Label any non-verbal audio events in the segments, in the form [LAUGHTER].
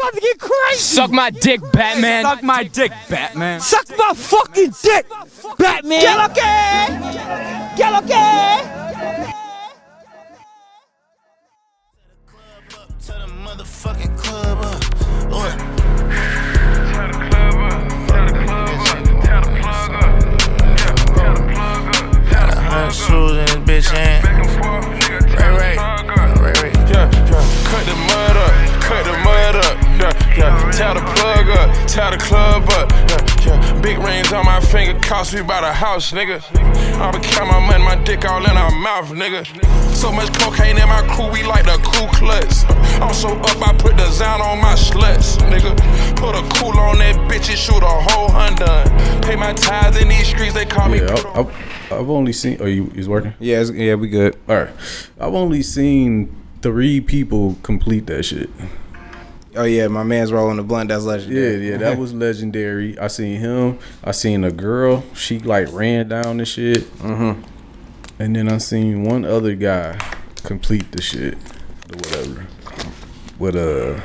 about to get crazy. Suck my dick, Batman. Suck my dick, Batman. Suck my fucking dick, Batman. ¿Qué lo que? ¿Qué lo the motherfucking club up. What? Tell the club up, tell the club up, tell the plug up, yeah, tell the plug up, tell the Hundred plug shoes in this bitch hand. Back and forth, nigga, Right, right. Right, right. Yeah, yeah, cut the mud up, cut the mud up, yeah, yeah, tell the plug up, tell the club up, yeah, yeah. Big rings on my finger, cost me about a house, nigga. I be count my money, my dick all in our mouth, nigga. So much cocaine in my crew, we like the Ku Klux. I'm so up, I put the Zan on my sluts, nigga. Put a cool on that bitch and shoot a whole Honda. Pay my tithes in these streets, they call me. Yeah, I, I've, I've only seen. Oh, you is working? Yeah, it's, yeah, we good. All right. I've only seen three people complete that shit. Oh yeah, my man's rolling the blunt. That's legendary. Yeah, yeah, that was legendary. I seen him. I seen a girl. She like ran down the shit. Mm-hmm. And then I seen one other guy complete the shit, or whatever. With a,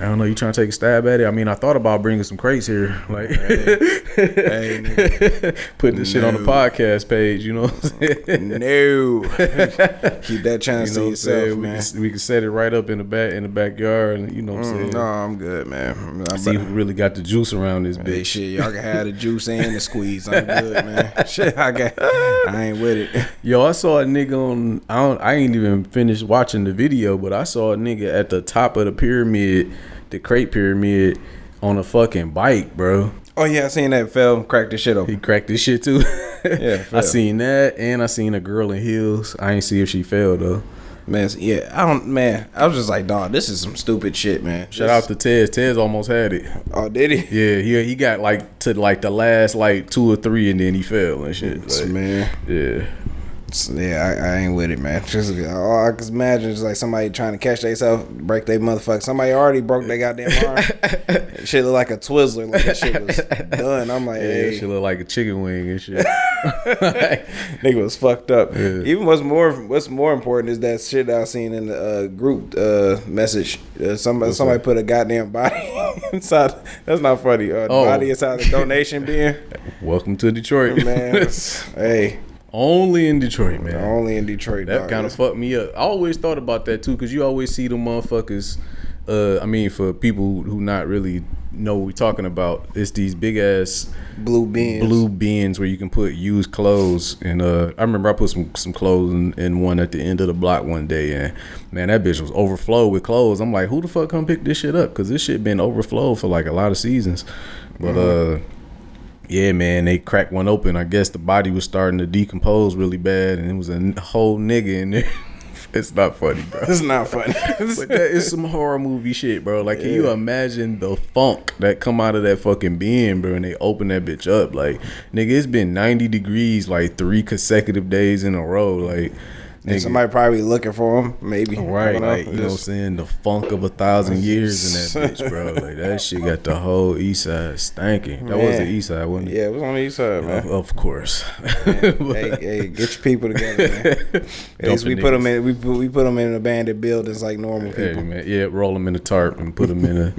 I don't know. You trying to take a stab at it? I mean, I thought about bringing some crates here, [LAUGHS] like Hey, nigga. [LAUGHS] putting this shit on the podcast page. You know what I'm saying? no. [LAUGHS] Keep that chance You to know I'm yourself, saying? We man. can, we can set it right up in the back in the backyard, and you know what I'm saying. Mm, no, I'm good, man. I'm See who really got the juice around this Hey, bitch. shit, y'all can have the juice and the squeeze. I'm good, man. Shit, I got. I ain't with it. Yo, I saw a nigga on. I don't. I ain't even finished watching the video, but I saw a nigga at the top of the pyramid, the crate pyramid, on a fucking bike, bro. Oh yeah, I seen that fell, cracked the shit open. He cracked this shit too. [LAUGHS] Yeah, I seen that, and I seen a girl in heels. I ain't see if she fell though. Man, yeah, I don't. Man, I was just like, dog, this is some stupid shit, man. Shout out to Tez. Tez almost had it. Oh, did he? Yeah, he he got like to like the last like two or three, and then he fell and shit. Like, man. yeah. Yeah, I, I ain't with it, man. [LAUGHS] Just all I can imagine is like somebody trying to catch themselves, break their motherfucker. Somebody already broke their goddamn arm. [LAUGHS] shit look like a Twizzler, like that shit was [LAUGHS] done. I'm like, Yeah, hey, she look like a chicken wing and shit. nigga was fucked up. Yeah. Even what's more, what's more important is that shit I seen in the uh, group uh, message. Uh, somebody, somebody that? put a goddamn body inside. That's not funny. Uh, the Oh. body inside the donation bin. Welcome to Detroit, Man, hey, Only in Detroit, man. only in Detroit. That kind of fucked me up. I always thought about that too, cause you always see the motherfuckers. Uh, I mean, for people who not really know what we're talking about, it's these big ass blue bins. blue bins where you can put used clothes. And uh, I remember I put some some clothes in, in one at the end of the block one day, and man, that bitch was overflowed with clothes. I'm like, who the fuck come pick this shit up? Cause this shit been overflowed for like a lot of seasons. But uh. Yeah, man, they cracked one open. I guess the body was starting to decompose really bad, and it was a whole nigga in there. [LAUGHS] it's not funny, bro. It's not funny. [LAUGHS] But that is some horror movie shit, bro. Like, can you imagine the funk that come out of that fucking bin, bro? And they open that bitch up, like, nigga, it's been ninety degrees like three consecutive days in a row, like, nigga, somebody probably looking for him, maybe. Right, like, you know what I'm saying? The funk of a thousand [LAUGHS] years in that bitch, bro. Like, that shit got the whole east side stanking. That was the east side, wasn't it? Yeah, it was on the east side, man. Of, of course. [LAUGHS] hey, hey, get your people together, man. [LAUGHS] At least we put them in. We put, we put them in abandoned buildings like normal Hey, people. man, yeah, roll them in a tarp and put them in a.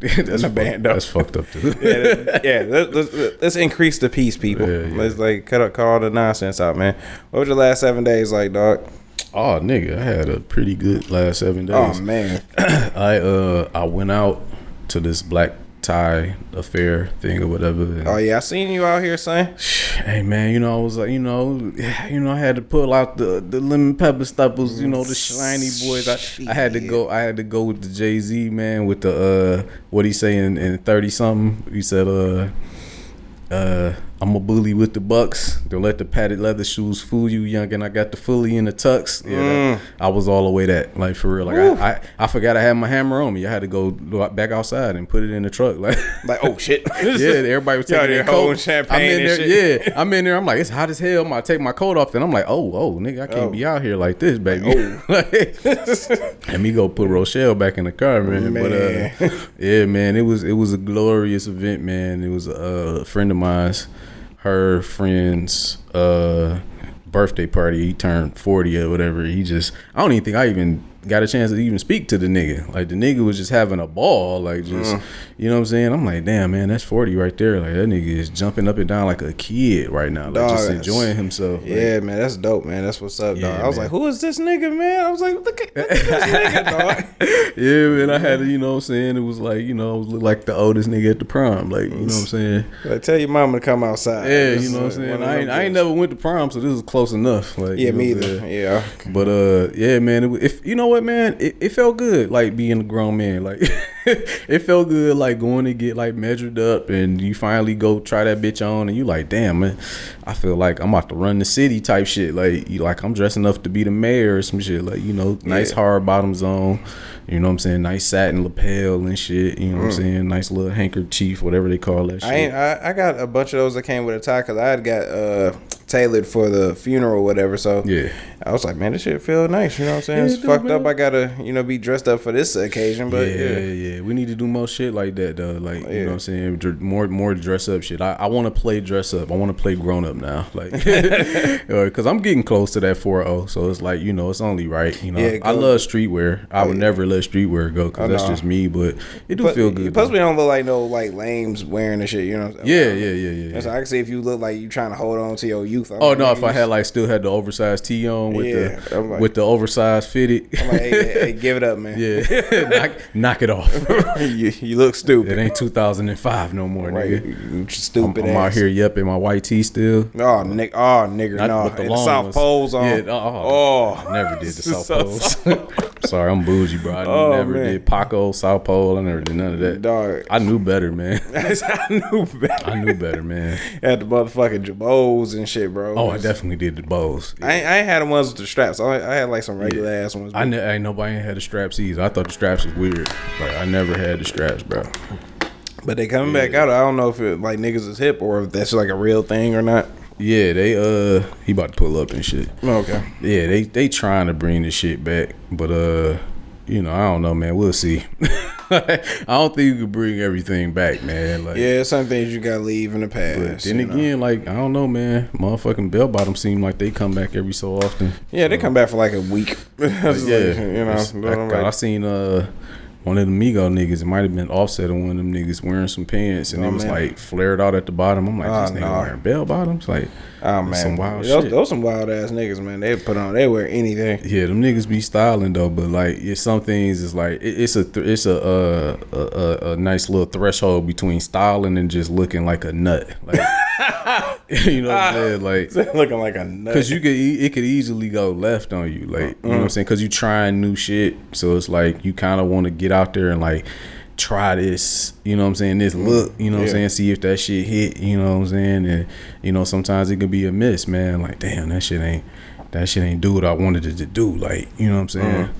[LAUGHS] that's, a band, that's fucked up too. [LAUGHS] yeah, yeah. Let, let's, let's increase the peace, people. Yeah, yeah. Let's like cut out, cut all the nonsense out, man. What was your last seven days like, dog? Oh nigga, I had a pretty good last seven days. Oh man, [CLEARS THROAT] I uh I went out to this black tie affair thing or whatever. and- oh yeah, I seen you out here, son. [SIGHS] Hey man, you know I was like, you know, [SIGHS] you know I had to pull out the the lemon pepper steppers, you know the shiny boys. I, I had to go. I had to go with the Jay Z man with the uh what he saying in thirty something. He said uh uh I'm a bully with the bucks. Don't let the padded leather shoes fool you, young. And I got the fully in the tux. Yeah, that- I was all the way that like for real. Like I, I I forgot I had my hammer on me. I had to go back outside and put it in the truck. [LAUGHS] Like Like, oh shit. [LAUGHS] yeah, everybody was taking their coat. champagne I'm in there, shit. yeah. I'm in there. I'm like, it's hot as hell. I'm gonna take my coat off, Then I'm like, oh, oh, nigga, I can't Oh. be out here like this, baby. oh. [LAUGHS] Like, let me go put Rochelle back in the car, man. But uh, yeah, man, it was it was a glorious event, man. It was a friend of mine's, her friend's uh birthday party. He turned 40 or whatever. He just I don't even think I even got a chance to even speak to the nigga. Like the nigga was just having a ball, like just Mm. you know what I'm saying. I'm like, damn man, that's forty right there. Like that nigga is jumping up and down like a kid right now, like Dog, just enjoying himself. Like, Yeah, man, that's dope, man. That's what's up, Yeah, dog. I was man. like, who is this nigga, man? I was like, look at, look at this [LAUGHS] nigga, dog. yeah, man. I had to, you know what I'm saying. It was like, you know, I was look like the oldest nigga at the prom, like you know what I'm saying. Like, tell your mama to come outside. Yeah, This you know what I'm is saying. I ain't, I ain't never went to prom, so this is close enough. Like, Yeah, me either. Yeah. But uh, yeah, man. It, if you know what, man, it, it felt good, like being a grown man. Like, [LAUGHS] it felt good, like going to get like measured up, and you finally go try that bitch on, and you like, damn, man, I feel like I'm about to run the city type shit. Like, you like I'm dressing up to be the mayor or some shit. Like, you know, nice Yeah. hard bottoms on. You know what I'm saying? Nice satin lapel and shit. You know what I'm saying? Nice little handkerchief, whatever they call that shit. Mm. I ain't. I, I got a bunch of those that came with a tie because I had got uh tailored for the funeral or whatever. So Yeah. I was like, man, this shit feel nice. You know what I'm saying? Yeah, it's fucked up. I gotta you know be dressed up for this occasion, but yeah, yeah. yeah, We need to do more shit like that though. Like you know what I'm saying? More more dress up shit. I, I want to play dress up. I want to play grown up now. [LAUGHS] Like [LAUGHS] uh, because I'm getting close to that 4-0. So it's like, you know, it's only right. You know, Yeah, I love streetwear. I would yeah. never let streetwear go because that's know. just me, but it do But- feel good. Plus, though. we don't look like no like lames wearing the shit. You know? What I'm saying? Yeah, yeah, yeah, yeah, so. I can see if you look like you trying to hold on to your youth. I'm Oh like, no! If I had like still had the oversized tee on with Yeah, the like- with the oversized fitted, I'm like, hey, hey, give it up, man. yeah, [LAUGHS] knock, knock it off. [LAUGHS] you, you look stupid. it ain't 2005 no more, right, nigga. you I'm, stupid I'm out here yep in my white tee still. Oh, nick, oh, nigga. Not no. the long South. Poles on. Yeah, oh, oh, I never did the [LAUGHS] South So- Poles. Sorry, I'm bougie, bro. I Oh, never man. did Paco, South Pole. I never did none of that. dog. I knew better, man. [LAUGHS] I knew better. I knew better, man. Had the motherfucking Girbauds and shit, bro. Oh, I definitely did the bows. I ain't, I ain't had the ones with the straps. I, I had like some regular ass ones. I ne- ain't nobody ain't had the straps either. I thought the straps was weird. Like I never had the straps, bro. but they coming back out. I don't know if it like niggas is hip or if that's like a real thing or not. Yeah, they uh, he about to pull up and shit. Okay. Yeah, they they trying to bring the shit back, but uh, you know, I don't know, man. We'll see. [LAUGHS] I don't think you could bring everything back, man. Like, Yeah, some things you gotta leave in the past. But then you know. again, like I don't know, man. Motherfucking bell bottoms seem like they come back every so often. yeah, they come back for like a week. [LAUGHS] Yeah, like, you know. I, I'm I seen uh one of the Migo niggas. It might have been Offset or one of them niggas wearing some pants, and Oh, it was man. like flared out at the bottom. I'm like, Oh, this nigga no. wearing bell bottoms, like. Oh man, some wild those, shit. those some wild ass niggas, man. They put on, they wear anything. Yeah, them niggas be styling though, but like it's some things is like it, it's a th- it's a, uh, a a a nice little threshold between styling and just looking like a nut. Like [LAUGHS] you know what I'm saying? [LAUGHS] Like [LAUGHS] looking like a nut. Cause you could, it could easily go left on you, like you know what I'm saying. Cause you trying new shit, so it's like you kind of want to get out there and like try this, you know what I'm saying. This look, you know what I'm saying. See if that shit hit, you know what I'm saying. And you know sometimes it can be a miss, man. Like damn, that shit ain't that shit ain't do what I wanted it to do. Like you know what I'm saying. Uh-huh.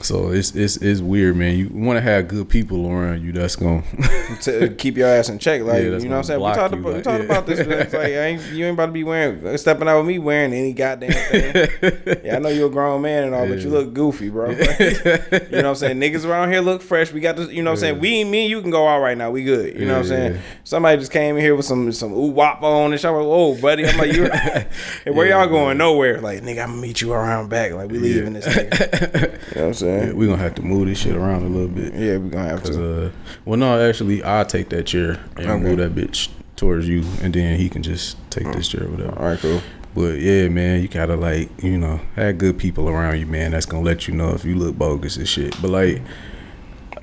So it's it's it's weird, man. You want to have good people around you. That's gonna [LAUGHS] to keep your ass in check. Like Yeah, you know what I'm saying. We talked about we like, talked yeah. about this. It's like I ain't, you ain't about to be wearing stepping out with me wearing any goddamn thing. [LAUGHS] yeah, I know you're a grown man and all, but you look goofy, bro. [LAUGHS] you know what I'm saying? Niggas around here look fresh. We got this. You know what I'm saying? We me you can go out right now. We good. You know what I'm saying? yeah. Somebody just came in here with some some ooh wop on and shit. I'm like, oh buddy, I'm like you. hey, where Yeah, y'all going? Nowhere. Like nigga, I'm gonna meet you around back. Like we leaving this. Nigga. you know what I'm saying? We gonna have to move this shit around a little bit. Yeah, we're gonna have to. uh, well, no, actually, I'll take that chair and Okay. move that bitch towards you, and then he can just take this chair, or whatever. All right, cool. But yeah, man, you gotta like, you know, have good people around you, man. That's gonna let you know if you look bogus and shit. But like,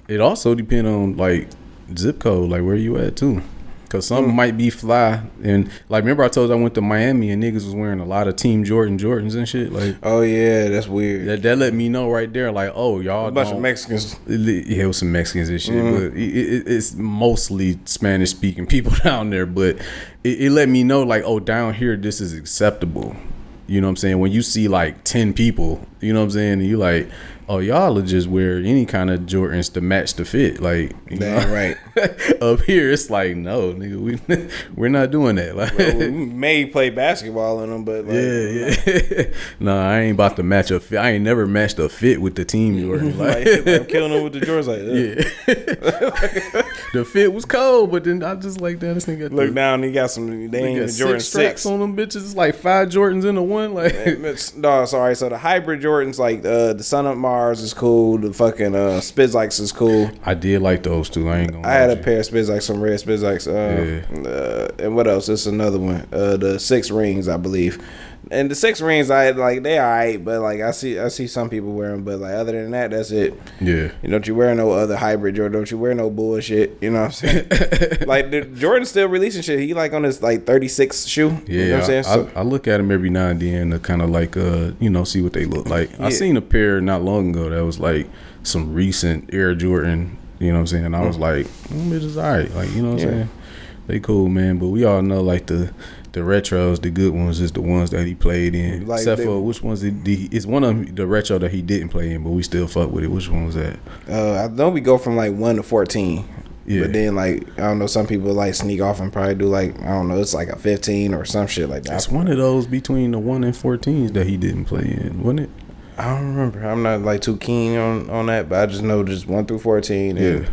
it also depend on like zip code, like where you at too. Cause some Mm. might be fly, and like remember I told you I went to Miami and niggas was wearing a lot of Team Jordan Jordans and shit. Like Oh yeah, that's weird. that, that let me know right there, like, oh y'all a bunch of Mexicans. yeah, it was some Mexicans and shit, Mm-hmm. but it, it, it's mostly Spanish speaking people [LAUGHS] down there. But it, it let me know, like, oh, down here, this is acceptable. You know what I'm saying? When you see like 10 people, you know what I'm saying? And you like, oh, y'all will just wear any kind of Jordans to match the fit. Like, you right. [LAUGHS] Up here, it's like, no, nigga, we, [LAUGHS] we're not doing that. Like, we may play basketball in them, but like, yeah, yeah. [LAUGHS] no, I ain't about to match a fit. I ain't never matched a fit with the team Jordan. like, Like, I'm killing them with the Jordans. Like. Yeah. the fit was cold, but then I just like that. This nigga look the, down, he got some. They he ain't Jordan six six. on them bitches. It's like five Jordans in the one. Like No, sorry. So the hybrid Jordans like uh, the of Up Mars is cool. The fucking uh, Spizikes is cool. I did like those two. I ain't gonna. I had a you. pair of Spizikes, some red Spizikes. Uh, uh, and what else? It's another one. Uh, the Six Rings, I believe. And the Six Rings, I like they alright, but like I see, I see some people wear them, but like other than that, that's it. Yeah. You don't you wear no other hybrid Jordan? Don't you wear no bullshit? You know what I'm saying? [LAUGHS] like the, Jordan's still releasing shit. He like on his like 36 shoe. Yeah, you know what I'm saying. I, So, I, I look at them every now and then to kind of like, uh, you know, see what they look like. Yeah. I seen a pair not long ago that was like some recent Air Jordan. You know what I'm saying? And I was like, mm, it is alright. Like, you know what I'm saying? They cool, man. But we all know like the the retros, the good ones, is the ones that he played in. Like Except they- for which ones did he? It's one of them, the retro that he didn't play in, but we still fuck with it. Which one was that? uh, I know we go from like one to 14. Yeah. But then like I don't know, some people like sneak off and probably do like I don't know, it's like a 15 or some shit like that. It's one of those between the one and 14s that he didn't play in, wasn't it? I don't remember. I'm not like too keen on on that, but I just know just one through 14. And Yeah.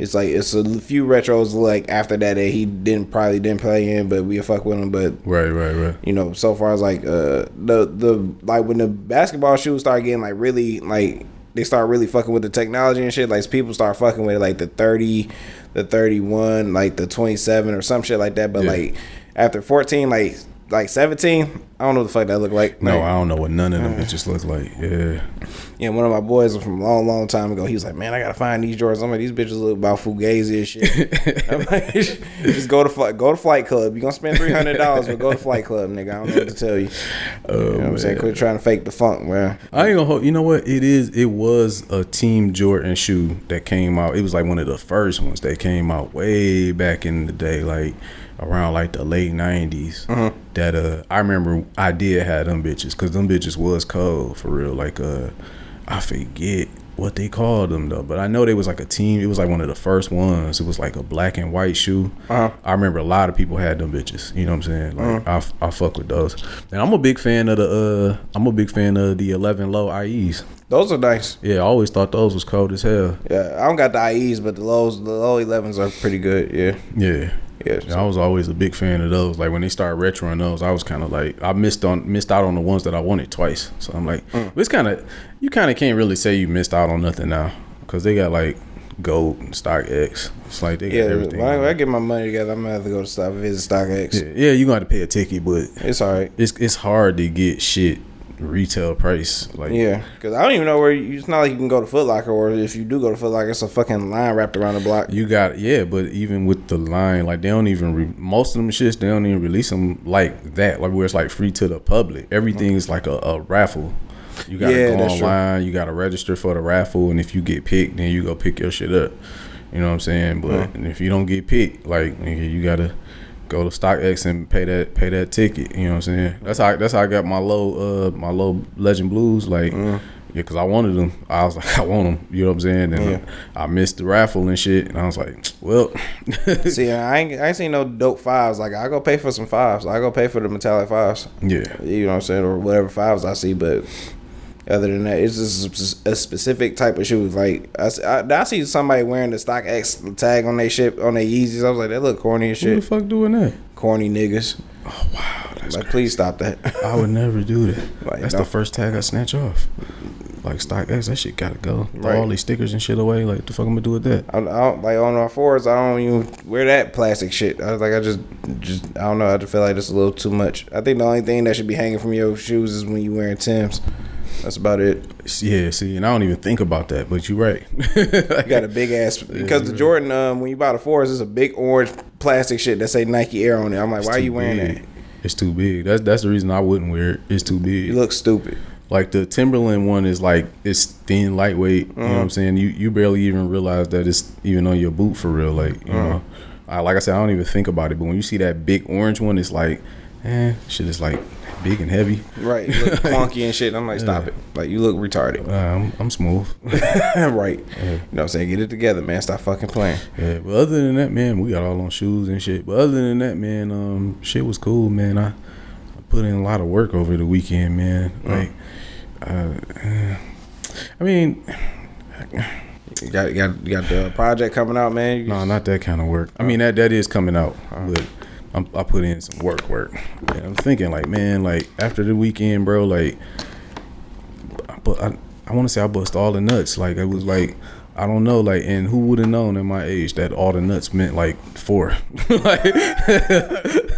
It's like it's a few retros like after that that he didn't probably didn't play in, but we fuck with him. But Right, right, right. you know, so far as like uh the the like when the basketball shoes start getting like really like they start really fucking with the technology and shit, like people start fucking with like the thirty, the thirty one, like the twenty seven or some shit like that. But Yeah. like after fourteen, like like seventeen, I don't know what the fuck that look like. No, Like, I don't know what none of them uh, bitches look like. Yeah. yeah, one of my boys from a long, long time ago, he was like, "Man, I gotta find these Jordans." I'm like, "These bitches look about fugazi and shit." [LAUGHS] I'm like, [LAUGHS] "Just go to flight, go to Flight Club. You gonna spend three hundred dollars, but go to Flight Club, nigga. I don't know what to tell you." Oh, You know what I'm saying? Quit trying to fake the funk, man. I ain't gonna hold. You know what? It is. It was a Team Jordan shoe that came out. It was like one of the first ones that came out way back in the day, like around like the late 90s. Mm-hmm. That uh, I remember I did have them bitches because them bitches was cold for real. Like uh, I forget what they called them though, but I know they was like a team. It was like one of the first ones. It was like a black and white shoe. Uh-huh. I remember a lot of people had them bitches. You know what I'm saying? Like I, f- I fuck with those. And I'm a big fan of the uh, I'm a big fan of the 11 low IEs. Those are nice. Yeah, I always thought those was cold as hell. Yeah, I don't got the IEs, but the lows, the low 11s are pretty good. Yeah, Yeah. Yeah. I was always a big fan of those. Like when they started retroing those, I was kind of like I missed on missed out on the ones that I wanted twice. So I'm like, Mm. it's kind of you kind of can't really say you missed out on nothing now because they got like GOAT and StockX. It's like they got Yeah, everything. when I, get my money together, I'm gonna have to go to stop visit StockX. yeah, yeah, you gonna have to pay a ticket, but It's all right. it's it's hard to get shit retail price. Like Yeah, because I don't even know where. You, it's not like you can go to Foot Locker, or if you do go to Foot Locker, it's a fucking line wrapped around the block. You got yeah, but even with the line, like they don't even re- most of them shits they don't even release them like that, like where it's like free to the public. Everything is like a, a raffle. You gotta Yeah, go that's true. online, you gotta register for the raffle, and if you get picked, then you go pick your shit up. You know what I'm saying? But if you don't get picked, like you gotta go to StockX and pay that pay that ticket. You know what I'm saying? That's how that's how I got my low uh my low Legend Blues like. Yeah, cause I wanted them. I was [LAUGHS] like, I want them. You know what I'm saying? And Yeah. I missed the raffle and shit, and I was like, [TSK] well, [LAUGHS] See, I ain't, I ain't seen no dope fives. Like I go pay for some fives. I go pay for the metallic fives. yeah, You know what I'm saying, or whatever fives I see. But other than that, it's just a specific type of shoes. Like I see somebody wearing the StockX tag on their ship on their Yeezys. I was like, that look corny as who the fuck doing that? Corny niggas. Oh wow, Like, please stop that. I would never do that. [LAUGHS] Like, That's no. the first tag I snatch off. Like StockX, that shit gotta go. Throw Right. all these stickers and shit away. Like, the fuck I'm gonna do with that? I, I don't, like on my fours, I don't even wear that plastic shit. I was like, I just, just, I don't know. I just feel like it's a little too much. I think the only thing that should be hanging from your shoes is when you wearing Tims. That's about it. Yeah, see, and I don't even think about that, but you're right. [LAUGHS] You got a big ass [LAUGHS] because the Jordan, um, when you buy the fours, it's a big orange plastic shit that say Nike Air on it. I'm like, why are you wearing that? It's too big. That's that's the reason I wouldn't wear it. It's too big. You look stupid. Like the Timberland one is like it's thin, lightweight. You know what I'm saying? You you barely even realize that it's even on your boot for real. Like you know, I, like I said, I don't even think about it. But when you see that big orange one, it's like, eh, shit is like big and heavy. Right. You look [LAUGHS] clunky and shit. I'm like, stop it. Like, you look retarded. I'm, I'm smooth. [LAUGHS] right. You know what I'm saying? Get it together, man. Stop fucking playing. Yeah, but other than that, man, we got all on shoes and shit. But other than that, man, um, shit was cool, man. I, I put in a lot of work over the weekend, man. Like, uh, I mean, You got, you got, you got the project coming out, man. You no, not that kind of work. I mean, that that is coming out, but I'm, I put in some work, work. And I'm thinking, like, man, like after the weekend, bro, like. I I want to say I bust all the nuts. Like it was like I don't know, like, and who would have known at my age that all the nuts meant like four? [LAUGHS] like,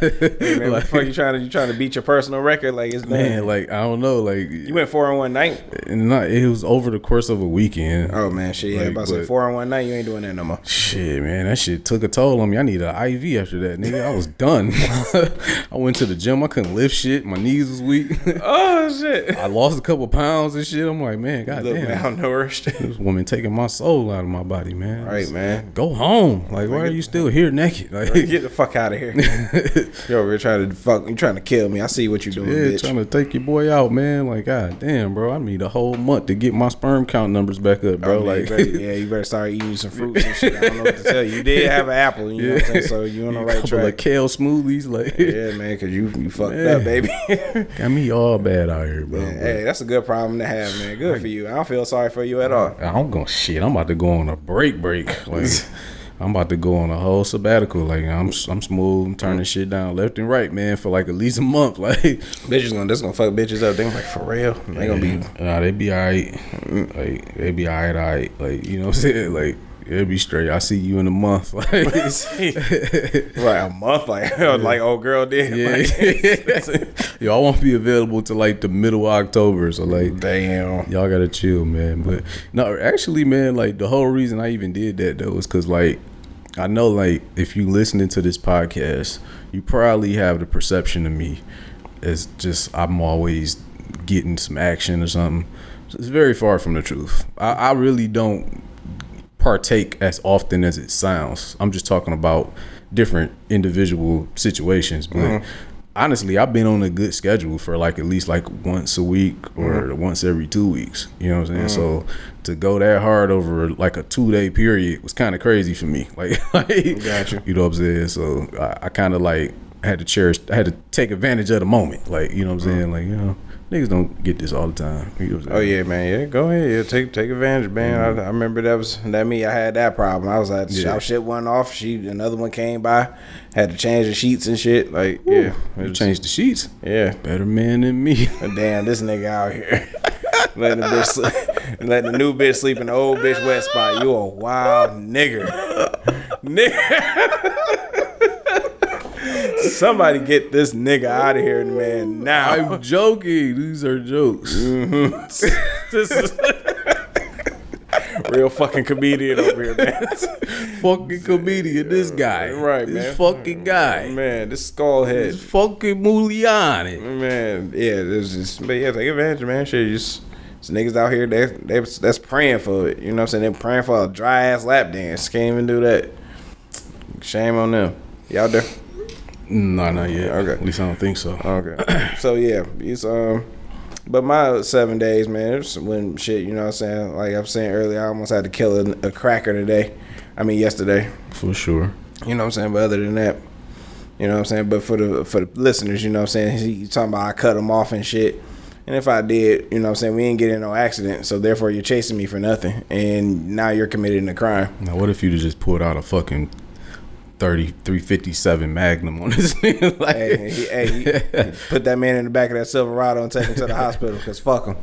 Hey, man, what the fuck you trying to you trying to beat your personal record? Like it's man, man, like I don't know, like, you went four on one night. and not, it was over the course of a weekend. Oh man, shit, yeah, Like, about to say four on one night. You ain't doing that no more. Shit, man, that shit took a toll on me. I needed an IV after that, nigga. I was done. [LAUGHS] I went to the gym. I couldn't lift shit. My knees was weak. [LAUGHS] Oh shit, I lost a couple pounds and shit. I'm like, man, goddamn, malnourished. this woman taking my soul out of my body, man. right, man. Go home. Like, why are you still here naked? Like, Get the fuck out of here. [LAUGHS] Yo, You're trying to fuck. You trying to kill me? I see what you're doing, yeah, bitch. trying to take your boy out, man. Like, god damn, bro. I need a whole month to get my sperm count numbers back up, bro. Oh, man, like, you better, [LAUGHS] yeah, you better start eating some fruits and shit. I don't know what to tell you. You did have an apple, you know what I'm saying? So you on the [LAUGHS] right track. of kale smoothies, like, Yeah, man, because you you fucked Man. up, baby. got me all bad out here, bro. Man, hey, that's a good problem to have, man. Good for you. I don't feel sorry for you at all. I'm going to shit. I'm about to go on a break, break. [LAUGHS] Like I'm about to go on a whole sabbatical. Like I'm, I'm smooth. I'm turning shit down left and right, man, for like at least a month. [LAUGHS] Like Bitches gonna this gonna fuck bitches up. They gonna like for real. They gonna be nah, they be alright. Mm. Like they be alright, alright. Like you know what I'm saying? Like it'll be straight. I see you in a month. [LAUGHS] Like [LAUGHS] like a month, like [LAUGHS] like old girl did. yeah. Yo, I won't be available to like the middle of October. So like Damn. y'all gotta chill, man. But no, actually, man, like the whole reason I even did that though is because like I know like if you listening to this podcast, you probably have the perception of me as just I'm always getting some action or something. It's very far from the truth. I, I really don't partake as often as it sounds. I'm just talking about different individual situations, but mm-hmm. honestly, I've been on a good schedule for like at least like once a week or mm-hmm. once every two weeks. You know what I'm saying? So mm-hmm. to go that hard over like a two day period was kind of crazy for me. [LAUGHS] Like, like Gotcha. you know what I'm saying? So I, I kind of like had to cherish, I had to take advantage of the moment. Like, you know what I'm saying? Like, you know, niggas don't get this all the time. You know Oh yeah, man. Yeah, go ahead. Yeah, take take advantage, man. I, I remember that was that me. I had that problem. I was like, Yeah. shit went off. She another one came by, had to change the sheets and shit. Like yeah, it You was- changed the sheets. Yeah, Better man than me. [LAUGHS] Damn, this nigga out here [LAUGHS] letting the bitch sleep, [LAUGHS] letting the new bitch sleep in the old bitch wet spot. You a wild nigger, nigga. Somebody get this nigga out of here, man. Now I'm joking. These are jokes. this mm-hmm. [LAUGHS] is real fucking comedian over here, man. fucking comedian, this guy. Right, this man. fucking mm, guy. Man, this skull head. This fucking Muliani. Man, yeah, there's just, but yeah, take advantage, man. Shit, just, just niggas out here, they, they, that's praying for it. You know what I'm saying? They're praying for a dry ass lap dance. Can't even do that. Shame on them. Y'all there? No, not yet. Okay. At least I don't think so. Okay. [CLEARS THROAT] so yeah, it's um, but my seven days, man, it's when shit. You know what I'm saying? Like I'm saying earlier, I almost had to kill a, a cracker today. I mean yesterday. For sure. You know what I'm saying? But other than that, you know what I'm saying? But for the for the listeners, you know what I'm saying? He talking about I cut him off and shit. And if I did, you know what I'm saying, we didn't get in no accident. So therefore you're chasing me for nothing. And now you're committing a crime. Now, what if you just pulled out a fucking 30, 357 Magnum on his nigga? [LAUGHS] Like, Hey, he, hey, he- [LAUGHS] put that man in the back of that Silverado and take him to the [LAUGHS] hospital because fuck him.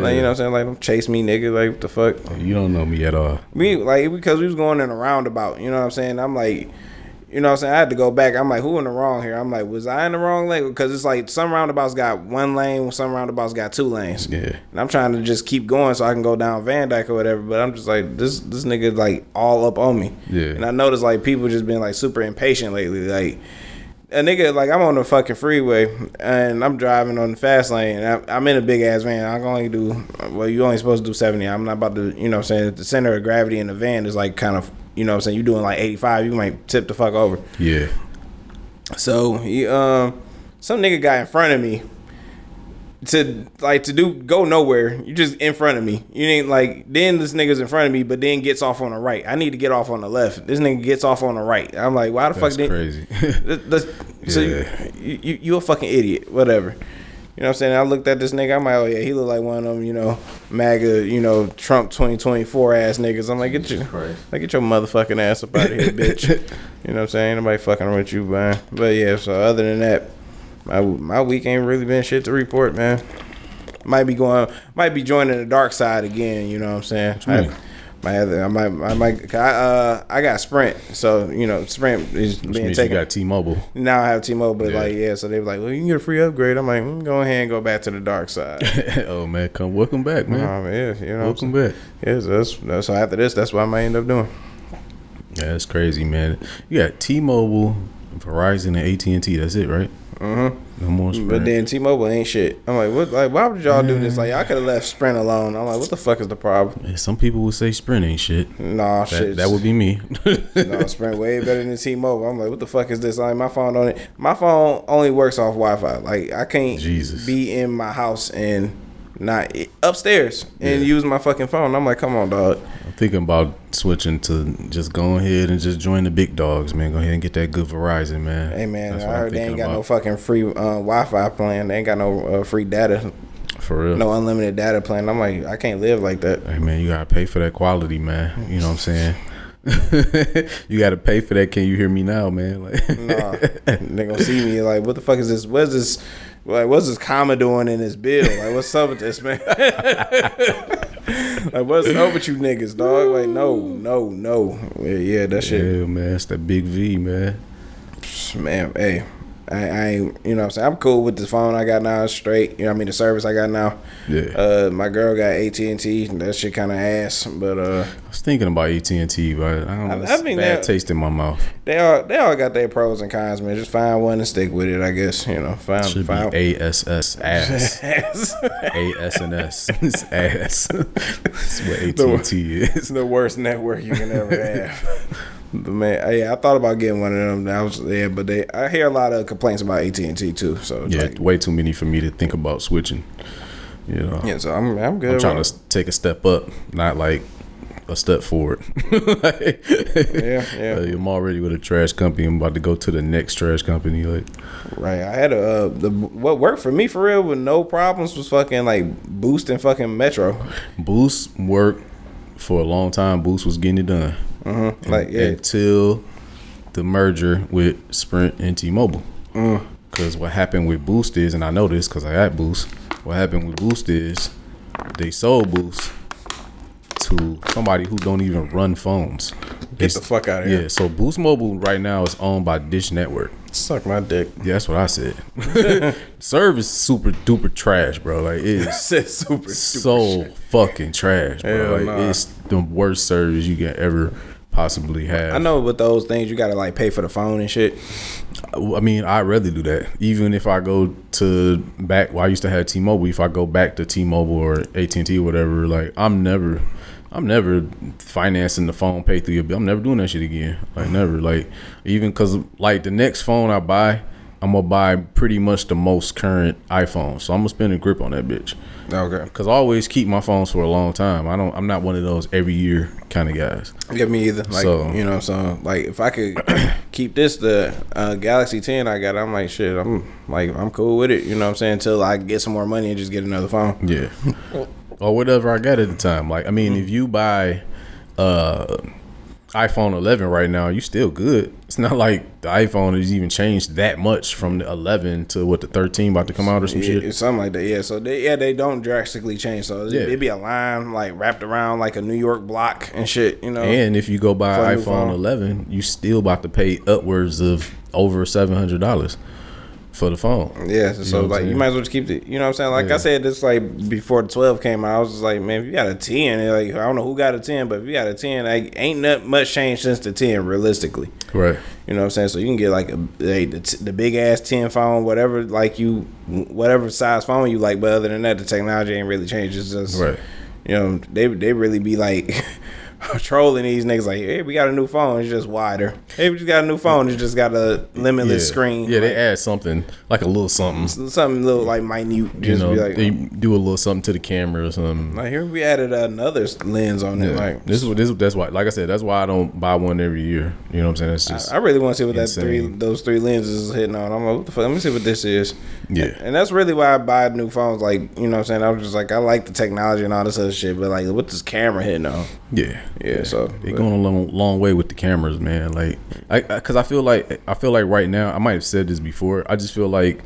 Like, you know what I'm saying? Like, don't chase me, nigga. Like, what the fuck? you don't know me at all. We like because we was going in a roundabout. You know what I'm saying? I'm like, you know what I'm saying? I had to go back. I'm like, who in the wrong here? I'm like, was I in the wrong lane? Because it's like some roundabouts got one lane, some roundabouts got two lanes. Yeah. And I'm trying to just keep going so I can go down Van Dyke or whatever. But I'm just like, this this nigga is like all up on me. Yeah. And I noticed like people just been like super impatient lately. Like a nigga like I'm on the fucking freeway and I'm driving on the fast lane. And I, I'm in a big ass van. I can only do well. You only supposed to do 70. I'm not about to. You know, what I'm saying the center of gravity in the van is like kind of. You know, what I'm saying You're doing like 85. You might tip the fuck over. Yeah. So he um some nigga got in front of me to like to do go nowhere. You just in front of me. You ain't like then this nigga's in front of me, but then gets off on the right. I need to get off on the left. This nigga gets off on the right. I'm like, why the That's fuck did crazy. [LAUGHS] Th- th- So Yeah. you, you you a fucking idiot. Whatever. You know what I'm saying? I looked at this nigga. I'm like, oh yeah, he look like one of them, you know, MAGA, you know, Trump 2024 ass niggas. I'm like, get your, like, get your motherfucking ass up out of here, bitch. [LAUGHS] You know what I'm saying? Nobody fucking with you, man. But yeah, so other than that, my my week ain't really been shit to report, man. might be going, might be joining the dark side again. You know what I'm saying? you mean? I, have to- I might, I might, 'cause I, uh, I got Sprint, so you know, Sprint is Which being means you taken. got T-Mobile. now I have T-Mobile, but Yeah. like, yeah, so they were like, well, you can get a free upgrade. I'm like, mm, go ahead and go back to the dark side. [LAUGHS] oh man, come welcome back, man. um, yeah, you know, welcome back. yeah, so that's, that's so after this, that's what I might end up doing. Yeah, that's crazy, man. You got T-Mobile, Verizon, and AT and T. That's it, right? Mm-hmm. No more Sprint. But then T-Mobile ain't shit. I'm like, what? Like, why would y'all do this? Like, I could have left Sprint alone. I'm like, what the fuck is the problem? Yeah, some people would say Sprint ain't shit. Nah, That, shit. that would be me. [LAUGHS] no Sprint way better than T-Mobile. I'm like, what the fuck is this? Like, my phone on it. My phone only works off Wi-Fi. Like, I can't Jesus. be in my house and not upstairs and Yeah. use my fucking phone. I'm like, come on, dog. I'm thinking about switching to just go ahead and just join the big dogs, man. Go ahead and get that good Verizon, man. Hey man, That's I heard they ain't got no fucking free uh, Wi-Fi plan. They ain't got no uh, free data, For real. no unlimited data plan. I'm like, I can't live like that. Hey man, you gotta pay for that quality, man. You know what I'm saying? [LAUGHS] you gotta pay for that. Can you hear me now, man? [LAUGHS] Like, Nah, they gonna see me like, what the fuck is this? What's this? Like, what's this comma doing in this bill? Like, what's up with this man? [LAUGHS] like, what's up with you niggas, dog? Like, no, no, no. Yeah, yeah that shit, yeah, man, it's that big V, man. man. Hey, I, I ain't, you know, what I'm saying I'm cool with the phone I got now. Straight, you know, what I mean, the service I got now. Yeah, Uh, my girl got AT and T. That shit kind of ass, but uh, I was thinking about AT and T, but I don't know. I- I mean, bad that- taste in my mouth. they all they all got their pros and cons, man. Just find one and stick with it, I guess. You know, find Should find. be [LAUGHS] ASS ass. ass. AS and S. [LAUGHS] It's ass. [LAUGHS] That's what AT and T It's is. the worst network you can ever have. But man, yeah, I thought about getting one of them. I was yeah, but they I hear a lot of complaints about AT and T too. So Yeah, like, way too many for me to think about switching. You know, yeah. So I'm I'm good. I'm trying to take a step up, not like a step forward. Like, [LAUGHS] Yeah, yeah. like, I'm already with a trash company. I'm about to go to the next trash company. Like, Right. I had a uh, the what worked for me for real with no problems was fucking like boosting fucking Metro. Boost worked for a long time. Boost was getting it done Mm-hmm. Like yeah, until the merger with Sprint and T-Mobile. Because what happened with Boost is, and I know this because I had Boost. What happened with Boost is they sold Boost to somebody who don't even run phones. get the fuck out of here. Yeah, so Boost Mobile right now is owned by Dish Network. Suck my dick. Yeah, that's what I said. [LAUGHS] Service super duper trash, bro. Like it [LAUGHS] is Said super so fucking trash, bro. Hell like nah. it's the worst service you can ever possibly have. I know with those things you gotta like pay for the phone and shit. I mean, I'd rather do that. Even if I go to back, well, I used to have T-Mobile. If I go back to T-Mobile or AT and T or whatever, like I'm never, I'm never financing the phone pay through your bill. I'm never doing that shit again. Like never. Like even because like the next phone I buy, I'm gonna buy pretty much the most current iPhone. So I'm gonna spend a grip on that bitch. Okay. Cause I always keep my phones for a long time. I don't. I'm not one of those every year kind of guys. Yeah, me either. Like So- you know, so like if I could [CLEARS THROAT] keep this the uh, Galaxy 10 I got, I'm like shit. I'm like I'm cool with it. You know what I'm saying? Until I get some more money and just get another phone. Yeah. Or whatever I got at the time. Like I mean, if you buy uh iPhone 11 right now, you still good. It's not like the iPhone has even changed that much from the 11 to what the 13 about to come out or some Yeah, shit. it's something like that. Yeah. So they yeah they don't drastically change. So Yeah. it it'd be a line like wrapped around like a New York block and shit. You know. And if you go buy For a an new iPhone 11, you still about to pay upwards of over $700 for the phone. Yeah, so, know like you might as well just keep the. You know what I'm saying? Like Yeah. I said, this like before the 12 came out, I was just like, man, if you got a 10, like I don't know who got a 10, but if you got a 10, like ain't not much change since the 10, realistically. Right. You know what I'm saying? So you can get like a, a the, the big ass 10 phone, whatever like you, whatever size phone you like. But other than that, the technology ain't really changed. It's just Right. You know, they they really be like. [LAUGHS] [LAUGHS] Trolling these niggas like, hey, we got a new phone. It's just wider. Hey, we just got a new phone. It's just got a limitless yeah. screen. Yeah, they add something like a little something. something little like minute. You know, be like, they oh. do a little something to the camera or something. like here we added another lens on it. Like this is what this that's why like I said that's why I don't buy one every year. You know what I'm saying? It's just I really want to see what that three those three lenses is hitting on. I'm like, what the fuck? Let me see what this is. yeah. And that's really why I buy new phones. Like, you know what I'm saying? I was just like, I like the technology and all this other shit, but like, what this camera hitting on? Yeah, Yeah, so- they going a long, long way with the cameras, man. Like, I, I cause I feel like I feel like right now I might have said this before. I just feel like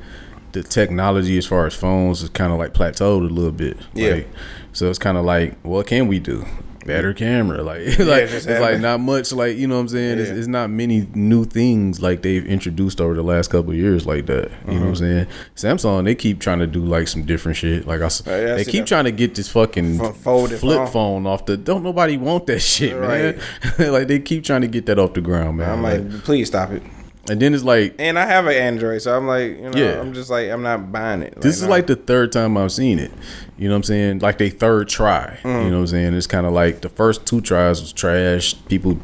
the technology as far as phones is kind of like plateaued a little bit. Yeah. Like, so it's kind of like, what can we do? Better camera, [LAUGHS] like, like it's have like not much, like you know what I'm saying. It's, Yeah. it's not many new things like they've introduced over the last couple of years like that. You know what I'm uh-huh. saying? Samsung they keep trying to do like some different shit. Like I, Oh, yeah, I they keep that. trying to get this fucking folded flip phone. phone. off the. Don't nobody want that [LAUGHS] shit, man. [LAUGHS] like they keep trying to get that off the ground, man. I'm Like, like, please stop it. And then it's like And I have an Android, so I'm like, you know, Yeah. I'm just like, I'm not buying it. this is no. like the third time I've seen it. You know what I'm saying? Like they third try. Mm. You know what I'm saying? It's kind of like the first two tries was trash. People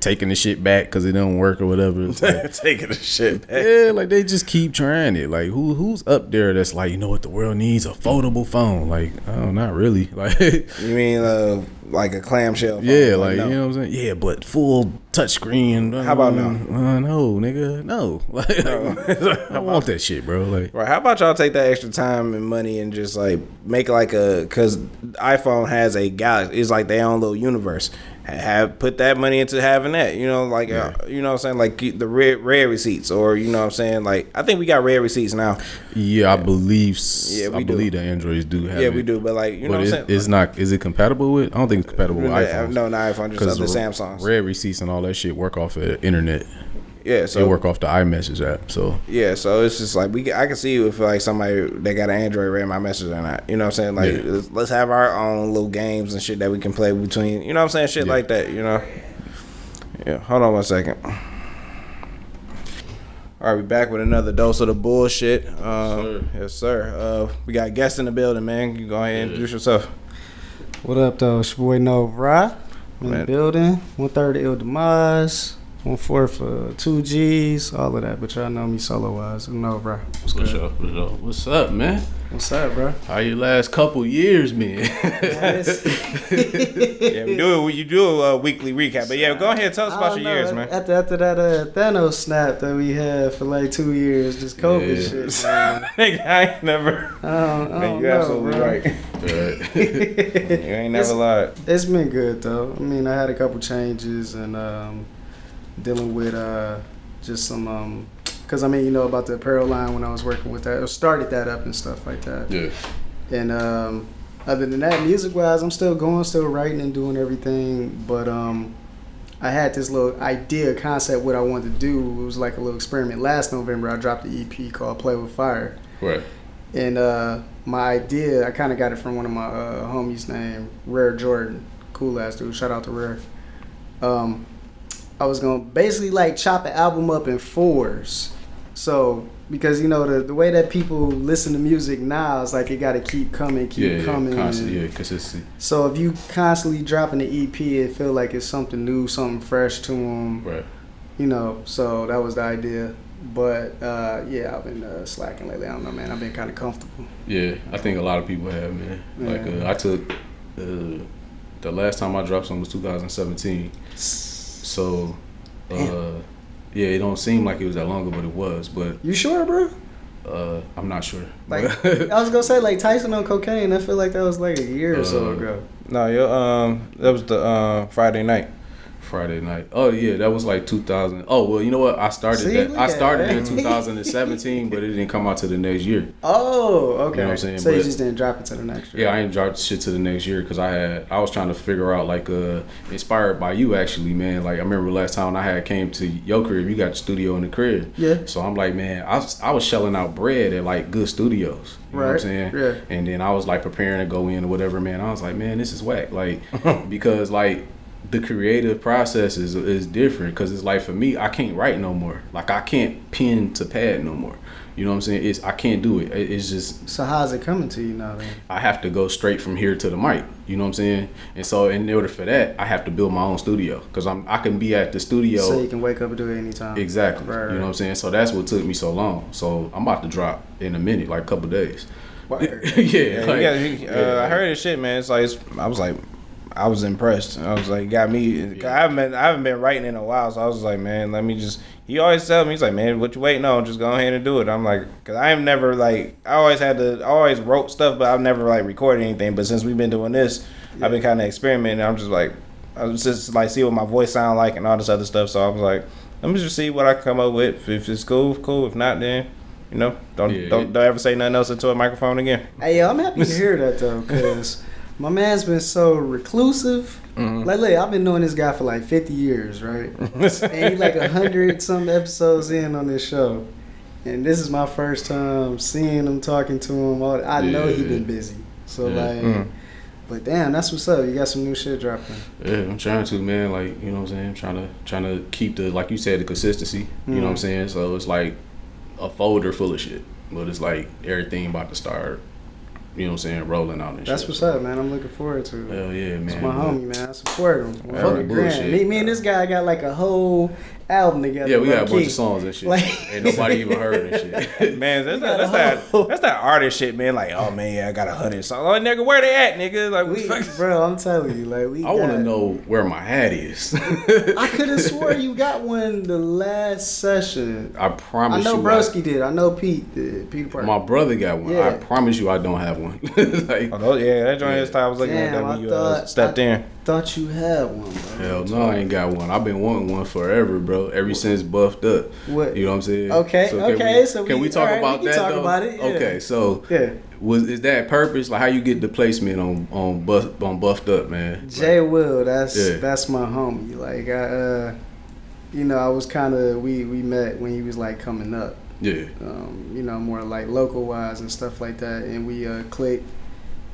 taking the shit back because it don't work or whatever. Like, [LAUGHS] taking the shit back. yeah, like they just keep trying it. Like who who's up there that's like, you know what the world needs a foldable phone? Like, oh, not really. [LAUGHS] Like, You mean uh, like a clamshell? Phone? yeah, like no. you know what I'm saying? Yeah, but full touchscreen. How about no? Uh, no, nigga, no. [LAUGHS] Like, [LAUGHS] I want that shit, bro. Like, Right. How about y'all take that extra time and money and just like make like a because iPhone has a galaxy. It's like their own little universe. Ha- Have put that money into having that. You know, like uh, you know what I'm saying, like the read read receipts or you know what I'm saying. Like I think we got read receipts now. yeah, I believe. s- Yeah, we I do. believe the Androids do have Yeah, it. we do. But like you know but what I'm it, saying. it's not. Is it compatible with? I don't think it's compatible with no, iPhones. no, not iPhone, just other Samsungs. read receipts and all that shit work off of the internet. Yeah, They so work off the iMessage app. So Yeah, so it's just like we. I can see if like somebody that got an Android read my message or not. You know what I'm saying? Like Yeah. let's, let's have our own little games and shit that we can play between. You know what I'm saying? Shit Yeah. like that. You know. Yeah. Hold on one second. All right, we back with another dose of the bullshit. Um, yes, sir. Uh, we got guests in the building, man. You go ahead and introduce yourself. What up, though? It's your boy Nova. In Man. the building. One third Il Demise. One fourth uh, two G's. All of that. But y'all know me solo wise. Nova. What's what's good? up? What's up? What's up, man? What's up, bro? How your last couple years been? [LAUGHS] Yeah, we do it. You do a uh, weekly recap, but yeah, go ahead and tell us I about your know, years, man. After, after that uh, Thanos snap that we had for like two years, just COVID Yeah. shit. [LAUGHS] Man. Nigga, I ain't never. I don't, I Man, don't you know, absolutely bro. right. [LAUGHS] You ain't never It's- lied. It's been good though. I mean, I had a couple changes and um, dealing with uh, just some um, cause I mean, you know about the apparel line when I was working with that, or started that up and stuff like that. yeah. And um, other than that, music wise, I'm still going, still writing and doing everything. But um, I had this little idea, concept, what I wanted to do. It was like a little experiment. Last November, I dropped the EP called "Play with Fire." Right. And uh, my idea, I kind of got it from one of my uh, homies named Rare Jordan. Cool ass dude. Shout out to Rare. Um, I was going to basically like chop an album up in fours. So, because, you know, the, the way that people listen to music now is like it got to keep coming, keep Yeah, yeah, coming. constantly, yeah, consistency. So, if you constantly dropping the EP, it feel like it's something new, something fresh to them Right. you know, so that was the idea. But uh, yeah, I've been uh, slacking lately. I don't know, man. I've been kind of comfortable. Yeah, I think a lot of people have, man. Like Yeah. uh, I took uh, the last time I dropped something was 2017. So uh, yeah, it don't seem like it was that long ago, but it was. But You sure, bro? uh, I'm not sure. Like [LAUGHS] I was gonna say, like Tyson on cocaine. I feel like that was like a year or so Uh, ago. No, yo, um, that was the uh, Friday night. Friday night. Oh yeah, that was like 2000. Oh well, you know what? I started See, that. I started that. [LAUGHS] in 2017, but it didn't come out to the next year. Oh, okay. You know what I'm saying? So you just didn't drop it to the next year. Yeah, I ain't dropped shit to the next year because I had I was trying to figure out like uh inspired by you actually, man. Like I remember last time I had came to your crib, you got the studio in the crib. Yeah. So I'm like, man, I was I was shelling out bread at like good studios. You know what I'm saying? yeah. And then I was like preparing to go in or whatever, man. I was like, man, this is whack. Like [LAUGHS] because like the creative process is is different because it's like for me, I can't write no more. Like I can't pen to pad no more. You know what I'm saying? It's I can't do it. It- It's just So how's it coming to you now? Then I have to go straight from here to the mic. You know what I'm saying? And so in order for that, I have to build my own studio because I'm I can be at the studio so you can wake up and do it anytime. exactly. Right, You know what I'm saying? So that's what took me so long. So I'm about to drop in a minute, like a couple days. [LAUGHS] Yeah, Yeah, like- you gotta- you- uh, yeah. I heard this shit, man. It's like it's, I was like, I was impressed. I was like, got me. 'cause I haven't been, I haven't been writing in a while, so I was like, man, let me just. He always tell me, he's like, man, what you waiting on? Just go ahead and do it. I'm like, cause I have never like, I always had to, I always wrote stuff, but I've never like recorded anything. But since we've been doing this, I've been kind of experimenting. I'm just like, I was just like, see what my voice sound like and all this other stuff. So I was like, let me just see what I come up with. If it's cool, cool. If not, then You know, don't Yeah, don't it- don't ever say nothing else into a microphone again. Hey, yo, I'm happy to [LAUGHS] hear that though, because my man's been so reclusive. Mm-hmm. Like, look, I've been knowing this guy for like 50 years, right? [LAUGHS] and he like a hundred some episodes in on this show, and this is my first time seeing him, talking to him. All I know he Yeah. been busy, so Yeah. like, Mhm. but damn, that's what's up. You got some new shit dropping. Yeah, I'm trying to, man. Like, you know what I'm saying? I'm trying to trying to keep the like you said, the consistency. You know what I'm Mhm. saying? So it's like a folder full of shit. But it's like everything about to start, you know what I'm saying, rolling out and That's shit. what's So, up, man. I'm looking forward to it. Hell yeah, man. It's my homie, man. I support him. Fucking bullshit. grand. Me, me and this guy got like a whole album together. Yeah, we got a bunch of songs and shit. Like- Ain't nobody even heard and shit. [LAUGHS] Man, that's, that, that's that that's that artist shit, man. Like, oh man, yeah, I got a hundred songs. Oh nigga, where they at, nigga? Like, We, fuck? bro, I'm telling you, like we. I want to know where my hat is. I could have [LAUGHS] swore you got one the last session. I promise. You. I know you. Broski did. I know Pete did. Peter Parker. My brother got one. Yeah. I promise you, I don't have one. [LAUGHS] like, Oh, those- yeah, that joint is time I was looking at Damn, that when you thought- uh, stepped I- in. Thought you had one, bro. hell no, I ain't got one. I've been wanting one forever, bro. Ever since buffed up. What? You know what I'm saying? Okay, can okay, we- so can we- we talk alright, we about can that? talk though? about it, yeah. Okay, so Yeah. was is that purpose? Like how you get the placement on on buff on buffed up, man? Jay Will, that's Yeah. that's my homie. Like I, uh, you know, I was kind of we we met when he was like coming up. Yeah, um, you know, more like local wise and stuff like that. And we uh, clicked,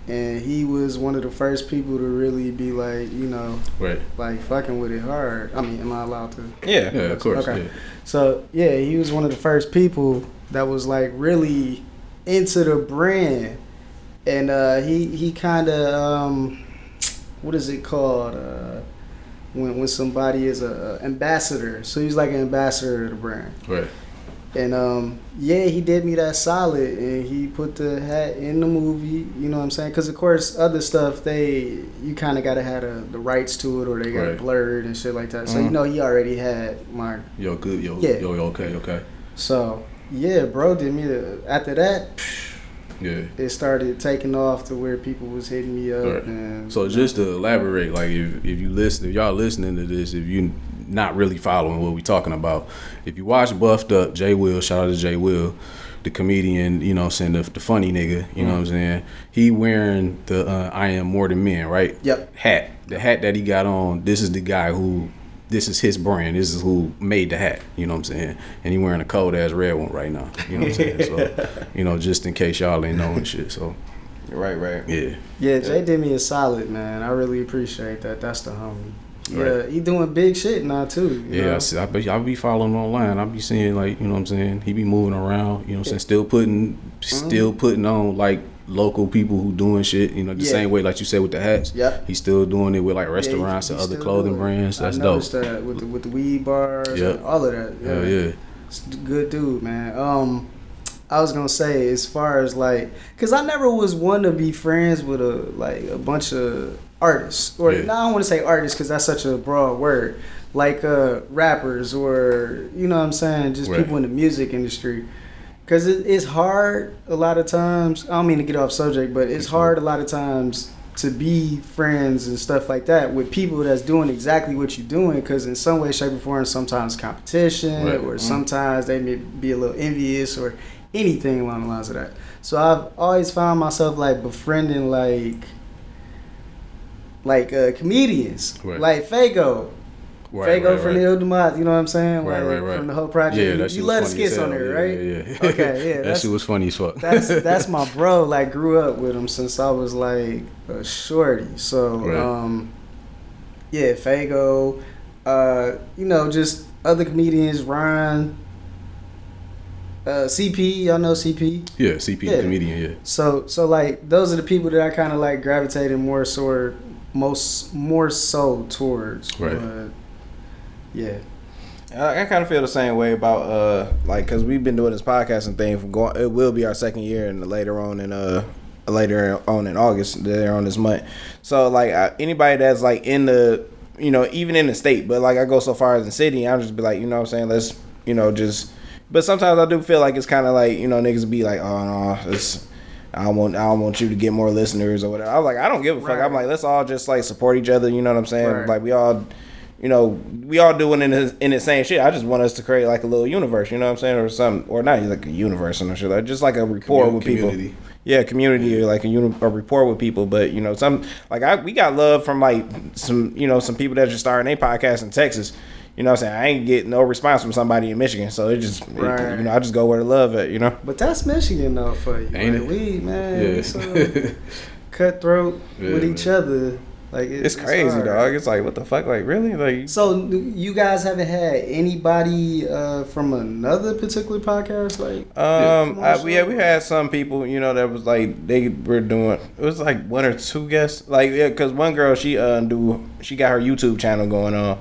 and he was one of the first people to really be like, you know, right. like fucking with it hard. I mean, am I allowed to? Yeah, Yeah, of course. Okay. Yeah. So yeah, he was one of the first people that was like really into the brand, and uh, he he kind of um, what is it called? Uh, when when somebody is a, a ambassador, so he's like an ambassador to the brand. Right. And um, yeah, he did me that solid, and he put the hat in the movie. You know what I'm saying? Because of course, other stuff they you kind of gotta have the, the rights to it, or they got Right. blurred and shit like that. So you Mhm. know, he already had my. Yo, good. Yo, Yeah. yo, yo, okay, okay. So yeah, bro did me the. After that, [SIGHS] Yeah. it started taking off to where people was hitting me up, Right. and So just to elaborate, like if if you listen, if y'all listening to this, if you not really following what we're talking about, if you watch Buffed Up, Jay Will, shout out to Jay Will, the comedian, you know, what I'm saying the, the funny nigga, you know what I'm saying. He wearing the uh, I am more than men, right? Yep. Hat, the hat that he got on. This is the guy who. This is his brand. This is who made the hat. You know what I'm saying? And he wearing a cold ass red one right now. You know what I'm saying? [LAUGHS] So, you know, just in case y'all ain't knowing shit. So, right, right. yeah. yeah, Jay did me a solid, man. I really appreciate that. That's the homie. Yeah, Right. he doing big shit now too. Yeah, know? I, see, I be I be following online. I be seeing like you know what I'm saying. He be moving around. You know what I'm saying. Still putting, still putting on like local people who doing shit. You know the Yeah. same way like you said with the hats. Yeah, He's still doing it with like Yeah, restaurants he- and other clothing brands. That's I dope. that with the, with the weed bars, Yep. and all of that. Hell yeah. It's good dude, man. Um, I was gonna say as far as like, cause I never was one to be friends with a like a bunch of artists, or Yeah. now I don't want to say artists because that's such a broad word, like uh rappers or you know what I'm saying, just Right. people in the music industry. Cause it, it's hard a lot of times. I don't mean to get off subject, but it's hard a lot of times to be friends and stuff like that with people that's doing exactly what you're doing. Cause in some way, shape, or form, sometimes competition, Right. or Mhm. sometimes they may be a little envious or anything along the lines of that. So I've always found myself like befriending like like uh, comedians, Right. like Fago. Right, Fago right, from right. the Dumas, you know what I'm saying? Right, like, right, right. From the whole project. Yeah, you, that you let the skits on there, right? Yeah, yeah. Okay, [LAUGHS] yeah, that that's- shit was funny as fuck. that's that's my [LAUGHS] bro. Like grew up with him since I was like a shorty. So um, yeah, Fago. Uh, you know, just other comedians, Ryan, uh, CP. Y'all know CP. yeah, CP Yeah. comedian. Yeah. So so like those are the people that I kind of like gravitated more so most more so towards. Right. But, yeah. I, I kind of feel the same way about uh like because we've been doing this podcasting thing for going. It will be our second year, and later on in uh later on in August, later on this month. So like uh, anybody that's like in the you know even in the state, but like I go so far as the city, I'll just be like you know what I'm saying let's you know just. But sometimes I do feel like it's kind of like you know niggas be like oh no it's. I don't want I don't want you to get more listeners or whatever. I was like, I don't give a fuck. Right. I'm like, let's all just like support each other. You know what I'm saying? Right. Like we all you know, we all doing in the, in the same shit. I just want us to create like a little universe, you know what I'm saying, or something, or not like a universe and shit, like just like a rapport Commu- with community. people. Yeah, community or like a, uni- a rapport with people, but you know, some like I we got love from like some you know some people that just starting a podcast in Texas. You know what I'm saying? I ain't getting no response from somebody in Michigan, so it just it- you know I just go where the love at, you know. But that's Michigan though for you. Ain't like, it? We man, Yeah. it's, uh, [LAUGHS] cutthroat Yeah, with each man. other. Like it- It's crazy, hard. dog. It's like what the fuck, like really, like So you guys haven't had anybody uh, from another particular podcast, like Um, come on, I, yeah, we had some people, you know, that was like they were doing. It was like one or two guests, like yeah, because one girl she uh do she got her YouTube channel going on,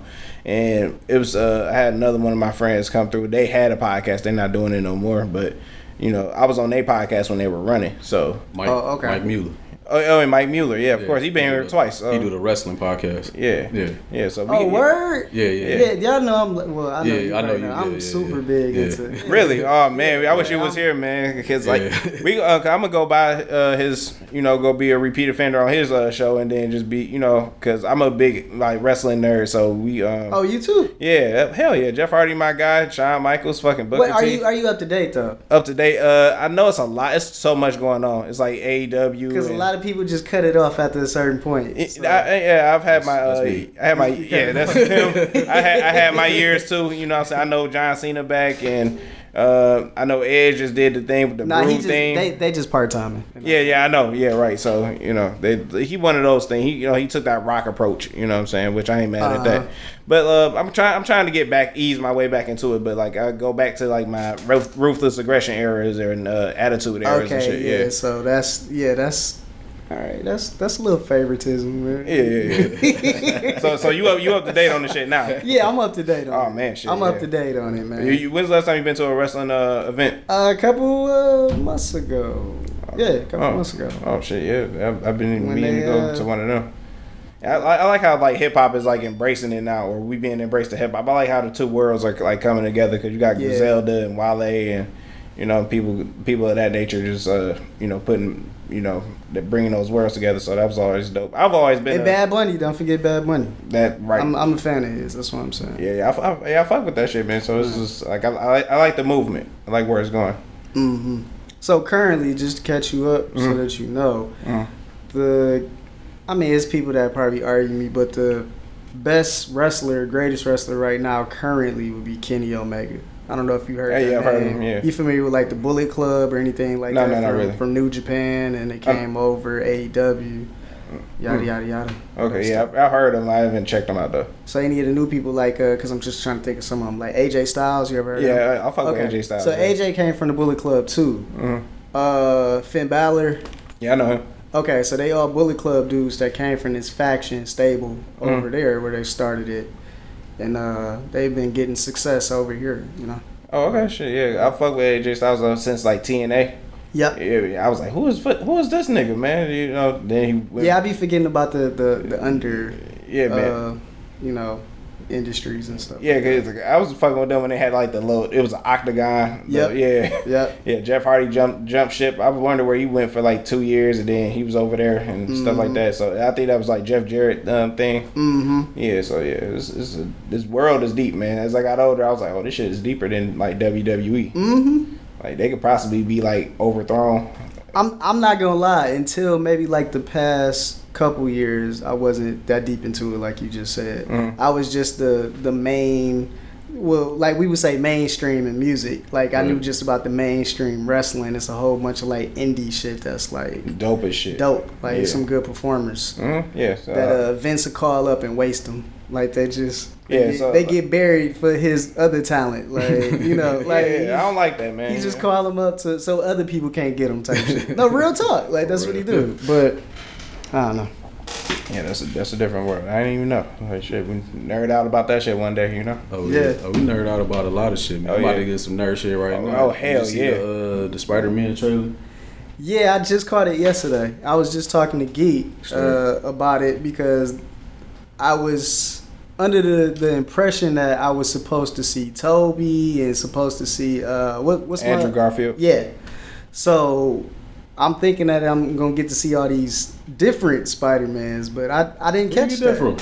and it was uh I had another one of my friends come through. They had a podcast. They're not doing it no more, but you know I was on their podcast when they were running. So Mike, Oh, okay. Mike Mueller. Oh, oh and Mike Mueller, yeah, of Yeah, course he been do here the- twice. So, He do the wrestling podcast. yeah, Yeah. yeah. So we, Oh, word. Yeah, yeah. Yeah, y'all know I'm. Well, I know Yeah, you. I know right you, now. I'm yeah, yeah, super yeah. big Yeah. into. [LAUGHS] [LAUGHS] Really? Oh man, I wish Yeah, you was I'm- here, man. Because like Yeah. [LAUGHS] we, uh, I'm gonna go by uh, his, you know, go be a repeat offender on his uh, show, and then just be, you know, because I'm a big like wrestling nerd. So we, um, Oh, you too. yeah, hell yeah, Jeff Hardy, my guy, Shawn Michaels, fucking Booker Wait, are T. you are you up to date though? up to date? Uh, I know it's a lot. It's so much going on. It's like AEW. Because a lot of people just cut it off after a certain point. it- So- I, yeah, I've had my, uh. I had my, yeah, that's him. [LAUGHS] I had, I had my years too. You know, what I'm saying I know John Cena back, and uh, I know Edge just did the thing with the nah, brood he just thing. they they just part timing. Yeah, yeah, I know. Yeah, right. So you know, they he one of those things. He you know he took that rock approach. You know what I'm saying? Which I ain't mad at that. Uh-huh. But uh, I'm trying I'm trying to get back, ease my way back into it. But like I go back to like my ruthless aggression eras and uh, attitude eras and Okay, shit. yeah, Yeah. So that's yeah, that's all right. That's that's a little favoritism, man. Yeah, yeah, yeah. [LAUGHS] so so you up you up to date on the shit now? Yeah, I'm up to date on Oh, it. man, shit, I'm yeah. up to date on it, man. You, you, when's the last time you been to a wrestling uh, event? a couple uh, months ago. Yeah, a couple Oh, months ago. oh shit, yeah. I've, I've been When meaning they, to go uh, to one of them. I, I I like how like hip hop is like embracing it now, or we being embraced to hip hop. I like how the two worlds are like coming together because you got. Griselda and Wale and you know people people of that nature just uh you know putting you know that bringing those worlds together. So that was always dope. I've always been And a- Bad Bunny, don't forget Bad Bunny. that right. I'm, I'm a fan of his. That's what I'm saying. yeah, yeah, I, I, yeah, I fuck with that shit, man. So it's just like I, I, like, I like the movement. I like where it's going. Mm-hmm. So currently, just to catch you up, so Mhm. that you know, Mhm. the, I mean, it's people that probably argue me, but the best wrestler, greatest wrestler right now, currently would be Kenny Omega. I don't know if you heard. That yeah, I've heard him, yeah. You familiar with like the Bullet Club or anything like No, that? no, not from, really. From New Japan, and they came over AEW, yada Mm. yada yada. Okay, yeah, I, I heard them. I haven't checked them out though. So any of the new people, like, uh, cause I'm just trying to think of some of them, like AJ Styles. You ever heard? of? Yeah, I, fuck with AJ Styles. So yeah. AJ came from the Bullet Club too. Mhm. Uh, Finn Balor. Yeah, I know him. Okay, so they all Bullet Club dudes that came from this faction stable Mm. over there where they started it, and uh, they've been getting success over here. You know. Oh, okay, shit, yeah. I fuck with AJ Styles uh, since like TNA. Yep. Yeah, yeah, I was like, who is who is this nigga, man? You know, then he went, Yeah, I be forgetting about the the, the under, yeah, man. uh, you know, industries and stuff. yeah, cause like, I was fucking with them when they had like the little. It was an octagon. the- Yep. yeah. Yep. [LAUGHS] Yeah, Jeff Hardy jumped jump ship. I wonder where he went for like two years, and then he was over there and stuff like Mhm. that. So I think that was like Jeff Jarrett um, thing. Mm-hmm. Yeah, so yeah, it's, it's a, this world is deep, man. As I got older, I was like, oh, this shit is deeper than like WWE. Mm-hmm. Like they could possibly be like overthrown. I'm I'm not gonna lie. Until maybe like the past couple years, I wasn't that deep into it, like you just said. Mhm. I was just the the main. Well, like we would say, mainstream in music. Like I knew Mm. just about the mainstream wrestling. It's a whole bunch of like indie shit that's like Dope as shit. dope. Like Yeah. some good performers hmm Yeah. So, that uh, Vince would call up and waste them. Like they just Yeah, they, get, so- they get buried for his other talent. [LAUGHS] Like you know, like yeah, I don't like that, man. he just call him up to so other people can't get him type shit. No, real talk. Like [LAUGHS] that's what he do. But I don't know. Yeah, that's a, that's a different world. I didn't even know. Like shit, we nerd out about that shit one day, you know. Oh yeah. Yeah. Oh, we nerd out about a lot of shit, man. Oh, I'm about yeah. to get some nerd shit right Oh, now. oh, hell you see yeah. The, uh, the Spider Man trailer. Yeah, I just caught it yesterday. I was just talking to Geek uh, about it because I was under the, the impression that I was supposed to see Tobey and supposed to see uh what what's my Andrew Garfield. Yeah. So I'm thinking that I'm gonna get to see all these different Spider Mans, but I I didn't catch that. from?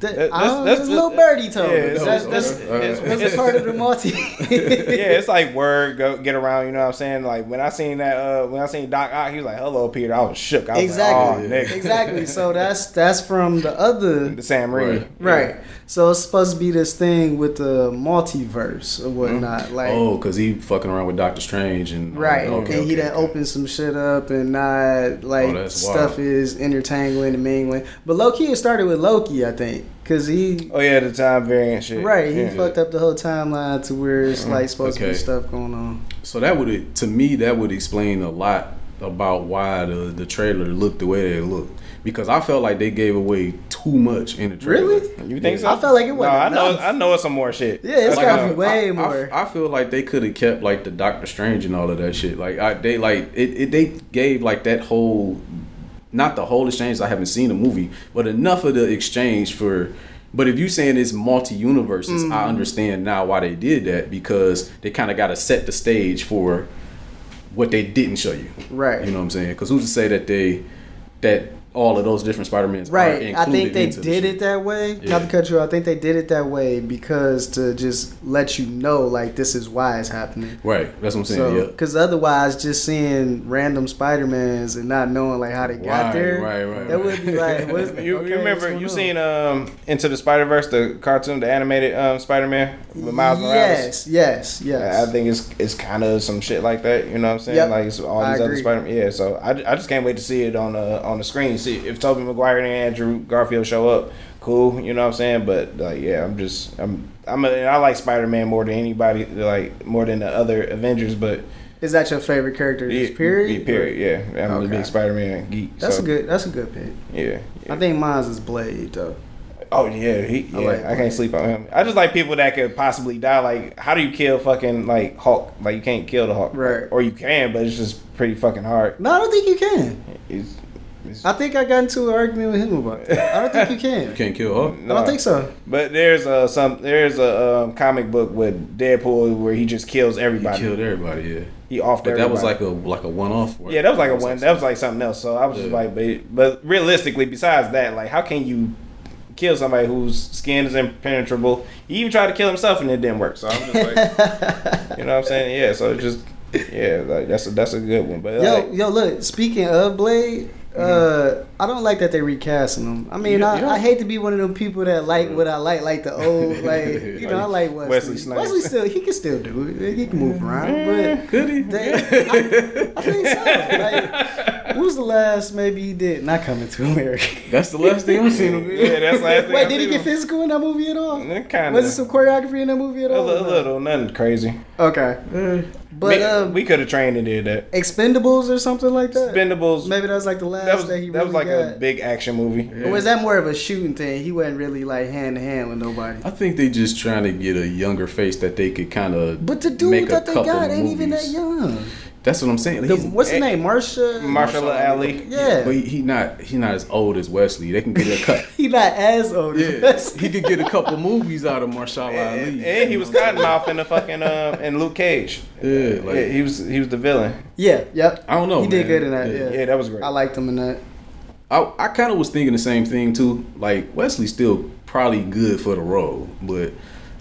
That, That- I that's- don't- that's that's the- little birdie told yeah, me. it's- That's, it's- that's, that's part of the multi. [LAUGHS] yeah, it's like word go get around. You know what I'm saying? Like when I seen that, uh, when I seen Doc Ock, he was like, "Hello, Peter." I was shook. I was exactly, like, "Oh, nigga." exactly. So that's that's from the other [LAUGHS] The Sam Raimi. Right. So it's supposed to be this thing with the multiverse or whatnot. Like Oh, because he fucking around with Doctor Strange and Right. Okay, and he okay, done okay. opened some shit up and not like Oh, stuff wild. is intertangling and mingling. But Loki it started with Loki, I think. Cause he Oh yeah, the time variant shit. Right, he Yeah. fucked up the whole timeline to where it's like supposed to be stuff going on. So that would to me that would explain a lot about why the the trailer looked the way they looked because I felt like they gave away too much in the trailer. Really? You think so? I felt like it No, wasn't I know. I know it's some more shit. Yeah, it's Like, gotta uh, be way I- more. I, I feel like they could have kept like the Doctor Strange and all of that shit. Like I, they like it, it. They gave like that whole, not the whole exchange. I haven't seen the movie, but enough of the exchange for. But if you saying it's multi universes, Mm. I understand now why they did that because they kind of got to set the stage for what they didn't show you. Right. You know what I'm saying? Because who's to say that they that all of those different Spider Mans Right. I think they into the did it that way. Yeah. Not to cut you off. I think they did it that way because to just let you know, like, this is why it's happening. Right. That's what I'm saying. So, yeah. because otherwise, just seeing random Spider Mans and not knowing like how they got Right, there, right, right, that right. would be like, [LAUGHS] what's, You, okay, you remember you on? seen um Into the Spider Verse the cartoon the animated um Spider Man with Miles Morales. Yes, yes, I think it's it's kind of some shit like that. You know what I'm saying? Yep. Like it's all I these other. Spider Man. Yeah. So I, I just can't wait to see it on the on the screen. See if Tobey Maguire and Andrew Garfield show up. Cool. You know what I'm saying? But like yeah, I'm just I'm I'm a, I like Spider Man more than anybody like more than the other Avengers. But Is that your favorite character? yeah, Just period. yeah, period. Yeah. I'm a big Spider Man geek. That's so, a good. That's a good pick. Yeah. yeah. I think mine's is Blade though. Oh yeah, he, yeah. I I, can't sleep on him. I just like people that could possibly die. Like, how do you kill fucking like Hulk? Like, you can't kill the Hulk, Right. Or you can, but it's just pretty fucking hard. No, I don't think you can. It's, it's, I think I got into an argument with him about that. I don't think you [LAUGHS] can. You can't kill Hulk. I don't think so. But there's a some there's a um, comic book with Deadpool where he just kills He everybody. killed everybody. Yeah. He offed But that was like a like a one off. yeah, that was like a one. That was like something else. So I was just like, but, but realistically, besides that, like, how can you kill somebody whose skin is impenetrable? He even tried to kill himself and it didn't work. So I'm just like, [LAUGHS] you know what I'm saying? Yeah. So it's just yeah, like that's a that's a good one. But Yo, like, yo, look. Speaking of Blade, uh, mm-hmm. I don't like that they recasting him. I mean, You- I, don't- I hate to be one of them people that like mm-hmm. what I like, like the old, [LAUGHS] like you know, I like Wesley. Wesley Snipes. Wesley still, he can still do it. He can move around, mm-hmm. but eh, Could he? they, I, [LAUGHS] I think so. Like, when was the last maybe he did? Not coming to America. That's the last thing I've seen him. yeah, that's the last thing. Wait, I did he get him. physical in that movie at all? Kind of. Was it some choreography in that movie at a, all? a little, nothing crazy. Okay, uh, but we, um, we could have trained and did that. Expendables or something like that. Expendables. Maybe that was like the last that he was that he that was like got. a big action movie. Or was that more of a shooting thing? He wasn't really like hand to hand with nobody. I think they just trying to get a younger face that they could kind of. But the dude make that they got ain't even that young. That's what I'm saying. The, what's his name? Marsha. Marshall Ali. Yeah. But he, he not he not as old as Wesley. They can get a cut. [LAUGHS] he not as old. yeah, as he could get a couple movies out of Marshall And, Ali. and he was Cottonmouth in the fucking um in Luke Cage. Yeah, like Yeah, he was he was the villain. Yeah. Yep. I don't know. He did good in that. Yeah. Yeah, that was great. I liked him in that. I I kind of was thinking the same thing too. Like Wesley's still probably good for the role, but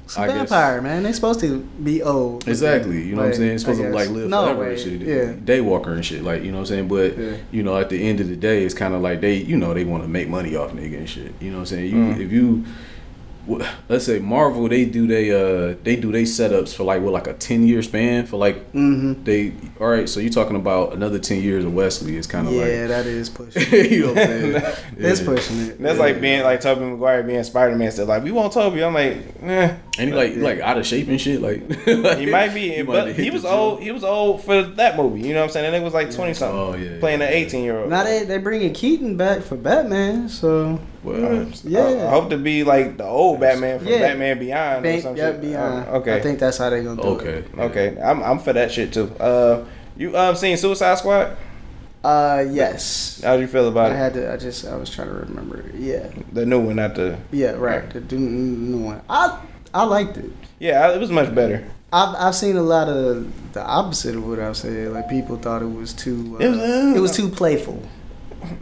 It's a I guess- vampire, man. They supposed to be old. Exactly, you know what I'm Like, saying. It's supposed to guess. like live no forever way. and shit. Yeah. Daywalker and shit, like you know what I'm saying. But Yeah. you know, at the end of the day, it's kind of like they, you know, they want to make money off nigga and shit. You know what I'm saying. You Mm. if you, let's say Marvel, they do they uh they do they setups for like what like a ten year span for like Mm-hmm. they all right. So you're talking about another ten years of Wesley. It's kind of like Yeah, that is pushing. [LAUGHS] like you know what I'm saying. That's Yeah. pushing it. That's like being like Tobey Maguire being Spider Man. Still like we want Tobey. I'm like, eh. And he like like out of shape and shit. Like [LAUGHS] He might be, He but have he was the gym. old. He was old for that movie. You know what I'm saying? And it was like twenty something, Oh, yeah, playing yeah, an eighteen year old. Now they they bringing Keaton back for Batman, so What? yeah. I hope to be like the old Batman from Yeah. Batman Beyond or Bank, some yep, shit. beyond. Uh, okay, I think that's how they're gonna do Okay. it. okay, I'm I'm for that shit too. Uh, you um seen Suicide Squad? Uh, yes. How do you feel about I it? I had to. I just. I was trying to remember. Yeah. The new one, not the. Yeah. Right. The new- new one. I I liked it. Yeah, it was much better. I've I've seen a lot of the opposite of what I've said. Like people thought it was too. Uh, It was, uh, it was too playful.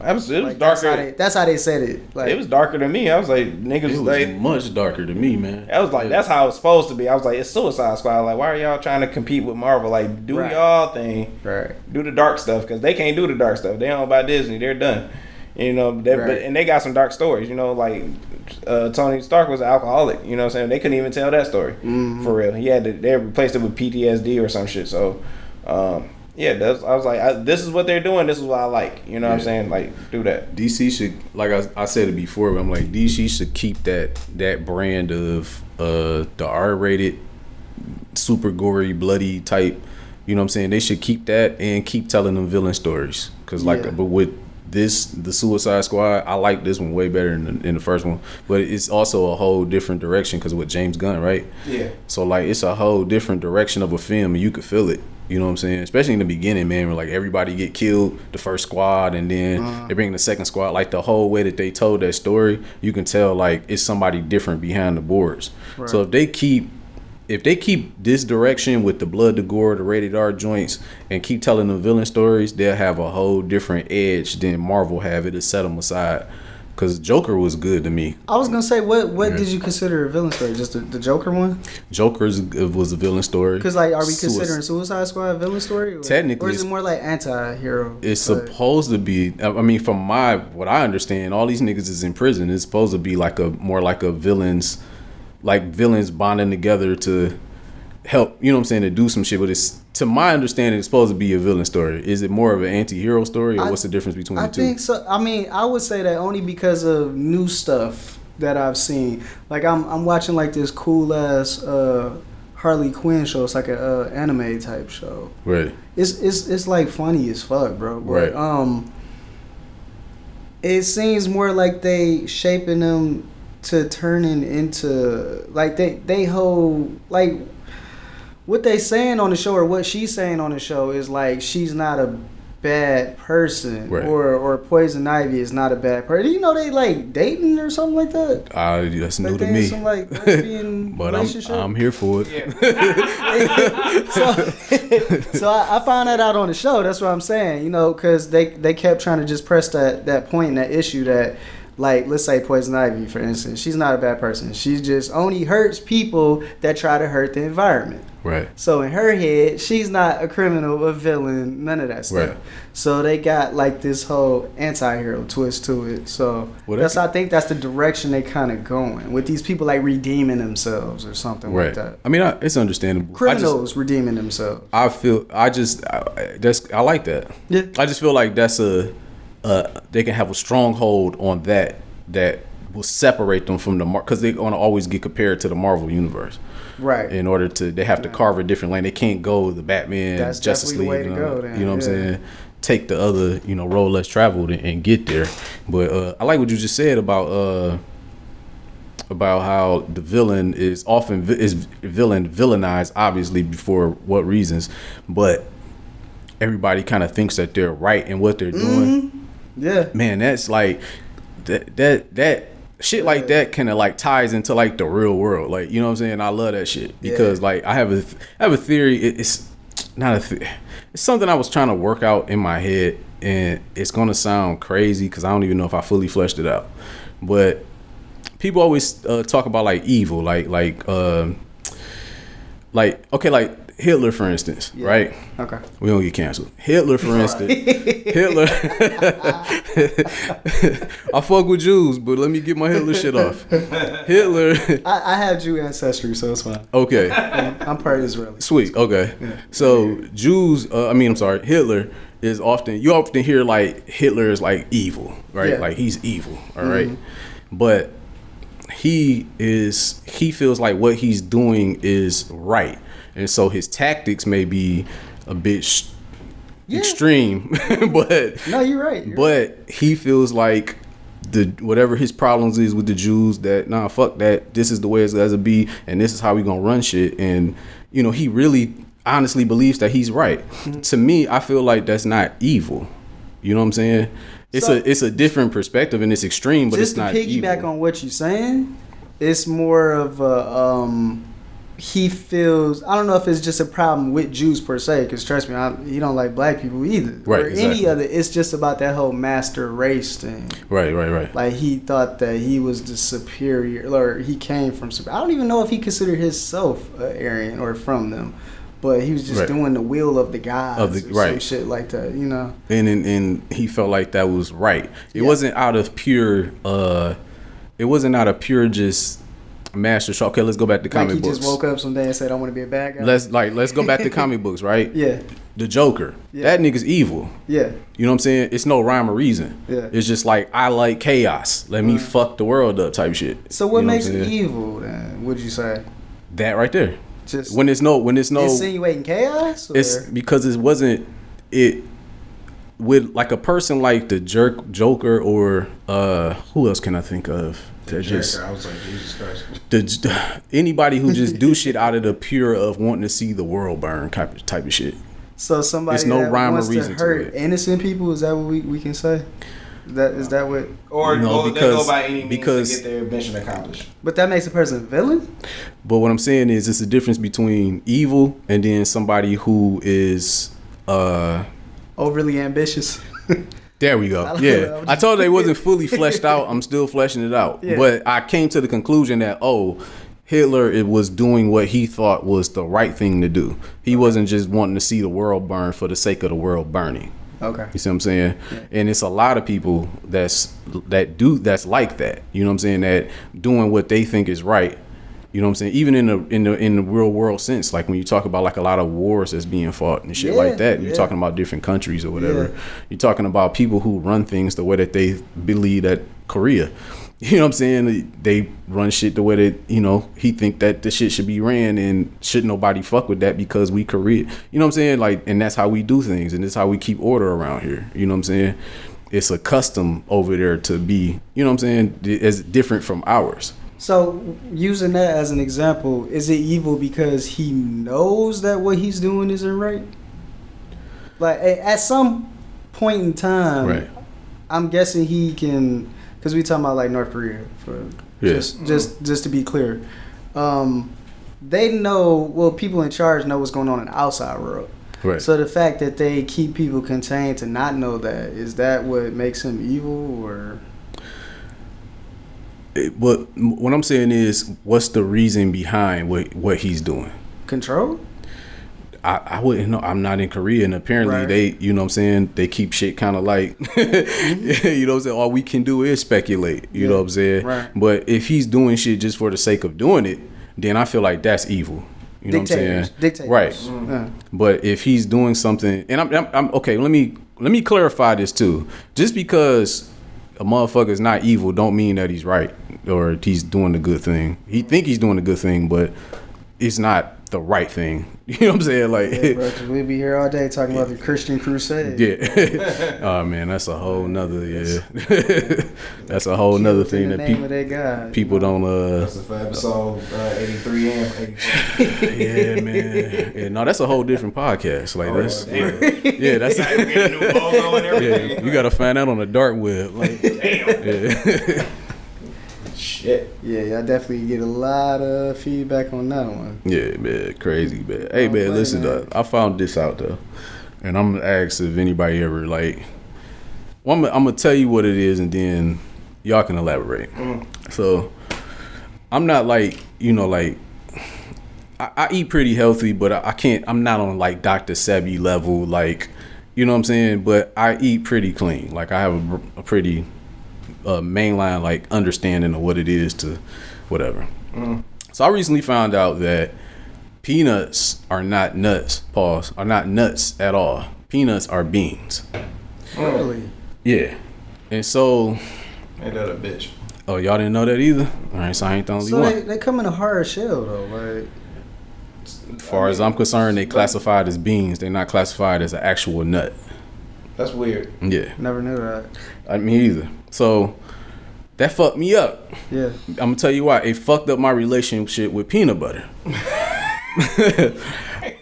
I was, it was Like, that's, how they, that's how they said it. Like, it was darker than me. I was like, niggas It was like, much darker to me, man. I was like, that's how it's supposed to be. I was like, it's Suicide Squad. Like, why are y'all trying to compete with Marvel? Like, do Right. y'all thing. right. do the dark stuff because they can't do the dark stuff. They owned by Disney. They're done. You know, they, Right. but, and they got some dark stories. You know, like uh, Tony Stark was an alcoholic. You know what I'm saying? They couldn't even tell that story Mm-hmm. for real. He had to. They replaced it with PTSD or some shit. So, um, yeah, that's, I was like, I, this is what they're doing. This is what I like. You know what I'm saying? Like, do that. DC should, like I, I said it before, but I'm like DC should keep that that brand of uh the R-rated, super gory, bloody type. You know what I'm saying? They should keep that and keep telling them villain stories. Cause like, Yeah. but with this, the Suicide Squad, I like this one way better than the, than the first one. But it's also a whole different direction because with James Gunn, right? Yeah. So like it's a whole different direction of a film and you could feel it. You know what I'm saying? Especially in the beginning, man, where like everybody get killed, the first squad, and then mm-hmm. they bring the second squad. Like the whole way that they told that story, you can tell like it's somebody different behind the boards. So if they keep if they keep this direction with the blood, the gore, the rated R joints, and keep telling the villain stories, they'll have a whole different edge than Marvel have. It'll set them aside. Cause Joker was good to me. I was gonna say, what what did you consider a villain story? Just the, the Joker one? Joker's uh, was a villain story. Because like, are we considering Suicide Squad a villain story? Or, Technically, or is it more like anti-hero? It's But- supposed to be. I I mean, from my what I understand, all these niggas is in prison. It's supposed to be like a more like a villains, like villains bonding together to help. You know what I'm saying? To do some shit. But it's to my understanding, it's supposed to be a villain story. Is it more of an anti-hero story, or I- what's the difference between I the two? I think so. I mean, I would say that only because of new stuff that I've seen. Like I'm I'm watching like this cool ass uh, Harley Quinn show. It's like a uh, anime type show. Right. It's it's it's like funny as fuck, bro. But, Right. Um. It seems more like they shaping them to turning into like they they hold like what they saying on the show or what she's saying on the show is like she's not a bad person Right. or or Poison Ivy is not a bad person. You know they like dating or something like that. Uh, that's Like new to me. some like lesbian [LAUGHS] but I'm. I'm here for it. [LAUGHS] [LAUGHS] so, so I, I found that out on the show. That's what I'm saying. You know, because they they kept trying to just press that that point and that issue that, like, let's say Poison Ivy, for instance, she's not a bad person. She just only hurts people that try to hurt the environment. Right. So in her head, she's not a criminal, a villain, none of that stuff. Right. So they got like this whole anti-hero twist to it. So Well, that's that- I think that's the direction they kind of going with these people like redeeming themselves or something Right. like that. I mean, I, it's understandable. I just- Criminals redeeming themselves. I feel I just I, I- that's I like that. Yeah. I just feel like that's a uh they can have a stronghold on that that will separate them from the mar because they're gonna always get compared to the Marvel universe. Right. In order to, they have to carve a different lane. They can't go the Batman, That's Justice League. you to know, go you know what I'm saying? Take the other, you know, road less traveled and, and get there. But uh, I like what you just said about uh, about how the villain is often vi- is villain villainized obviously before what reasons but everybody kind of thinks that they're right in what they're doing Yeah. man that's like that that that shit like that kind of like ties into like the real world. Like you know what i'm saying? I love that shit because Yeah. like i have a i have a theory. It's not a th- it's something i was trying to work out in my head and it's gonna sound crazy because i don't even know if i fully fleshed it out. But people always uh, talk about like evil like like um like okay like hitler for instance right Okay. we don't get canceled. Hitler, for instance, Hitler. [LAUGHS] I fuck with Jews, but let me get my Hitler shit off. Hitler. I, I have Jew ancestry, so it's fine. Okay, I'm part Israeli. sweet. Okay, so Jews. Uh, I mean, I'm sorry. Hitler is often you often hear like Hitler is like evil, right? Yeah. Like he's evil. All right, but he is. He feels like what he's doing is right, and so his tactics may be a bit. Sh- extreme, [LAUGHS] but No, you're right. You're but he feels like the whatever his problems is with the Jews that nah fuck that this is the way it's going to be and this is how we gonna run shit and you know he really honestly believes that he's right. Mm-hmm. To me, I feel like that's not evil. You know what I'm saying? It's So- a it's a different perspective and it's extreme, but just it's not to piggyback evil. on what you're saying, it's more of a um he feels I don't know if it's just a problem with Jews per se, because trust me, I, he don't like black people either, Right, or any other. It's just about that whole master race thing. Right, right, right. Like he thought that he was the superior, or he came from. I don't even know if he considered himself uh, Aryan or from them, but he was just Right. doing the will of the gods, Of the- right. shit like that. You know, and, and and he felt like that was right. It Yeah. wasn't out of pure. uh It wasn't out of pure just master. Okay, let's go back to like comic he books. just woke up someday and said, "I want to be a bad guy." Let's like let's go back to [LAUGHS] comic books, right? yeah, The Joker. Yeah. That nigga's evil. yeah, You know what I'm saying? It's no rhyme or reason. Yeah. It's just like I like chaos. Let me fuck the world up type shit. So what You know makes saying? evil then? Would you say That right there. just When it's no when it's no insinuating chaos? Or? It's because it wasn't it with like a person like the jerk Joker or uh who else can I think of? They're just I was like, Jesus Christ. the anybody who just do shit out of the pure of wanting to see the world burn type of type of shit. so somebody It's no that rhyme or wants reason to to hurt it. innocent people. Is that what we, we can say? That is that what? Or No, or they because- go by any means because- to get their mission accomplished. But that makes a person a villain. But what I'm saying is it's a difference between evil and then somebody who is uh Overly ambitious. [LAUGHS] There we go. I Yeah. I told you it wasn't fully fleshed out. I'm still fleshing it out. Yeah. But I came to the conclusion that, oh, Hitler it was doing what he thought was the right thing to do. He wasn't just wanting to see the world burn for the sake of the world burning. okay. You see what I'm saying? And it's a lot of people that's that do that's like that. You know what I'm saying? That doing what they think is right. You know what I'm saying? Even in the in the in the real world sense, like when you talk about like a lot of wars that's being fought and shit Yeah, like that, you're yeah. talking about different countries or whatever. Yeah. You're talking about people who run things the way that they believe that Korea. [LAUGHS] You know what I'm saying? They run shit the way that you know he think that the shit should be ran, and should nobody fuck with that because we Korea. You know what I'm saying? Like, and that's how we do things, and this how we keep order around here. You know what I'm saying? It's a custom over there to be. You know what I'm saying? It's different from ours. So using that as an example, is it evil because he knows that what he's doing isn't right? Like at some point in time, Right. I'm guessing he can, because we talking about like North Korea for Yeah. just just just to be clear, um, they know. Well, people in charge know what's going on in the outside world. Right. So the fact that they keep people contained to not know that is that what makes him evil or But what I'm saying is, what's the reason behind what what he's doing? control? I, I wouldn't know. I'm not in Korea, and apparently Right. they, you know, what I'm saying they keep shit kind of like, [LAUGHS] you know, what I'm saying all we can do is speculate. You Yeah. know what I'm saying? Right. But if he's doing shit just for the sake of doing it, then I feel like that's evil. You know Dictators. what I'm saying? Dictators. Right. Yeah. But if he's doing something, and I'm, I'm, I'm okay. Let me let me clarify this too. Just because a motherfucker's not evil, don't mean that he's right or he's doing the good thing. He think he's doing the good thing, but it's not the right thing. [LAUGHS] You know what I'm saying? Like, Yeah, bro, 'cause we'll be here all day talking about the Christian crusade. yeah. [LAUGHS] oh man, that's a whole nother yeah. [LAUGHS] that's a whole nother thing that name people that God. people don't uh That's for episode uh, 83 and 84. yeah man yeah no that's a whole different podcast like that's damn. yeah that's Now we get a new logo yeah you gotta find out on the dark web like yeah. Shit. Yeah, I definitely get a lot of feedback on that one. Yeah, man, crazy, man. Hey, man, man, listen, man. I found this out though, and I'm gonna ask if anybody ever like. Well, I'm, I'm gonna tell you what it is, and then y'all can elaborate. Mm-hmm. So, I'm not like you know like. I, I eat pretty healthy, but I, I can't. I'm not on like Dr. Sebi level, like you know what I'm saying. But I eat pretty clean. Like I have a, a pretty uh, mainline like understanding of what it is to whatever. So I recently found out that peanuts are not nuts. Pause. Are not nuts at all. Peanuts are beans. Really? Yeah. And so, Ain't that a bitch? oh, y'all didn't know that either. All right, so I ain't the only So they, one. they come in a hard shell though. Like, As far as I'm concerned, they classified as beans. They're not classified as an actual nut. That's weird. Yeah. never knew that. I mean either. So that fucked me up. Yeah. I'm gonna tell you why. It fucked up my relationship with peanut butter. [LAUGHS]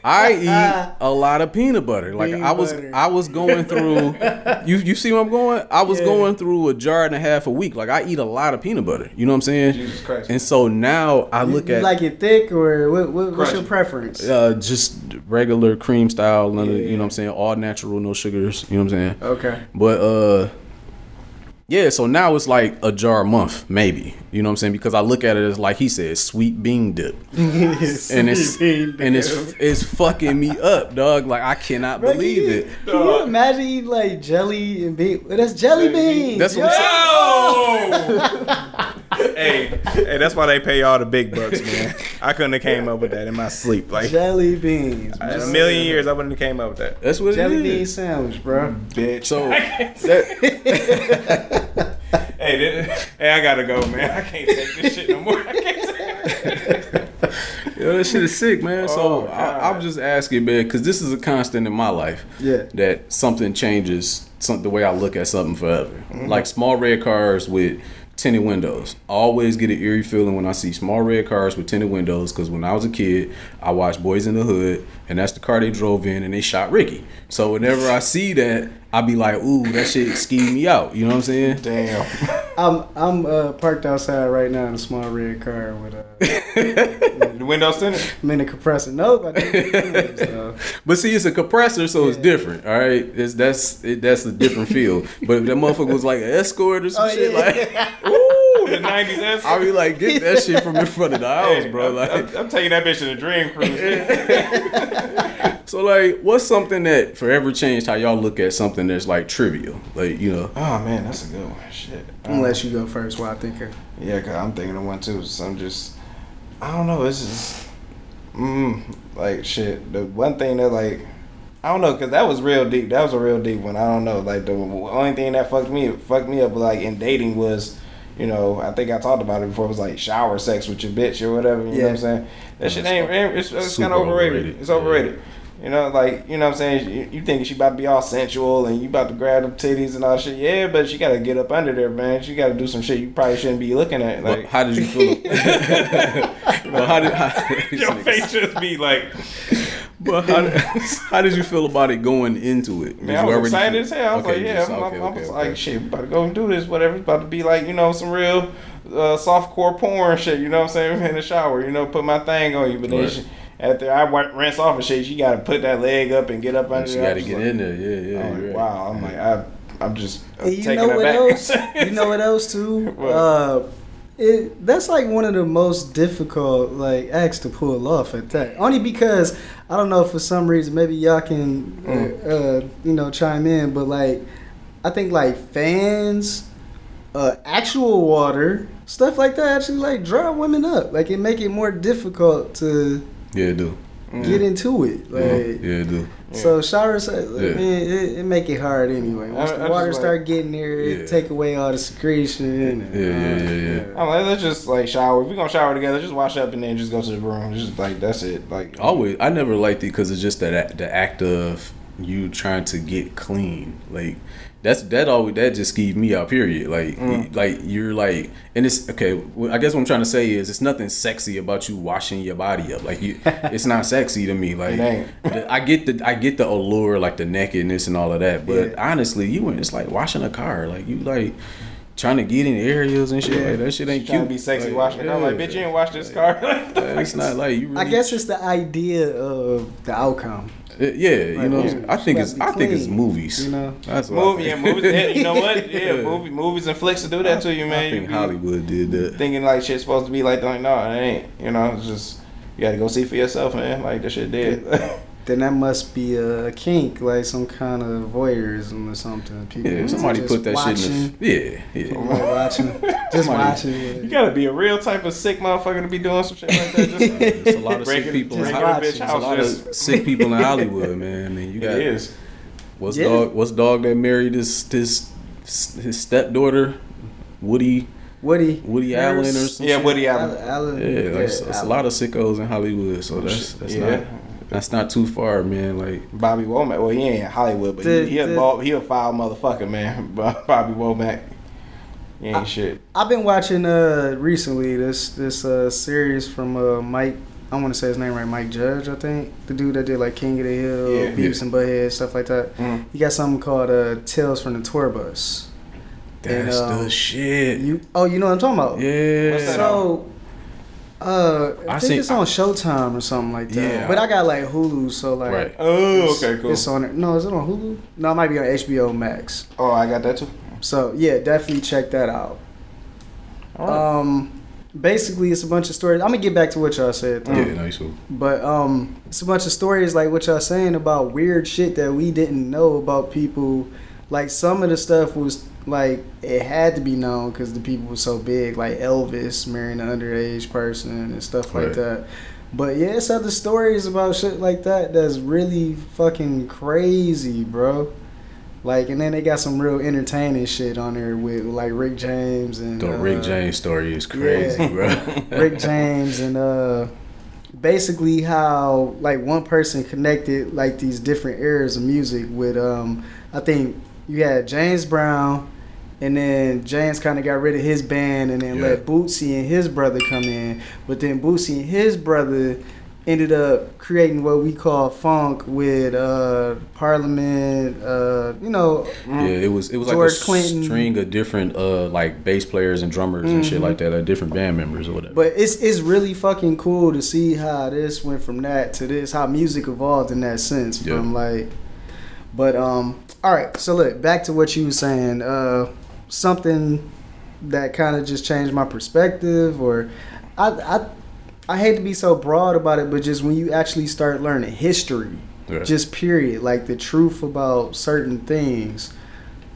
I eat a lot of peanut butter. Like Peanut I was, butter. I was going through. [LAUGHS] you you see where I'm going? I was Yeah. going through a jar and a half a week. Like I eat a lot of peanut butter. You know what I'm saying? Jesus Christ. And so now I look you at like it thick or what, what, what's your preference? uh, just regular cream style. None of, you know what I'm saying? All natural, no sugars. You know what I'm saying? Okay. But uh yeah, so now it's like a jar a month, maybe. You know what I'm saying? Because I look at it as like he said, sweet bean dip. [LAUGHS] and it's and it's it's fucking me up, dog. Like I cannot Bro, believe can you, it. Can you imagine eating like jelly and bean? Well, that's jelly beans. That's what I'm yo. [LAUGHS] [LAUGHS] hey, hey, that's why they pay y'all the big bucks, man. I couldn't have came up with that in my sleep. Like Jelly beans. in a million years, I wouldn't have came up with that. That's what Jelly it bean sandwich, bro. Bitch. So [LAUGHS] hey, this, hey, I gotta go, man. I can't take this shit no more. I can't take [LAUGHS] Yo, that shit is sick, man. So Oh, I, I'm just asking, man, because this is a constant in my life. Yeah. That something changes some, the way I look at something forever. Mm-hmm. Like small red cars with tinted windows. Always get an eerie feeling when I see small red cars with tinted windows because when I was a kid, I watched Boys in the Hood, and that's the car they drove in, and they shot Ricky. So whenever I see that, I be like, ooh, that shit scheme me out. You know what I'm saying? Damn. [LAUGHS] I'm I'm uh, parked outside right now in a small red car with a [LAUGHS] The windows tinted. I'm in a compressor. Nope, I [LAUGHS] so. But see, it's a compressor, so it's different. All right, it's that's it, that's a different feel. But if that motherfucker was like an escort or some Oh, shit, yeah. like Ooh, the nineties ass. I be like, get that shit from in front of the [LAUGHS] house, Hey, bro. I'm, Like, I'm, I'm taking that bitch to the dream cruise. [LAUGHS] so like, what's something that forever changed how y'all look at something that's like trivial? Like, you know, oh man, that's a good one. Shit. I'm gonna let you go first while I think of. Yeah, cause I'm thinking of one too. So I'm just, I don't know. It's just, mm, like shit. The one thing that like, I don't know, cause that was real deep. That was a real deep one. I don't know. Like the only thing that fucked me fucked me up like in dating was, you know, I think I talked about it before. It was like shower sex with your bitch or whatever. You know what I'm saying? That shit ain't. ain't- It's, it's kind of overrated. overrated. It's overrated. You know, like you know what I'm saying. You, you think she about to be all sensual and you about to grab them titties and all shit. Yeah, but she got to get up under there, man. She got to do some shit you probably shouldn't be looking at. but Like how did you feel? [LAUGHS] [LAUGHS] but how did how, your [LAUGHS] face just be like, but how, did- how did you feel about it going into it? Did man, I was excited feel- as hell. I was Okay, like, yeah, just- I'm, okay, I'm, I okay, was okay. like, shit, we about to go and do this, whatever. It's about to be like, you know, some real uh, softcore porn [LAUGHS] shit. You know what I'm saying? [LAUGHS] In the shower, you know, put my thing on you, but then Right. she, after I wa- rinse off and shit, you got to put that leg up and get up under She got to get like- in there. Yeah, yeah. I'm like, right. wow. I'm like, I, I'm just I'm And you taking know it what back. else? [LAUGHS] you know what else too? What? Uh, it that's like one of the most difficult like acts to pull off at that. Only because I don't know for some reason maybe y'all can uh, Mm. uh, you know chime in, but like I think like fans, uh, actual water, stuff like that actually like draw women up. Like it make it more difficult to Yeah, do. get into it. Like. yeah, it do. So showers, uh, Yeah. man, it, it make it hard anyway. Once I- the I water just start getting there, Yeah. it take away all the secretion. And, Yeah, yeah, yeah, yeah. I'm like, let's just like shower. If we gonna shower together, just wash up and then just go to the room. Just like that's it. Like Always, I never liked it because it's just that the act of you trying to get clean. Like that's that always that just skeeved me out. Period. Like Mm. like you're like, and it's okay. I guess what I'm trying to say is it's nothing sexy about you washing your body up. Like you, [LAUGHS] it's not sexy to me. Like It ain't. the- I get the I get the allure, like the nakedness and all of that. But Yeah. honestly, you when it's like washing a car. Like you like. Trying to get in areas and shit Yeah. like that shit ain't trying cute. to be sexy Like, washing the car. I'm like, bitch, you ain't wash this car. It's not like you. Really, I guess it's the idea of the outcome. Uh, Yeah, you Like, know, yeah, I think it's I be think it's movies. you know? that's what Movie, yeah, movies. Yeah, you know what? Yeah, [LAUGHS] Yeah. movie, movies and flicks to do that to you, man. I think be Hollywood did that. thinking like shit's supposed to be like, like no, it ain't. You know, it's just you got to go see for yourself, man. Like that shit did. [LAUGHS] Then that must be a kink, like some kind of voyeurism or something. People Yeah, somebody put that shit in watching, the. Yeah, yeah. watching, [LAUGHS] just Somebody- watching. you gotta be a real type of sick motherfucker to be doing some shit like that. Just, [LAUGHS] There's a lot of sick Breaking- people. In Hollywood. a There's a lot just- of sick people in [LAUGHS] Hollywood, man. And you got it is. what's Yeah. dog? What's dog that married his his his stepdaughter, Woody Woody, Woody Harris- Allen or something. Yeah, Woody Al- Allen. Allen. Yeah, like, it's, it's a lot of sickos in Hollywood, so oh, that's that's Yeah. not that's not too far, man. Like Bobby Womack. Well, he ain't in Hollywood, but The- he, he, a, the- ball, he a foul motherfucker, man. [LAUGHS] Bobby Womack. He ain't I- shit. I've been watching uh recently this this uh series from uh Mike I want to say his name right, Mike Judge, I think. The dude that did like King of the Hill, Yeah. Beavis and Butthead, stuff like that. Mhm. He got something called uh, Tales from the Tour Bus. That's And, um, the shit. You oh, you know what I'm talking about? yeah. What's that So, uh, I, I think seen- it's on Showtime or something like that. Yeah. But I got like Hulu, so like. Right. Oh, okay, cool. It's on it. No, is it on Hulu? No, it might be on HBO Max. Oh, I got that too. So yeah, definitely check that out. All right. Um, basically, it's a bunch of stories. I'm gonna get back to what y'all said, though. Yeah, nice. cool. but um, it's a bunch of stories like what y'all saying about weird shit that we didn't know about people. Like some of the stuff was like it had to be known because the people were so big, like Elvis marrying an underage person and stuff like Right. that. But yeah, it's other stories about shit like that that's really fucking crazy, bro. Like, and then they got some real entertaining shit on there with like Rick James and The uh, Rick James story is crazy, yeah. bro. [LAUGHS] Rick James and uh basically how like one person connected like these different eras of music with um I think you had James Brown and then James kind of got rid of his band and then Yeah. let Bootsy and his brother come in but then Bootsy and his brother ended up creating what we call funk with uh Parliament uh you know Yeah, it was it was George like a Clinton. string of different uh like bass players and drummers and shit like that, like different band members or whatever. But it's it's really fucking cool to see how this went from that to this, how music evolved in that sense. Yeah. From like, but um, all right. So look, back to what you were saying. Uh, something that kind of just changed my perspective, or I I I hate to be so broad about it, but just when you actually start learning history, Yeah. just period, like the truth about certain things,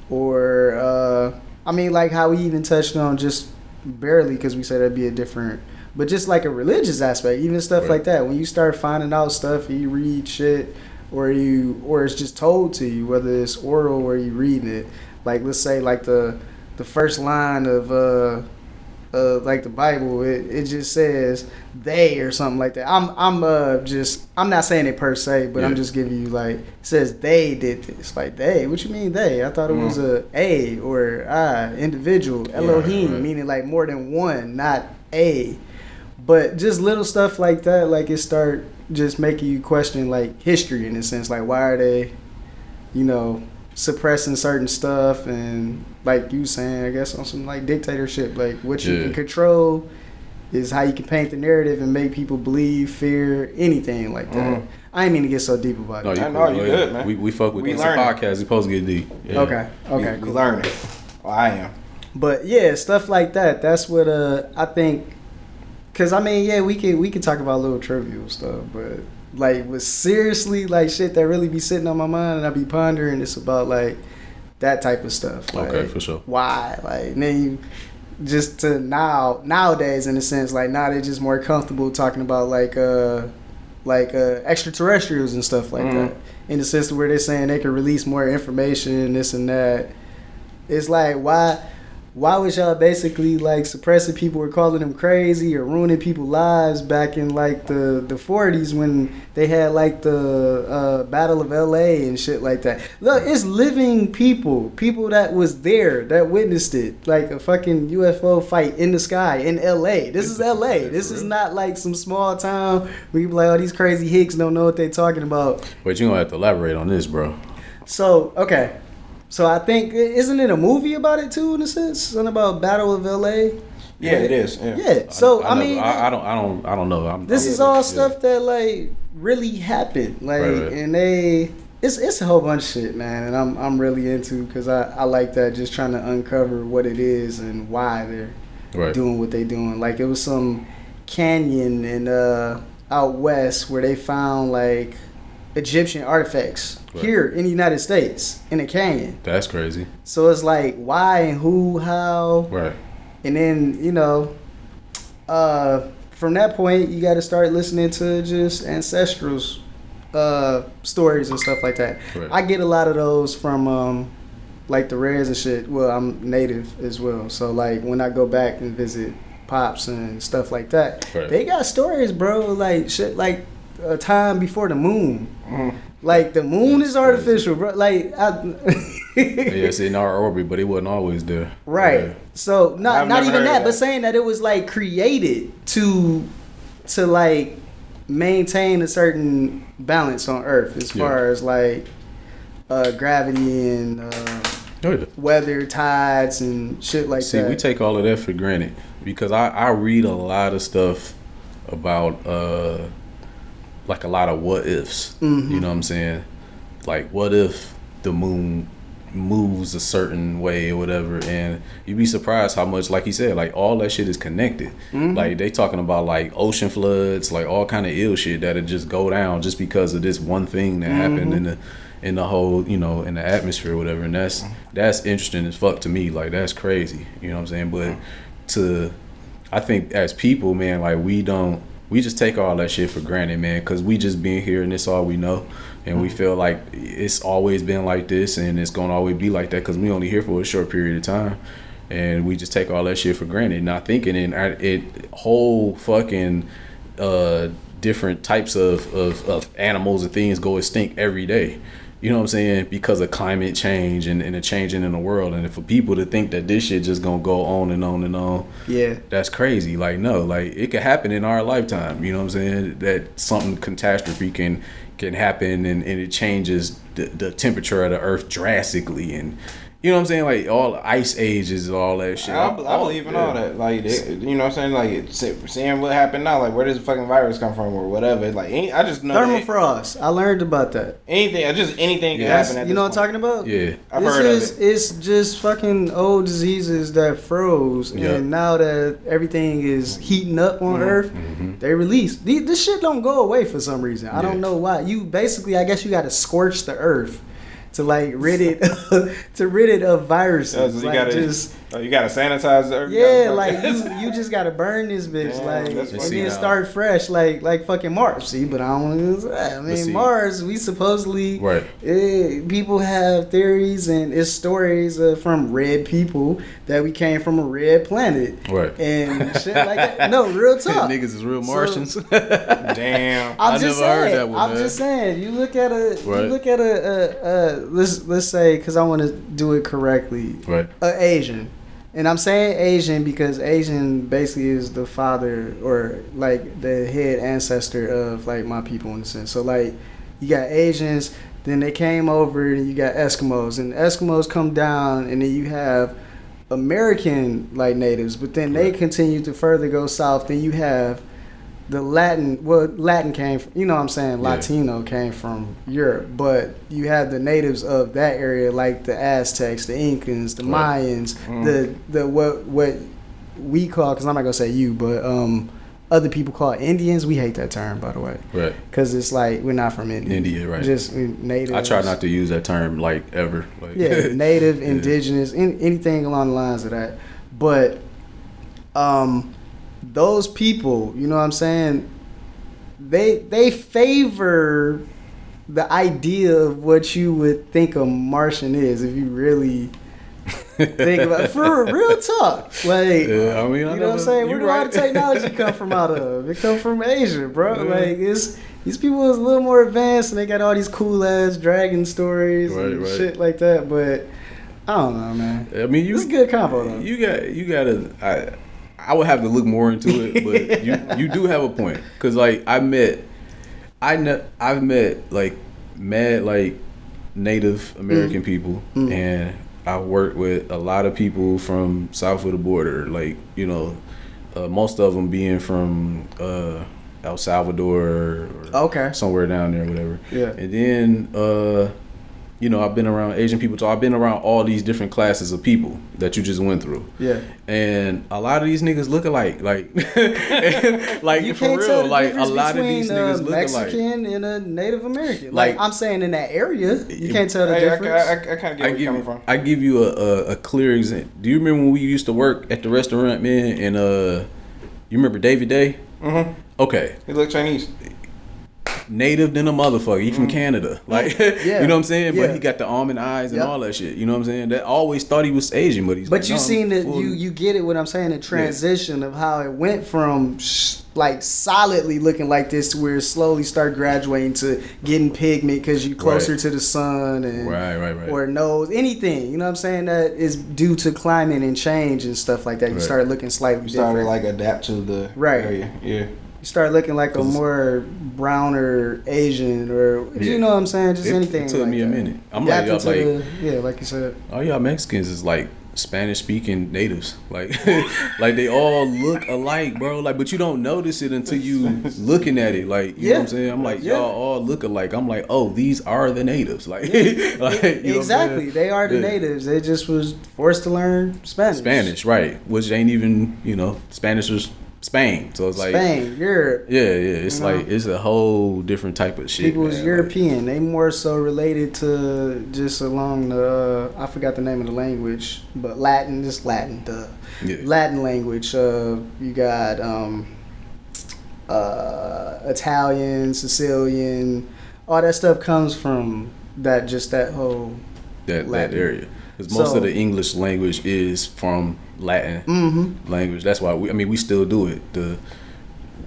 or uh, I mean, like how we even touched on just barely because we said that'd be a different, but just like a religious aspect, even stuff Right. like that. When you start finding out stuff, you read shit, or you or it's just told to you, whether it's oral or you reading it. Like let's say like the the first line of uh uh, like the Bible, it, it just says they or something like that. I'm I'm uh just I'm not saying it per se, but I'm just giving you like it says they did this. Like they, what you mean they? I thought it was a a or I individual Elohim, right. meaning like more than one, not a. But just little stuff like that, like it start just making you question like history in a sense. Like why are they, you know, suppressing certain stuff and like you saying, I guess on some like dictatorship, like what you Yeah. can control is how you can paint the narrative and make people believe, fear, anything like that. Mhm. I ain't mean to get so deep about no, it. you, I cool. you Go good, man. We we fuck with We this. It's a podcast. We supposed to get deep. Yeah. Okay, okay, we, cool. we learning. Well, I am. But yeah, stuff like that. That's what uh I think. Cause I mean, yeah, we can we can talk about little trivial stuff, but like was seriously like shit that really be sitting on my mind and I be pondering. It's about like that type of stuff. Like, Okay, for sure. Why? Like and then you just to now nowadays in a sense like now they're just more comfortable talking about like uh like uh extraterrestrials and stuff like Mhm. that in the sense where they're saying they can release more information and this and that it's like why why was y'all basically like suppressing people or calling them crazy or ruining people's lives back in like the the 40s when they had like the uh, battle of la and shit like that? Look it's living people people that was there that witnessed it like a fucking ufo fight in the sky in la this is la this is not like some small town where you be like oh these crazy hicks don't know what they talking about. But you gonna have to elaborate on this, bro. so okay, so I think isn't it a movie about it too in a sense? Something about Battle of L.A. Yeah, it is. Yeah. Yeah. So I, never- mean, I, I don't, I don't, I don't know. I'm, this I'm- is all yeah. stuff that like really happened, like, Right, right. and they. It's, it's a whole bunch of shit, man, and I'm I'm really into because I, I like that just trying to uncover what it is and why they're Right. doing what they're doing. Like it was some canyon in uh out west where they found like Egyptian artifacts Right. here in the United States in a canyon. That's crazy. So it's like why and who, how, Right. and then you know, uh, from that point you got to start listening to just ancestrals uh stories and stuff like that. Right. I get a lot of those from um like the rares and shit. Well, I'm native as well, so like when I go back and visit pops and stuff like that, Right. they got stories, bro. Like shit, like a time before the moon. Mhm. Like the moon That's is artificial, bro. Like I, [LAUGHS] Yeah, it's in our orbit, but it wasn't always there. Right. Yeah. So not I've not even heard that, but saying that it was like created to to like maintain a certain balance on Earth as Yeah. far as like uh, gravity and uh, Oh, yeah. weather, tides, and shit like See, that. See, we take all of that for granted because I, I read a lot of stuff about uh like a lot of what ifs. Mhm. You know what I'm saying? Like what if the moon moves a certain way or whatever and you'd be surprised how much like he said like all that shit is connected Mm-hmm. like they talking about like ocean floods like all kind of ill shit that'll just go down just because of this one thing that happened in the in the whole you know in the atmosphere or whatever and that's that's interesting as fuck to me like that's crazy you know what i'm saying but to i think as people man like we don't we just take all that shit for granted man because we just been here and it's all we know. And we feel like it's always been like this and it's gonna always be like that because we only here for a short period of time. And we just take all that shit for granted not thinking in our- it whole fucking uh different types of, of, of animals and things go extinct every day you know what I'm saying? Because of climate change and, and the changing in the world. And for people to think that this shit just gonna go on and on and on, yeah, that's crazy. Like no, like it could happen in our lifetime. You know what I'm saying? That something catastrophe can can happen and, and it changes the, the temperature of the earth drastically and you know what I'm saying? Like all ice ages all that shit. I, I believe in all that. Like, it, you know what I'm saying? Like, it's, seeing what happened now, like, where does the fucking virus come from or whatever. Like, any, I just know that thermofrost. I learned about that. anything, just anything can happen. At you know what I'm talking about? Yeah. I've this heard of it. it's just fucking old diseases that froze, Yeah. and now that everything is heating up Mm-hmm. on Earth, they release. This shit don't go away for some reason. I Yeah. don't know why. You basically, I guess, you got to scorch the Earth to like rid it [LAUGHS] to rid it of viruses. point. So like gotta, just oh, you gotta sanitize the earth. yeah, like you, you just gotta burn this bitch, Damn, like, that's and fucking then out. start fresh, like, like fucking Mars. See, but I don't want to. I mean. Mars. We supposedly, Right. eh, people have theories and it's stories uh, from red people that we came from a red planet, Right. and [LAUGHS] shit like that. No, real [LAUGHS] talk. Niggas is real So- Martians. [LAUGHS] damn. I'm I just never heard saying. that one, I'm man. just saying. You look at a. Right. You look at a. a, a let's let's say because I want to do it correctly. right. A Asian, and I'm saying Asian because Asian basically is the father or like the head ancestor of like my people in a sense. So like, you got Asians, then they came over, and you got Eskimos, and Eskimos come down, and then you have American like natives, but then they continue to further go south. Then you have the Latin, well, Latin came, from, you know what I'm saying, Yeah. Latino came from Europe, but you have the natives of that area, like the Aztecs, the Incans, the Right. Mayans, Mm. the the what what we call, because I'm not gonna say you, but um, other people call Indians. We hate that term, by the way, Right. because it's like we're not from India. India, right. Just native. I try not to use that term like ever. Like, Yeah, [LAUGHS] native, Yeah. indigenous, in, anything along the lines of that. But um those people, you know what I'm saying? They they favor the idea of what you would think a Martian is if you really think about it. for [LAUGHS] real talk. Like Yeah, I mean, I you know what I'm saying? Where do all the technology come from out of? It come from Asia, bro. Yeah. Like it's these people is a little more advanced and they got all these cool ass dragon stories Right, and right. shit like that. But I don't know, man. I mean, you is a good combo though. You got you got to. I would have to look more into it, but [LAUGHS] you you do have a point because like I met, I know I've met like mad like Native American people, Mm. and I worked with a lot of people from south of the border, like you know, uh, most of them being from uh, El Salvador or Okay. somewhere down there, whatever. Yeah. And then, uh, you know, I've been around Asian people, so I've been around all these different classes of people that you just went through. Yeah. And a lot of these niggas look alike, like, [LAUGHS] like You for can't real, tell the like a difference lot of between these a niggas look alike. Mexican and a Native American. Like, Like- I'm saying in that area, you can't tell the Hey, I, difference. I, I, I kind of get I where give you're coming from. I give you a, a, a clear example. Do you remember when we used to work at the restaurant, man? And uh, you remember David Day? Mm-hmm. Okay, He looked Chinese. Native than a motherfucker. He from Canada, like [LAUGHS] Mm. Yeah. you know what I'm saying. Yeah. But he got the almond eyes and Yep. all that shit. You know what I'm saying. That I always thought he was Asian, but he's. But like, you no, seen that you you get it what I'm saying the transition of how it went from like solidly looking like this to where it slowly start graduating to getting pigment because you closer Right. to the sun and Right, right, right. or nose anything you know what I'm saying that is due to climate and change and stuff like that you Right. start looking slightly You started different like adapt to the Right. area. Yeah. You start looking like a more browner Asian or Yeah. you know what I'm saying, just It- anything. it took like me a minute. I'm like, y'all, like- the- yeah, like you said. all y'all Mexicans is like Spanish speaking natives. Like [LAUGHS] like they all look alike, bro. Like but you don't notice it until you looking at it. Like you know what I'm saying? I'm like, y'all all look alike. I'm like, oh, these are the natives. Like, [LAUGHS] like you know what I'm exactly, they are the Yeah. natives. They just was forced to learn Spanish. Spanish, right. Which ain't even, you know, Spanish was Spain. So it's like Spain, Europe. Yeah, yeah. It's You know? like it's a whole different type of shit. People was man. European. They more so related to just along the uh, I forgot the name of the language, but Latin, just Latin, the yeah. Latin language. Uh, you got um, uh, Italian, Sicilian, all that stuff comes from that. Just that whole. that that area. Because most So- of the English language is from Latin Mm-hmm. language. That's why we. I mean, we still do it. The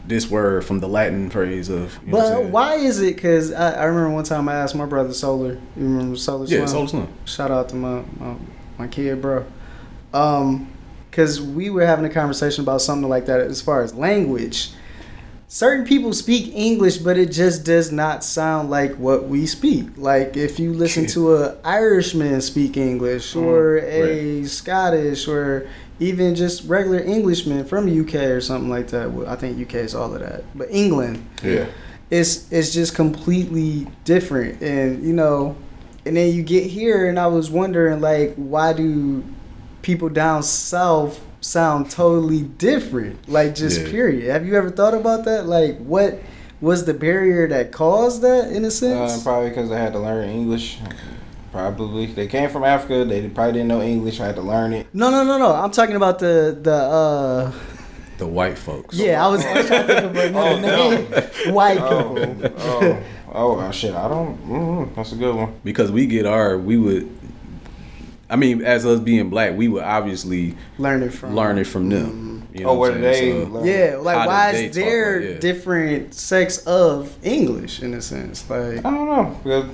this word from the Latin phrase of. You know But why is it? Because I, I remember one time I asked my brother Solar. You remember Solar? Yeah, Solar Slim. Shout out to my my, my kid, bro. Um, because we were having a conversation about something like that as far as language. Certain people speak English, but it just does not sound like what we speak. Like if you listen to a Irishman speak English, or a Scottish, or even just regular Englishmen from UK or something like that. Well, I think UK is all of that, but England Yeah. it's it's just completely different and you know and then you get here and i was wondering like why do people down south sound totally different like just Yeah. period have you ever thought about that like what was the barrier that caused that in a Uh, sense probably because I had to learn English. Probably they came from Africa. They probably didn't know English. I had to learn it. no no no no i'm talking about the the uh The white folks. yeah i was, I was trying to think of another [LAUGHS] Oh, no. [LAUGHS] white Oh, people oh, oh, oh, shit! I don't. Mm, that's a good one. Because we get our, we would. I mean, as us being black, we would obviously learning from learn it from them. You know oh, what where I'm did saying? they? So- Yeah, like why is there like- yeah. different sex of English in a sense? Like I don't know. because-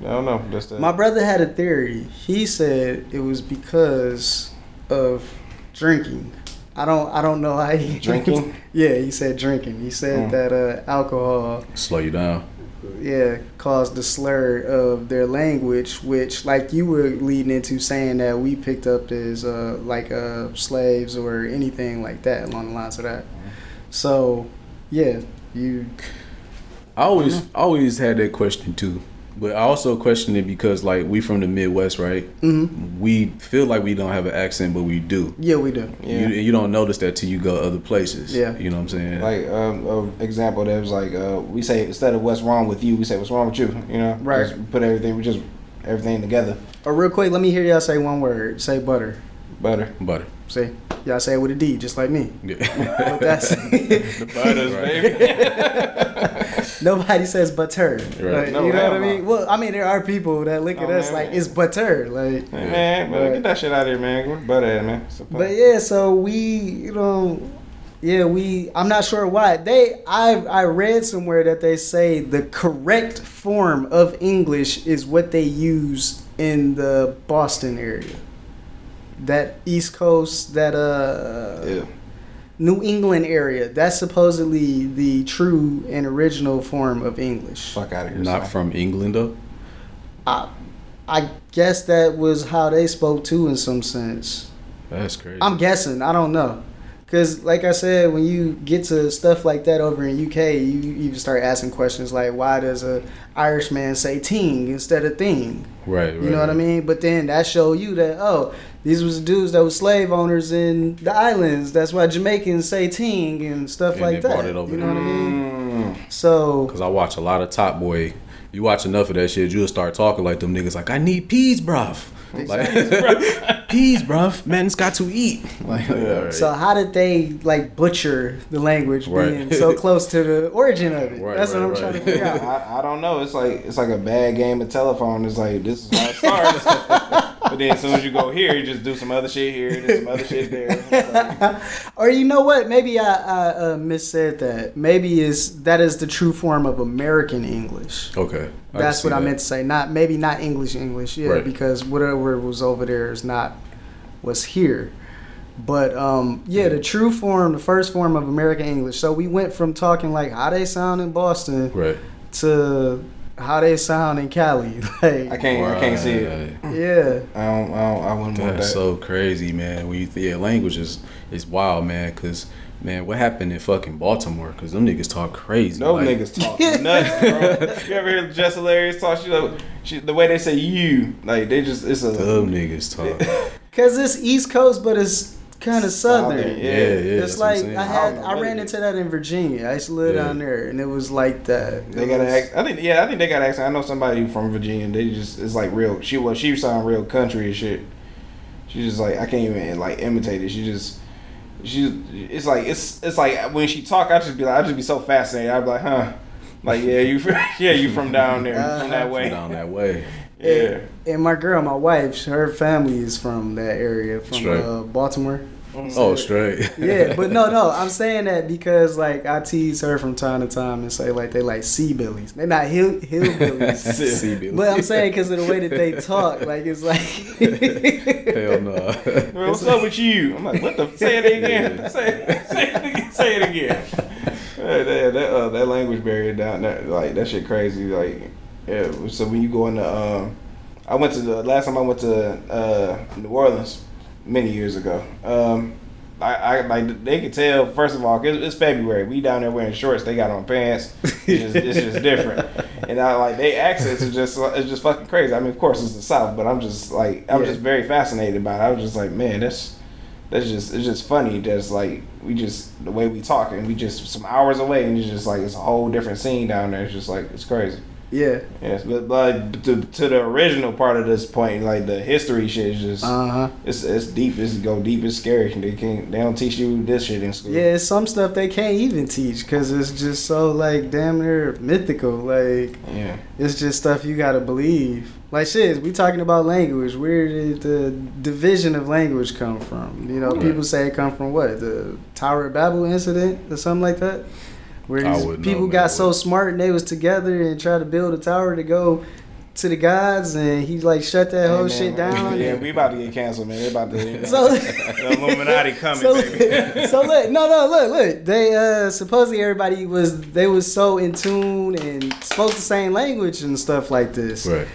I don't know. That's the. my brother had a theory. He said it was because of drinking. I don't I don't know how he [LAUGHS] Drinking? yeah, he said drinking. He said Mm. that uh, alcohol Slow you down. yeah, caused the slur of their language, which like you were leading into saying that we picked up as uh like uh slaves or anything like that along the lines of that. So yeah, you I always always had that question too, but I also question it because like we from the Midwest, right? mhm. We feel like we don't have an accent, but we do. yeah we do. Yeah. You, you don't notice that till you go other places. Yeah. you know what I'm saying. like um, an example that was like uh, we say instead of what's wrong with you, we say what's wrong with you. You know, Right. Just put everything, we just everything together. Or real quick, let me hear y'all say one word. Say butter. Butter. butter. See, y'all say it with a D, just like me. Yeah. But that's [LAUGHS] The butters, baby. [LAUGHS] [LAUGHS] nobody says butter. Right. Like, No, you know what I no. mean? Well, I mean there are people that look at Oh, us man. like it's butter. Like, Hey, man, man, get that shit out of here, man. Where butter at, man? But yeah. So we, you know, yeah, we. I'm not sure why they. I I read somewhere that they say the correct form of English is what they use in the Boston area. That East Coast, that uh, yeah. New England area. That's supposedly the true and original form of English. Fuck out of here. Not son. from England though. I, I guess that was how they spoke too, in some sense. That's crazy. I'm guessing. I don't know. Cause like I said, when you get to stuff like that over in UK, you even start asking questions like, why does a Irishman say ting instead of thing? right, right. You know what I mean? But then that show you that oh, these was dudes that was slave owners in the islands. That's why Jamaicans say ting and stuff And like they that. it over you know what I mean? Mm. So Cause I watch a lot of Top Boy. You watch enough of that shit, you'll start talking like them niggas. Like I need peas, bruv. Like [LAUGHS] peas, bruv. Man's got to eat. Like, [LAUGHS] alright. So how did they like butcher the language Right. being so [LAUGHS] close to the origin of it? Right, That's what I'm right. trying to figure out. I, I don't know. It's like it's like a bad game of telephone. It's like this is how it starts, but then as soon as you go here, you just do some other shit here, do some other shit there. [LAUGHS] Or you know what? Maybe I, I uh, missaid that. Maybe is that is the true form of American English. okay. I That's see what I meant to say. Not maybe not English English. Yeah, Right. because whatever was over there is not what's here. But um, yeah, the true form, the first form of American English. So we went from talking like how they sound in Boston Right. to how they sound in Cali. [LAUGHS] Like, I can't. I can't see it. Yeah, I don't. I, don't, I wouldn't want that. So crazy, man. When you think yeah, language is is wild, man. Cause man, what happened in fucking Baltimore? Cause them niggas talk crazy. No like, niggas talk [LAUGHS] nuts, bro. You ever hear Jess Hilarious talk? She, like, she the way they say you, like they just it's a Them niggas talk. [LAUGHS] cause it's East Coast, but it's kind of southern. Southern, yeah, yeah. it's that's what I'm like. I had I I ran into that in Virginia. I used to live Yeah. down there, and it was like that. They It got an was- accent. I think yeah, I think they got an accent. I know somebody from Virginia. They just it's like real. She was she sound real country and shit. She just like I can't even like imitate it. She just she it's like it's it's like when she talk, I just be like I just be so fascinated. I'd be like, huh, like yeah, you from, [LAUGHS] yeah you from down there, you [LAUGHS] from that way, down that way. Yeah. And my girl, my wife, her family is from that area, from Straight. uh, Baltimore. Oh, straight. Yeah, [LAUGHS] but no, no, I'm saying that because like I tease her from time to time and say like they like sea billies. They're not hill hillbillies. [LAUGHS] CB. But I'm saying because of the way that they talk, like it's like [LAUGHS] Hell no. Well, what's up with you? I'm like, what the? Say it again. say, say it again. Say it again. Yeah, that that, uh, that language barrier down there, like that shit crazy. Like, yeah. So when you go into, um, I went to the last time I went to uh, New Orleans many years ago. Um, I, I like they could tell first of all 'cause it's February. We down there wearing shorts. They got on pants. It's just, it's just different. [LAUGHS] And I like they accents are just it's just fucking crazy. I mean, of course it's the South, but I'm just like I'm Yeah. just very fascinated by it. I was just like, man, that's that's just it's just funny. That's like we just the way we talk and we just some hours away and it's just like it's a whole different scene down there. It's just like it's crazy. Yeah, Yes, but like to, to the original part of this point, like the history shit is just uh huh. it's it's deep. It's go deep. It's scary. They can't. They don't teach you this shit in school. Yeah, it's some stuff they can't even teach because it's just so like damn near mythical. Like Yeah. it's just stuff you gotta believe. Like shit, we talking about language. Where did the division of language come from? You know, Right. people say it come from what the Tower of Babel incident or something like that. Where these wouldn't know, people man. got so smart and they was together and tried to build a tower to go to the gods, and he like shut that whole Hey, man, shit down. Yeah, we about to get canceled, man. They about to. [LAUGHS] You know, So- [LAUGHS] the Illuminati coming, so, baby. [LAUGHS] so look, no, no, look, look. They uh supposedly everybody was they was so in tune and spoke the same language and stuff like this. Right.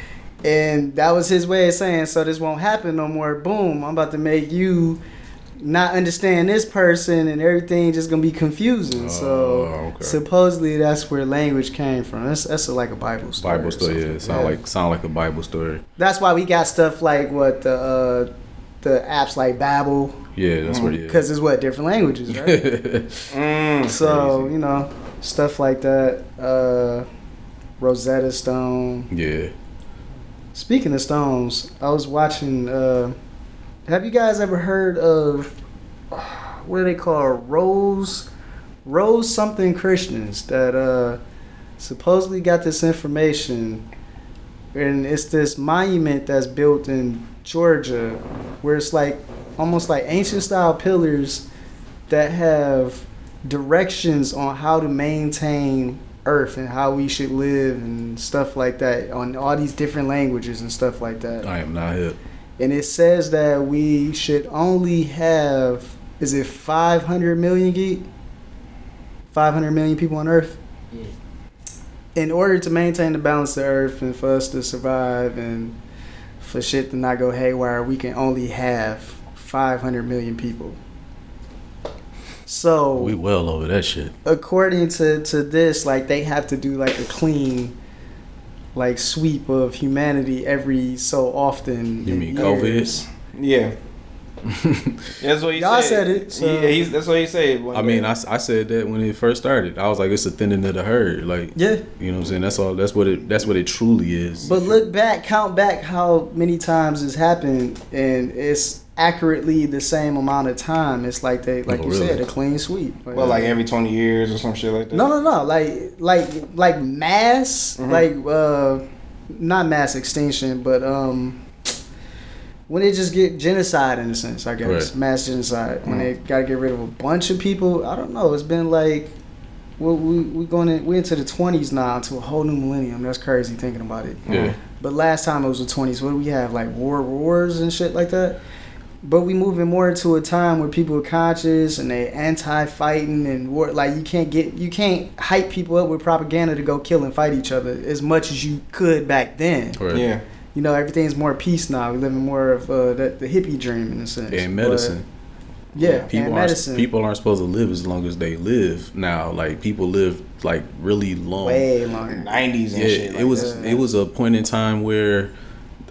And that was his way of saying, so this won't happen no more. Boom, I'm about to make you not understand this person and everything just gonna be confusing. so Oh, okay. supposedly that's where language came from. That's that's like a Bible story. Bible story. Yeah, something. sound like sound like a Bible story. that's why we got stuff like what the uh, the apps like Babbel Yeah, that's where. Yeah. because it's what different languages, right? [LAUGHS] Mm. So you know stuff like that. Uh, Rosetta Stone. yeah. Speaking of stones, I was watching. Uh, have you guys ever heard of what do they call Rose Rose something Christians that uh, supposedly got this information, and it's this monument that's built in Georgia, where it's like almost like ancient style pillars that have directions on how to maintain earth and how we should live and stuff like that on all these different languages and stuff like that I am not hip. And it says that we should only have is it 500 million geek 500 million people on earth? In order to maintain the balance of earth and for us to survive and for shit to not go haywire we can only have 500 million people. So We well over that shit. according to to this like they have to do like a clean like sweep of humanity every so often You in mean years. COVID? Yeah. [LAUGHS] That's what he Y'all said. said it, so- Yeah, he's, that's what he said. one I mean, I, I, s- I said that when it first started. I was like, it's a thinning of the herd. Like, yeah you know what I'm saying? That's all. That's what it. That's what it truly is. but look back count back how many times it's happened and it's accurately the same amount of time it's like they like Oh, you really? said a clean sweep well, like every twenty years or some shit like that. no no no like like like mass Mhm. like uh not mass extinction but um when they just get genocide in a sense i guess Right. mass genocide when Mhm. they gotta get rid of a bunch of people i don't know it's been like well, we we going in, we into the 20s now to a whole new millennium that's crazy thinking about it yeah. but last time it was the 20s what do we have like war wars and shit like that but we moving more into a time where people are conscious and they anti-fighting and war. Like you can't get you can't hype people up with propaganda to go kill and fight each other as much as you could back then. Right. Yeah. You know, everything's more peace now. We live in more of uh, the, the hippie dream in a sense. And But, medicine. yeah, people and aren't medicine. people aren't supposed to live as long as they live now. Like people live like really long. way longer. 90s and yeah, shit. it was that. it was a point in time where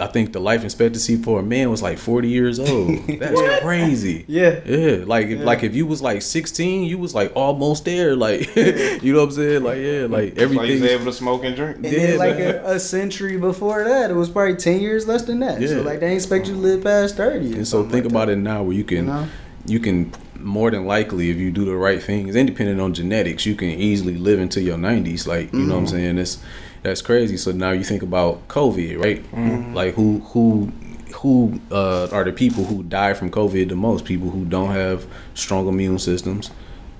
I think the life expectancy for a man was like forty years old. [LAUGHS] That's crazy. [LAUGHS] Yeah. Yeah, like if, like if you was like sixteen, you was like almost there. Like [LAUGHS] you know what I'm saying? Like yeah, like everything. Like he's everything. able to smoke and drink. And Yeah, then like a, a century before that, it was probably ten years less than that. Yeah. So like they expect you to live past thirty. And so think about it now, where you can You know? you can more than likely if you do the right things, independent on genetics, you can easily live into your 90s. Like you know what I'm mm-hmm. saying? That's that's crazy. So now you think about COVID, right? Like who who who uh, are the people who die from COVID the most? People who don't have strong immune systems.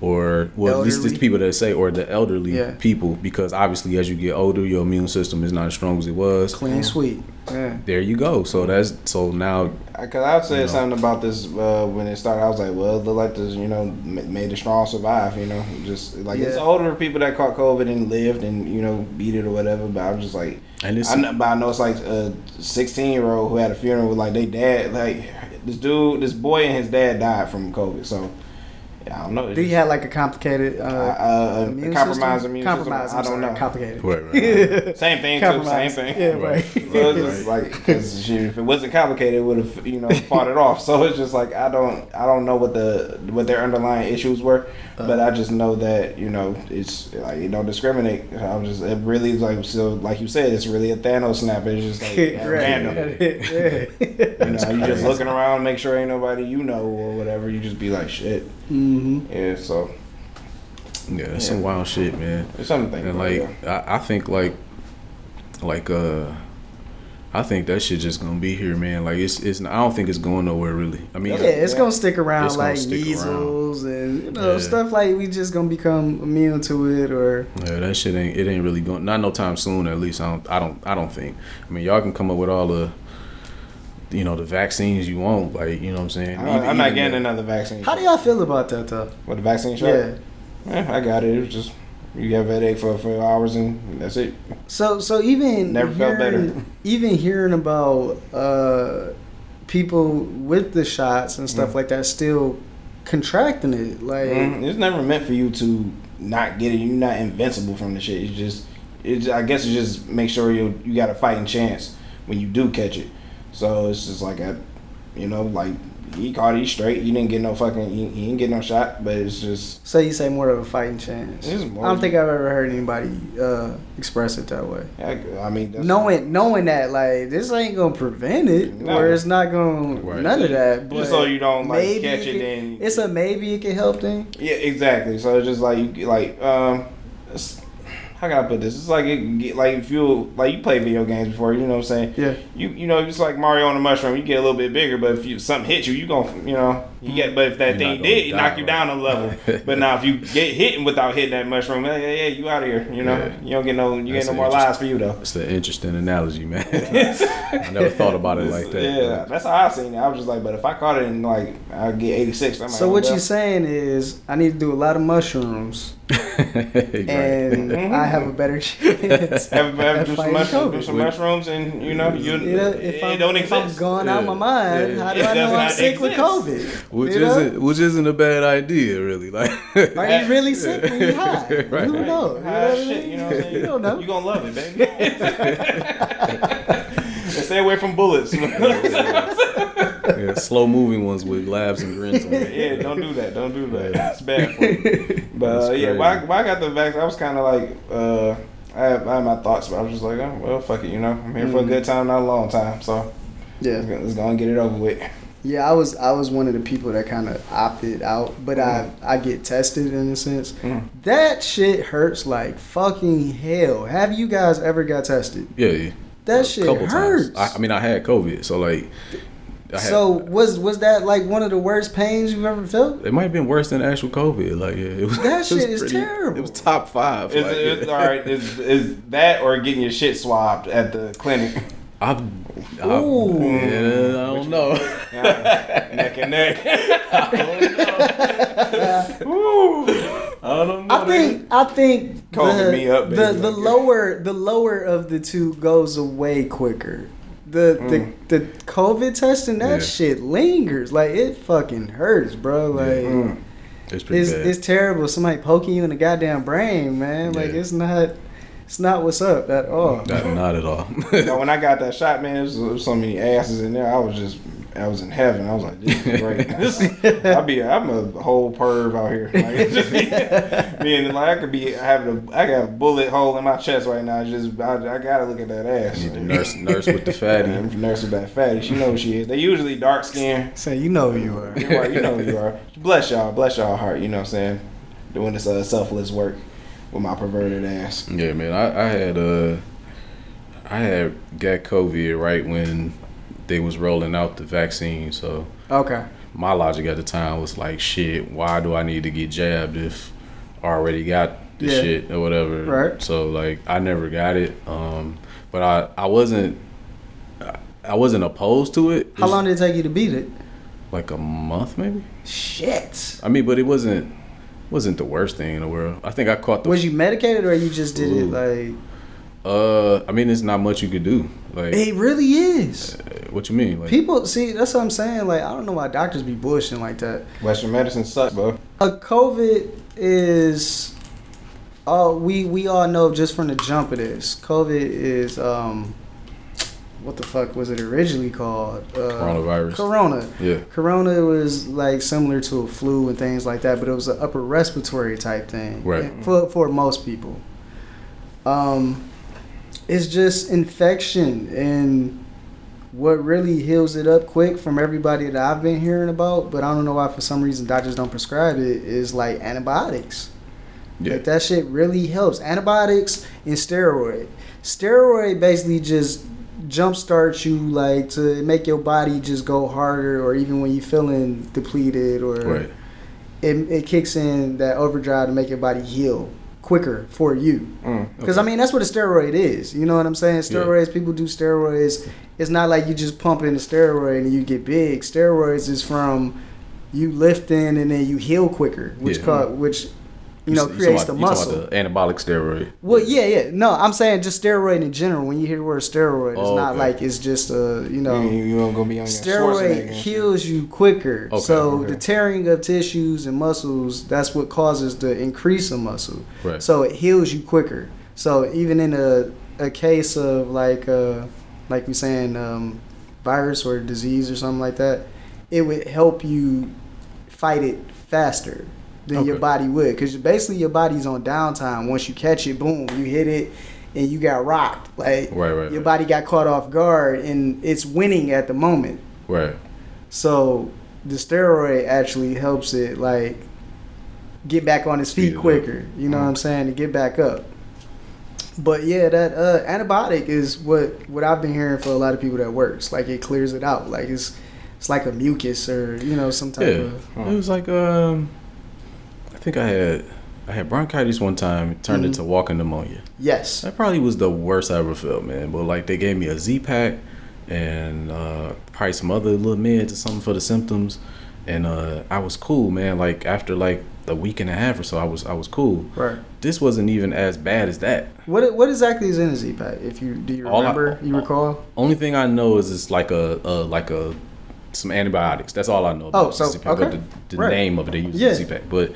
Or well, at least it's people that say, or the elderly Yeah. people, because obviously as you get older, your immune system is not as strong as it was. clean sweep. Yeah. There you go. So that's so now Because I said You know. something about this uh, when it started. I was like, well, they like this, you know, made the strong survive, you know. Just like it's older people that caught COVID and lived and, you know, beat it or whatever. But I'm just like, and it's I know, but I know it's like a 16 year old who had a funeral with like they dad, like this dude, this boy and his dad died from COVID. So, yeah, I don't know. It's Do you just- have like a complicated uh, uh, uh, immune compromised system? immune Compromised, system? I'm don't sorry, know. Complicated. right, right. [LAUGHS] Same thing, too. Same thing. Yeah, Right. right. [LAUGHS] So it's just like because if it wasn't complicated, it would have you know fought it off. So it's just like I don't I don't know what the what their underlying issues were, but I just know that you know it's like you don't discriminate. I'm just it really is like so like you said it's really a Thanos snap. It's just like [LAUGHS] random. [LAUGHS] You know, you just looking around, make sure ain't nobody you know or whatever. You just be like shit. hmm Yeah, so Yeah, that's some wild shit, man. it's something And like. I, I think like, like, uh, I think that shit just gonna be here, man. Like, it's, it's. I don't think it's going nowhere, really. I mean, Yeah, it's Yeah. gonna stick around It's gonna like stick measles and you know Yeah. stuff like we just gonna become immune to it or yeah, that shit ain't. It ain't really going. Not no time soon, at least. I don't. I don't. I don't think. I mean, y'all can come up with all the, you know, the vaccines you want. Like, you know what I'm saying. I'm, Even- I'm not getting the- another vaccine. how do y'all feel about that though? With the vaccine shot? Yeah. Yeah, I got it. It was just you have a headache for a few hours and that's it. So so even Never felt hearing- better. Even hearing about uh, people with the shots and Mm. stuff like that still contracting it, like Mhm. It's never meant for you to not get it. You're not invincible from the shit. It's just, it's. I guess it just make sure you you got a fighting chance when you do catch it. So it's just like a, you know, like he caught it he straight. He didn't get no fucking. He, he didn't get no shot. But it's just. so you say more of a fighting chance. More- I don't think I've ever heard anybody uh, express it that way. I, I mean, that's, knowing knowing that like this ain't gonna prevent it No. or it's not gonna Right. none of that but Just so you don't like maybe catch it, can- then it's a maybe it can help thing Yeah, exactly. So it's just like you like um, it's, how can I put this? It's like it like if you like you play video games before, you know what I'm saying? yeah You you know it's like Mario on the mushroom. You get a little bit bigger, but if you something hits you, you gonna you know you get. But if that You're thing did, die, knock you down a level. [LAUGHS] but now if you get hit without hitting that mushroom, yeah, yeah, yeah you out of here. You know Yeah. you don't get no you That's get no more lives for you though. It's an interesting analogy, man. [LAUGHS] I never thought about it like that. Yeah, that's how I seen it. I was just like, but if I caught it in like I get 86, I'm like, so oh, what well. you saying is i need to do a lot of mushrooms [LAUGHS] Right. and Mhm. i have a better chance Have, have do some mushrooms, do COVID. some mushrooms, and you know you. you know, if, it I'm, don't if I'm exist. going out my mind, Yeah. how do It I know I'm not sick with. COVID? Which You isn't which isn't a bad idea, really. Like, Are you really [LAUGHS] sick when you high? [LAUGHS] Right. Who knows? You know High what I shit, mean? you know what I'm saying? You don't know. You gonna love it, baby. [LAUGHS] stay away from bullets. yeah, slow moving ones with labs and grins on it. yeah, don't do that. Don't do that. It's bad for you. But uh, yeah, crazy. when I, when I got the vaccine, I was kind of like, uh, I, had, I had my thoughts, but I was just like, oh, well, fuck it, you know, I'm here for a Mhm. good time, not a long time, so Yeah. let's go and get it over with. Yeah, I was I was one of the people that kind of opted out, but I I get tested in a sense. Mhm. That shit hurts like fucking hell. Have you guys ever got tested? Yeah, yeah. That A shit couple hurts. times. I, I mean, I had COVID, so like, had, so was was that like one of the worst pains you've ever felt? it might have been worse than actual COVID. Like, yeah, it was. That [LAUGHS] it was shit is terrible. It was top five. Is, like, is, yeah. all right, is, is that or getting your shit swabbed at the clinic? [LAUGHS] I, I, Ooh. yeah, I don't know. neck and neck. [LAUGHS] I don't know. I think I think the, me up, the baby. the lower the lower of the two goes away quicker. The mm. the the COVID testing that Yeah. shit lingers like it fucking hurts, bro. Like mm. it's pretty it's bad. it's terrible. Somebody poking you in the goddamn brain, man. Like Yeah. it's not it's not what's up at all. not, not at all. [LAUGHS] But when I got that shot, man, there was, so many asses in there. I was just, I was in heaven. I was like, this is great. [LAUGHS] I be, I'm a whole perv out here. Like, [LAUGHS] just me, being like, I could be having a, I got a bullet hole in my chest right now. Just, I, I gotta look at that ass. the nurse, nurse with the fatty. I'm nurse with that fatty. She knows who she is. They usually dark skin. Say you know who you are. You are, you know who you are. Bless y'all, bless y'all heart. You know what I'm saying? Doing this uh, selfless work with my perverted ass. Yeah, man. I, I had uh, I had got COVID right when they was rolling out the vaccine. So Okay. my logic at the time was like, shit, why do I need to get jabbed if I already got the Yeah. shit or whatever? Right. So like, I never got it. Um, but I I wasn't. I- I wasn't opposed to it. How It's long did it take you to beat it? Like a month, maybe. Shit. I mean, but it wasn't wasn't the worst thing in the world. I think I caught the. Was you medicated or you just did it like Uh, I mean, it's not much you could do. Like, it really is. what you mean? Like, People see that's what I'm saying. Like I don't know why doctors be bullshitting like that. Western medicine sucks, bro. A COVID is oh we we all know just from the jump of this. COVID is um what the fuck was it originally called? Uh, coronavirus. Corona. yeah. Corona was like similar to a flu and things like that, but it was an upper respiratory type thing. Right. For for most people. Um it's just infection and what really heals it up quick from everybody that I've been hearing about, but I don't know why for some reason doctors don't prescribe it is like antibiotics. Yeah. Like that shit really helps. Antibiotics and steroid. Steroid basically just jumpstarts you like to make your body just go harder or even when you're feeling depleted or Right. it, it kicks in that overdrive to make your body heal quicker for you. Mm. Because I mean that's what a steroid is. You know what I'm saying? Steroids, people do steroids. It's not like you just pump in a steroid and you get big. Steroids is from you lifting and then you heal quicker, which Yeah. ca- which you know talking creates about- the you talking muscle. about the anabolic steroid. Well, yeah, yeah. No, I'm saying just steroid in general. When you hear the word steroid, it's Oh, not okay. like it's just a you know. you, you won't go be on your Steroid Schwarzenegger and shit. heals you quicker. Okay, so okay. the tearing of tissues and muscles, that's what causes the increase of muscle. Right. So it heals you quicker. So even in a a case of like uh like we saying um virus or disease or something like that, it would help you fight it faster than your body would because basically your body's on downtime. Once you catch it, boom, you hit it and you got rocked. Like Right, right, your body got caught off guard and it's winning at the moment. Right. So the steroid actually helps it like get back on its feet quicker. You know what I'm saying? To get back up. But yeah, that uh, antibiotic is what what I've been hearing for a lot of people that works. Like it clears it out. Like it's it's like a mucus or you know some type Yeah. of It was like um, think I had I had bronchitis one time. It turned Mhm. into walking pneumonia. yes. That probably was the worst I ever felt, man. But like they gave me a Z pack and uh, probably some other little meds or something for the symptoms, and uh, I was cool, man. Like after like a week and a half or so, I was I was cool. Right. This wasn't even as bad as that. What what exactly is in a Z pack? If you do you All I- remember? you recall? Only thing I know is it's like a, a like a some antibiotics. That's all I know. About Oh, so- okay. the, the Right. name of it they use Yeah. yeah. Z-Pack. But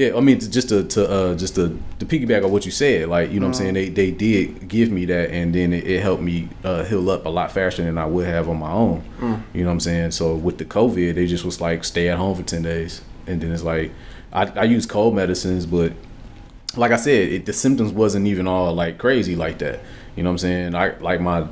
yeah, I mean just to, to uh just to, to piggyback on what you said, like you know what I'm saying, Uh-huh. they they did give me that, and then it, it helped me uh, heal up a lot faster than I would have on my own. Mm. You know what I'm saying? So with the COVID, they just was like stay at home for ten days, and then it's like I I use cold medicines, but like I said, it, the symptoms wasn't even all like crazy like that. You know what I'm saying? I like my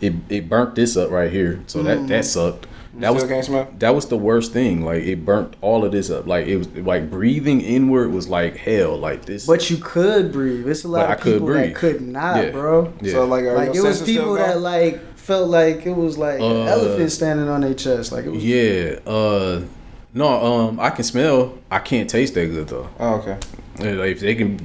it it burnt this up right here, so that Mm. that sucked. You That was still can't smell. that was the worst thing. Like it burnt all of this up. Like it was like breathing inward was like hell. Like this. But you could breathe. It's a lot But I of could people that could not, Yeah. bro. yeah. So like, Like it was people that like felt like it was like an Uh, elephant standing on their chest. Like it was yeah. Uh, no. Um, I can smell. I can't taste that good though. Oh, okay. If they can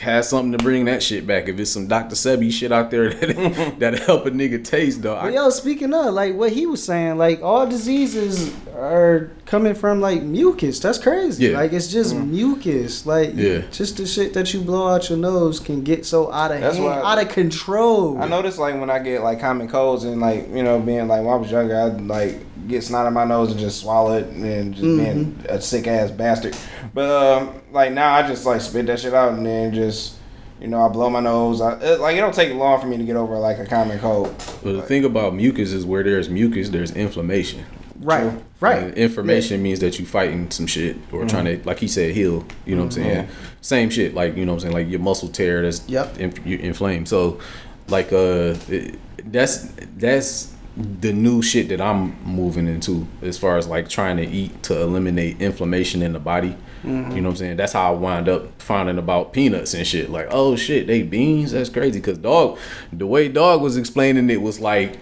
have something to bring that shit back, if it's some Dr. Sebi shit out there [LAUGHS] that that'll help a nigga taste, though. But I, yo, speaking of like what he was saying, like all diseases are coming from like mucus. That's crazy. Yeah. Like it's just mucus. Like Yeah. just the shit that you blow out your nose can get so out of That's hand, why- out of control. I notice like when I get like common colds and like you know being like when I was younger, I'd like get snot in my nose and just swallow it and just being a sick ass bastard. But um, like now I just like spit that shit out and then just you know I blow my nose. I, it, like it don't take long for me to get over like a common cold. but the thing about mucus is where there's mucus, there's inflammation. Right, right. And inflammation means that you fighting some shit or mm-hmm. trying to, like he said, heal. You know what I'm mm-hmm. saying? Mm-hmm. Same shit. Like you know what I'm saying? Like your muscle tear that's Yep. you inflamed. So, like uh, it, that's that's the new shit that I'm moving into as far as like trying to eat to eliminate inflammation in the body. You know what I'm saying? That's how I wind up finding about peanuts and shit. Like, oh shit, they beans? That's crazy. Cause dog, the way dog was explaining it was like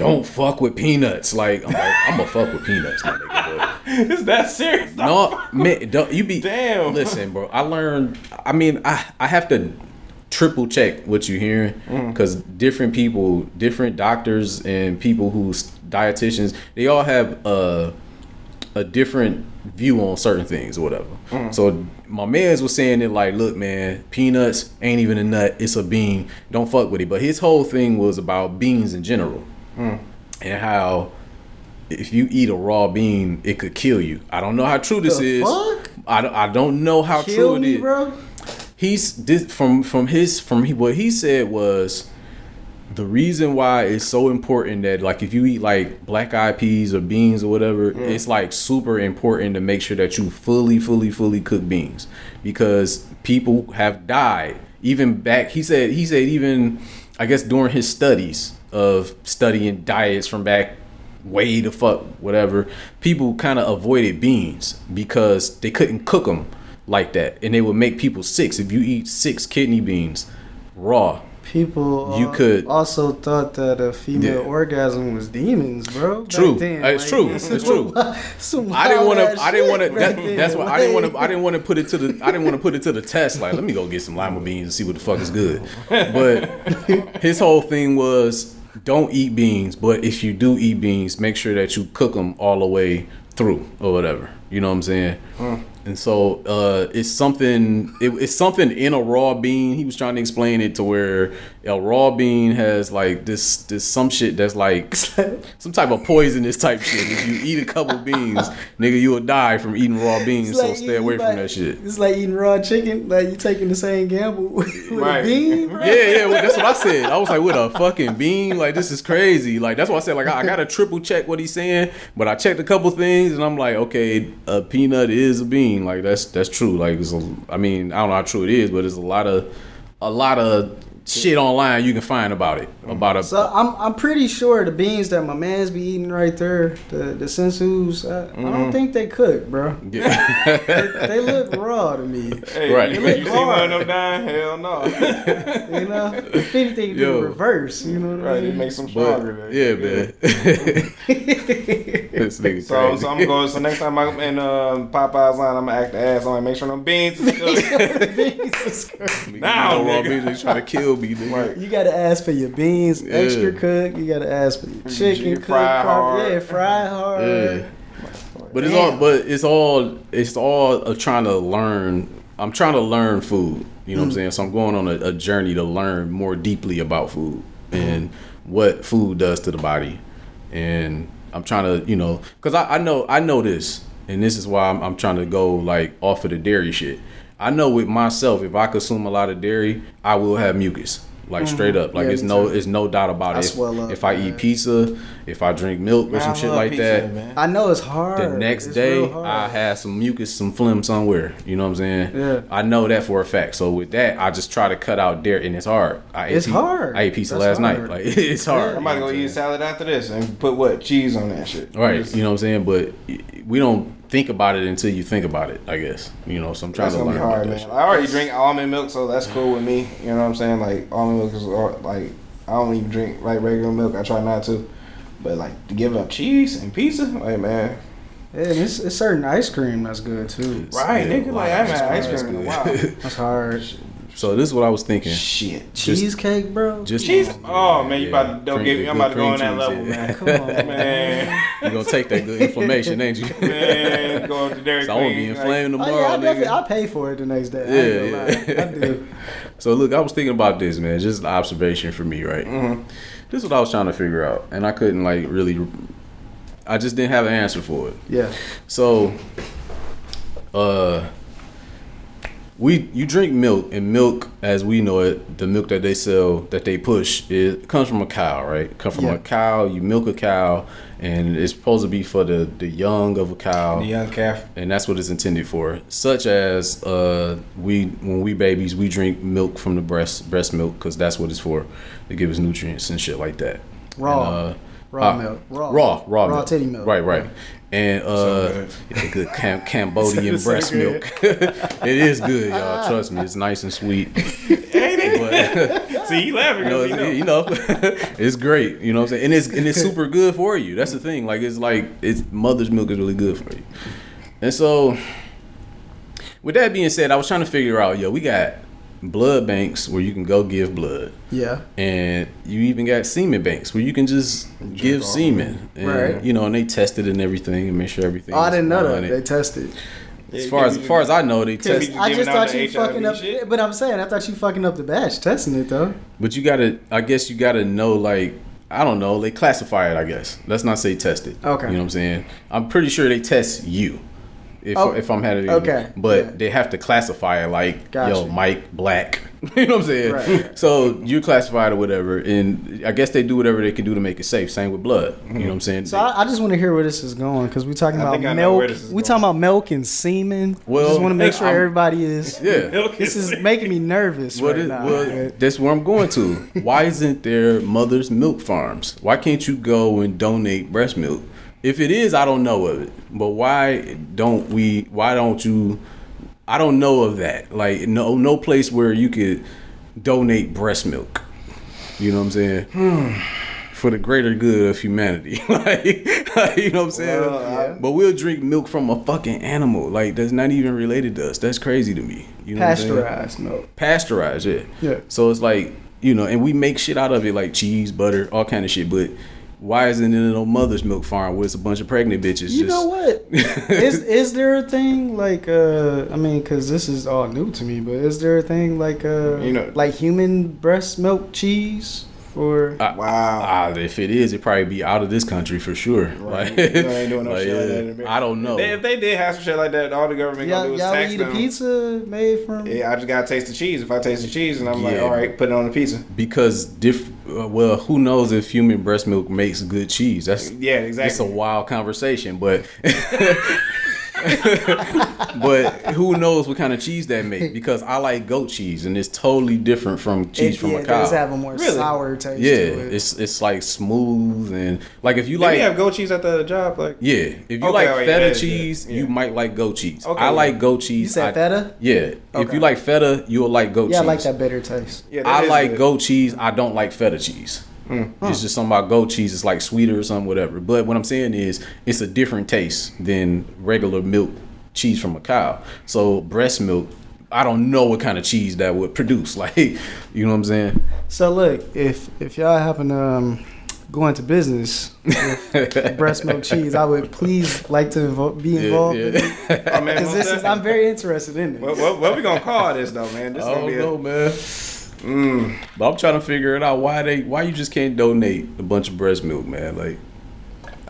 don't fuck with peanuts. Like I'm like I'm gonna fuck with peanuts, my nigga. [LAUGHS] Is that serious? No, [LAUGHS] man, don't, you be Damn. Listen, bro. I learned. I mean, I I have to triple check what you're hearing mm. because different people, different doctors, and people who's dietitians, they all have a a different view on certain things or whatever. Mm. So my man's was saying it like, look, man, peanuts ain't even a nut; it's a bean. Don't fuck with it. But his whole thing was about beans in general Mm. and how if you eat a raw bean, it could kill you. I don't know how true this The is. fuck? I don't, I don't know how Kill true it me, is. bro. He's this from from his from he, what he said was the reason why it's so important that like if you eat like black eyed peas or beans or whatever, mm. it's like super important to make sure that you fully, fully, fully cook beans because people have died. Even back, he said he said even I guess during his studies of studying diets from back way the fuck whatever, people kind of avoided beans because they couldn't cook them like that, and they would make people sick. If you eat six kidney beans raw, People You uh, could- also thought that a female Yeah. orgasm was demons, bro. True. then, Uh, it's true. [LAUGHS] It's true. I didn't want to. I didn't want to. That, that's why I didn't want to. I didn't want to put it to the. I didn't want to put it to the test. Like, let me go get some lima beans and see what the fuck is good. [LAUGHS] But his whole thing was don't eat beans. But if you do eat beans, make sure that you cook them all the way through or whatever. You know what I'm saying? And so uh, it's something. It, it's something in a raw bean. He was trying to explain it to where a raw bean has like this. This some shit that's like [LAUGHS] some type of poisonous type shit. If you eat a couple beans, [LAUGHS] nigga, you will die from eating raw beans. It's So stay eating away from that shit. It's like eating raw chicken. Like you taking the same gamble [LAUGHS] with Right. a bean, bro. Yeah, yeah, well, that's what I said. I was like, with a fucking bean, like this is crazy. Like that's why I said, like I, I gotta triple check what he's saying. But I checked a couple things, and I'm like, okay, a peanut is a bean. Like that's that's true. Like it's a, I mean, I don't know how true it is, but it's a lot of a lot of shit online you can find about it. About a So I'm I'm pretty sure the beans that my man's be eating right there, the the sensus, I, I Mm-hmm. don't think they cook, bro. [LAUGHS] Yeah. They look raw to me. Hey, Right. You, you see one of them dying? Hell no. [LAUGHS] You know, if anything, do Yo. reverse. You know what I right, it mean? makes them but stronger. yeah, man. [LAUGHS] this nigga So, crazy. so I'm going. So next time I'm in uh, Popeye's line, I'm gonna act the ass. I'm gonna make sure them beans is cooked. Jesus Christ. Now, no raw nigga. beans, they trying to kill me, nigga. Right. You gotta ask for your beans extra Yeah. cooked. You gotta ask for your chicken You cooked. fry hard. Yeah, fry hard. Yeah. But it's all, but it's all, it's all trying to learn. I'm trying to learn food. You know what I'm mm. saying? So I'm going on a, a journey to learn more deeply about food and what food does to the body. And I'm trying to, you know, because I, I know, I know this, and this is why I'm, I'm trying to go like off of the dairy shit. I know with myself, if I consume a lot of dairy, I will have mucus. Like mm-hmm. straight up, like Yeah, it's no, too. it's no doubt about I it. swell up, if, if I man. eat pizza, if I drink milk or Man, some I shit like pizza, that, man. I know it's hard. the next It's day. I had some mucus, some phlegm somewhere. You know what I'm saying? Yeah. I know that for a fact. So with that, I just try to cut out dairy, and it's hard. I It's pi- hard. I ate pizza That's last night. Like [LAUGHS] it's hard. I'm about to go eat a salad after this and put what cheese on that shit. Right. You know what I'm saying? But we don't think about it until you think about it. I guess. You know. So I'm trying That's to learn hard, about man. that. I already drink almond milk, so that's cool with me. You know what I'm saying? Like almond milk is uh, like I don't even drink like regular milk. I try not to, but like to give up cheese and pizza, like man, Yeah, and it's, it's certain ice cream that's good too. Right, Yeah, nigga. Like I haven't had ice that's cream in a while. That's hard. [LAUGHS] So this is what I was thinking. Shit. Cheesecake, bro. Just Cheese. Oh man, you Yeah, about to don't cream- get me. I'm about to go on that cheese, level, yeah. man. Come on, [LAUGHS] Man, you gonna take that good inflammation, ain't you? [LAUGHS] man, go up to Dairy so I won't be Queen, like- inflamed Oh, tomorrow, yeah, I definitely nigga. I pay for it the next day. I Yeah. I do. So look, I was thinking about this, man. Just an observation for me, right? Mm-hmm. This is what I was trying to figure out, and I couldn't like really. I just didn't have an answer for it. Yeah. So, uh, we you drink milk, and milk, as we know it, the milk that they sell, that they push, it comes from a cow, right? It comes from Yeah. a cow. You milk a cow, and it's supposed to be for the the young of a cow The young calf. and that's what it's intended for. Such as uh, we when we babies, we drink milk from the breast breast milk because that's what it's for. to give us nutrients and shit like that. Raw. And, uh, Raw uh, milk. Raw. raw, raw, Raw milk. titty milk. Right, right. And uh, good. good [LAUGHS] Cam- Cambodian So breast good. milk. [LAUGHS] it is good, y'all. Trust me, it's nice and sweet. [LAUGHS] Ain't But, See, you laughing you know, it's, know. you know, it's great. You know what I'm saying? And it's and it's super good for you. That's the thing. Like it's like it's mother's milk is really good for you. And so, with that being said, I was trying to figure out, yo, we got blood banks where you can go give blood, Yeah. and you even got semen banks where you can just give semen, and, Right. You know, and they test it and everything and make sure everything. Oh, I didn't know fine. that. They tested. As far as, as far as I know, they test. I just thought you HIV fucking up. shit. But I'm saying, I thought you fucking up the batch testing it though. But you gotta, I guess you gotta know, like, I don't know, they classify it, I guess. Let's not say test it. Okay. You know what I'm saying? I'm pretty sure they test you. If, Oh, if I'm having okay, But yeah. they have to classify it like, Gotcha. yo, Mike Black. [LAUGHS] you know what I'm saying? Right. So you classified or whatever, and I guess they do whatever they can do to make it safe. Same with blood. You know mm-hmm. what I'm saying? So I, I just want to hear where this is going because we're talking I about think I know where milk. We talking about milk and semen. Well, just want to make sure I'm- everybody is. [LAUGHS] yeah. This is making me nervous What right is, now. well, that's where I'm going to. [LAUGHS] Why isn't there mother's milk farms? Why can't you go and donate breast milk? If it is, I don't know of it. But why don't we? Why don't you? I don't know of that. Like no, no place where you could donate breast milk. You know what I'm saying? Hmm. For the greater good of humanity, [LAUGHS] like, you know what I'm saying. Well, but we'll drink milk from a fucking animal, like that's not even related to us. That's crazy to me. You know what I'm saying? Pasteurized milk. pasteurized yeah Yeah. so it's like you know and we make shit out of it like cheese butter all kind of shit but why isn't it no mother's milk farm where it's a bunch of pregnant bitches You just know what? [LAUGHS] is is there a thing like uh I mean cuz this is all new to me, but is there a thing like uh You know- like human breast milk cheese or Ah, Wow. ah, if it is, it probably be out of this country for sure. Like, You know, ain't doing no [LAUGHS] like, shit like that. I don't know. They, if they did have some shit like that, all the government gonna y'all, do is y'all tax eat a pizza made from Yeah, I just gotta taste the cheese. If I taste the cheese, and I'm like, all right, put it on the pizza. because diff. Uh, well, who knows if human breast milk makes good cheese? That's Yeah, exactly. It's a wild conversation, but [LAUGHS] [LAUGHS] but who knows what kind of cheese that make? Because I like goat cheese, and it's totally different from cheese it, from yeah, a cow. it does have a more Really? sour taste yeah, to it. it's it's like smooth and like if you Did we like have goat cheese at the job? Like, yeah, if you Okay, like oh, feta that is cheese, Yeah. you might like goat cheese. Okay, I yeah. like goat cheese. You said I- feta? Yeah, if you like feta, you'll like goat cheese. Yeah, I like that bitter taste. yeah, that I like good. goat cheese. I don't like feta cheese. Hmm. It's just something about goat cheese. It's like sweeter or something, whatever. But what I'm saying is, it's a different taste than regular milk cheese from a cow. So breast milk, I don't know what kind of cheese that would produce. [LAUGHS] Like, you know what I'm saying? So look, if if y'all happen to um, go into business with [LAUGHS] breast milk cheese, I would please like to invo- be involved in it [LAUGHS] Oh, man, because this is. I'm very interested in it. What, what, what we gonna call this though, man? This I gonna don't be know, a, man. But I'm trying to figure it out. Why they? Why you just can't donate a bunch of breast milk, man? Like,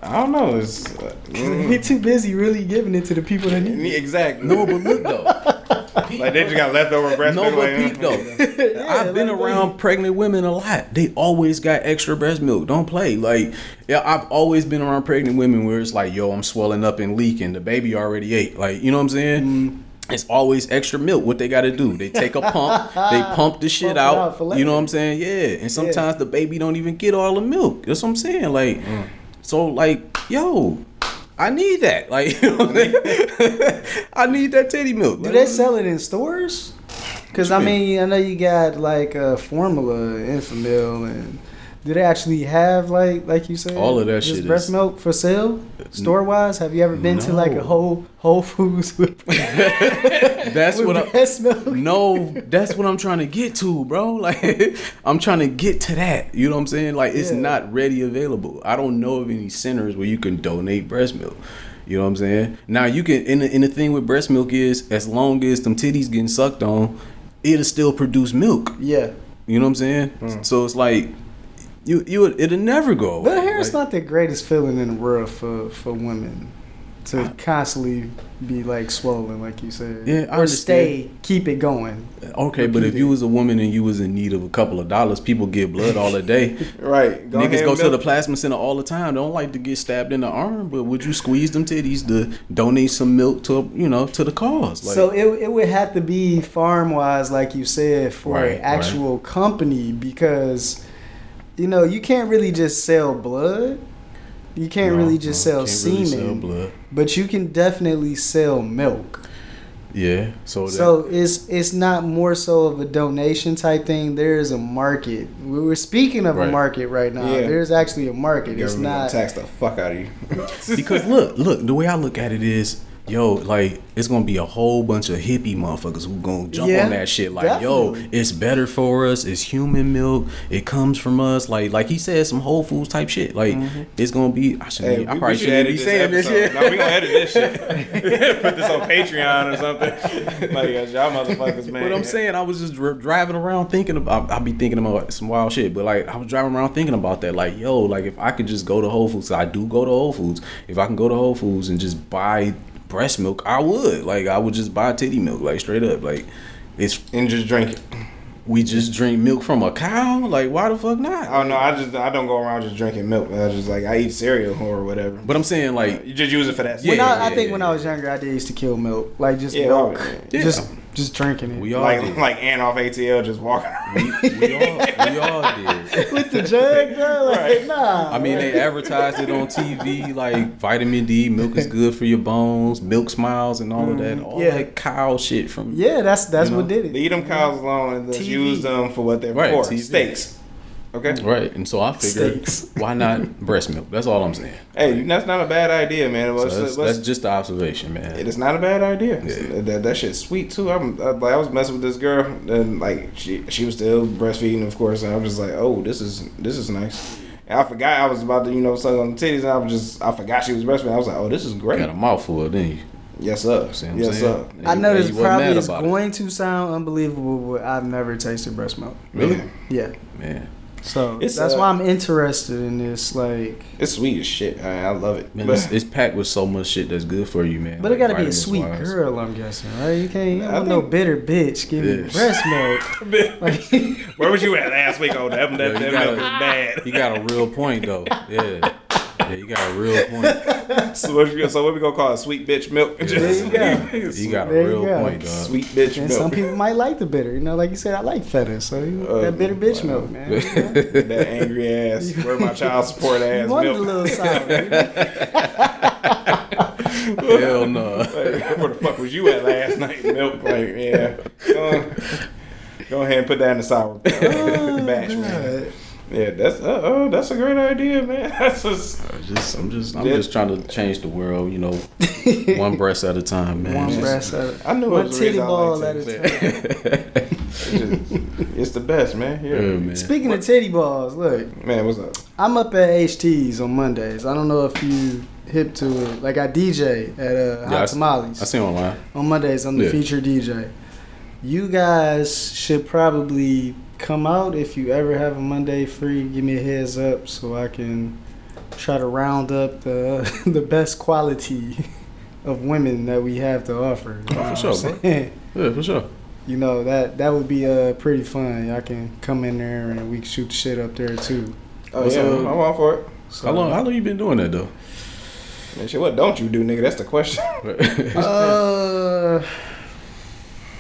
I don't know. It's [LAUGHS] uh, mm, we too busy really giving it to the people that need it. exactly. no, but look though. [LAUGHS] like they just got leftover breast No, milk. but like, peep though. [LAUGHS] I've been like, around pregnant women a lot. They always got extra breast milk. Don't play. Like, yeah, I've always been around pregnant women where it's like, yo, I'm swelling up and leaking. The baby already ate. Like, you know what I'm saying? Mm. It's always extra milk. What they got to do? They take a pump. they pump the shit Pump out. out you know what I'm saying? Yeah. And sometimes the baby don't even get all the milk. That's what I'm saying. Like, Mm. So like, yo. I need that. Like, [LAUGHS] you know I'm? I need that titty milk. Do they sell it in stores? Because I mean, I know you got like uh, formula, Enfamil, and Do they actually have like like you said All of that shit breast is- milk for sale store wise? Have you ever been to like a whole Whole Foods [LAUGHS] with, [LAUGHS] That's with what breast milk? No, that's what I'm trying to get to, bro. [LAUGHS] Like, I'm trying to get to that. You know what I'm saying? Like, it's Yeah. not ready available. I don't know of any centers where you can donate breast milk. You know what I'm saying? Now you can. And the, and the thing with breast milk is, as long as them titties getting sucked on, it'll still produce milk. Yeah, You know what I'm saying? Hmm. So it's like, you you would, it'd never go away. but I it's Like, not the greatest feeling in the world for for women to constantly be like swollen, like you said. Yeah, I or understand. stay, keep it going. Okay, but if you was a woman and you was in need of a couple of dollars, people get blood all the day. [LAUGHS] Right. Go Niggas go to the plasma center all the time. They don't like to get stabbed in the arm, but would you squeeze them titties to donate some milk to you know to the cause? Like, so it, it would have to be farm wise, like you said, for Right, an actual company because you know you can't really just sell blood. You can't no, really just no, sell can't really semen, sell blood. but you can definitely sell milk. Yeah. So that, So it's it's not more so of a donation type thing. There is a market. We were speaking of a market right now. Yeah. There's actually a market. The It's not. tax the fuck out of you. [LAUGHS] [LAUGHS] because look, look, the way I look at it is, yo, like it's gonna be a whole bunch of hippie motherfuckers who gonna jump Yeah, on that shit. Like, yo, it's better for us. It's human milk. It comes from us. Like, like he said, some Whole Foods type shit. Like, Mm-hmm. it's gonna be. I should. Hey, I probably should be this saying this shit. No, we gonna edit this shit. [LAUGHS] Put this on Patreon or something. [LAUGHS] like y'all motherfuckers, man. But I'm saying I was just dri- driving around thinking about. I be thinking about some wild shit. But like I was driving around thinking about that. Like yo, like if I could just go to Whole Foods, I do go to Whole Foods. If I can go to Whole Foods and just buy breast milk, I would. Like I would just buy titty milk, like straight up. Like it's and just drink it. we just drink milk from a cow. Like why the fuck not? Oh no, I just I don't go around just drinking milk. I just like I eat cereal or whatever. But I'm saying like You just use it for that. Yeah, When I, I think yeah, when I was younger, I did used to kill milk, like just Yeah, milk, oh, yeah. just just drinking it we all like did. like Ant off ATL just walking. we, we all we all did. [LAUGHS] with the jug, bro. Like, Right. nah. I mean, they advertised it on TV, like vitamin D, milk is good for your bones, milk smiles, and all of that. All Mm-hmm. Yeah. that cow shit from yeah, that's that's You what did it. Leave them cows alone and just TV. use them for what they're Right, for. TV. Steaks. Okay. Right, and so I figured, Steaks. [LAUGHS] why not breast milk? That's all I'm saying. Hey, that's not a bad idea, man. Let's, that's, let's, that's just the observation, man. It is not a bad idea. Yeah. That, that shit's sweet too. I'm I, like I was messing with this girl and like she she was still breastfeeding, of course. And I was just like, oh, this is this is nice. And I forgot I was about to you know suck on the titties. And I was just I forgot she was breastfeeding. I was like, oh, this is great. Got a mouthful, didn't you? Yes sir. See Yes saying? sir. And I know this probably is about it. going to sound unbelievable, but I've never tasted breast milk. Really? Yeah. Yeah, Man, so It's, that's uh, why I'm interested in this. Like, It's sweet as shit. I, I love it. man But- it's, it's packed with so much shit that's good for you, man. but it got to be a sweet wise. girl, I'm guessing, right? You can't, you don't I want no bitter bitch give me Yeah. breast milk. [LAUGHS] Like, Where was you at last week? Oh, that, that, Yeah, that milk gotta- bad. You got a real point though. Yeah, [LAUGHS] yeah, you got a real point. [LAUGHS] so, what you, so what we gonna call it? Sweet bitch milk? there you go. You got a There real go. point, dog. Sweet bitch And milk. some people might like the bitter. You know, like you said, I like feta, so you, Uh, that bitter bitch wow. milk, man. [LAUGHS] that angry ass, [LAUGHS] where my child support You ass wanted a little sour. Hell no. Like, where the fuck was you at last night? Milk, like, yeah. Go, go ahead and put that in the sour batch, man. God. Yeah, that's uh, oh, that's a great idea, man. [LAUGHS] That's just I'm just, I'm just, I'm Yeah. just trying to change the world, you know, one breast at a time, man. One breast at a I knew it one was titty ball like at a time. it's, [LAUGHS] just- it's the best, man. Yeah, Yeah, man. Speaking of titty balls, look, Man, what's up? I'm up at HT's on Mondays. I don't know if you hip to it. Like I DJ at uh, Hot Yeah, I s- Tamales I see online. on Mondays. I'm the Yeah. featured DJ. You guys should probably come out if you ever have a Monday free. Give me a heads up so I can try to round up the [LAUGHS] the best quality of women that we have to offer. Oh, for sure, bro. [LAUGHS] Yeah, for sure. You know that that would be uh pretty fun. Y'all can come in there and we can shoot the shit up there too. Oh yeah, So- I'm all for it. So, How long? How long you been doing that though? Man, shit, what don't you do, nigga? That's the question. [LAUGHS] Uh,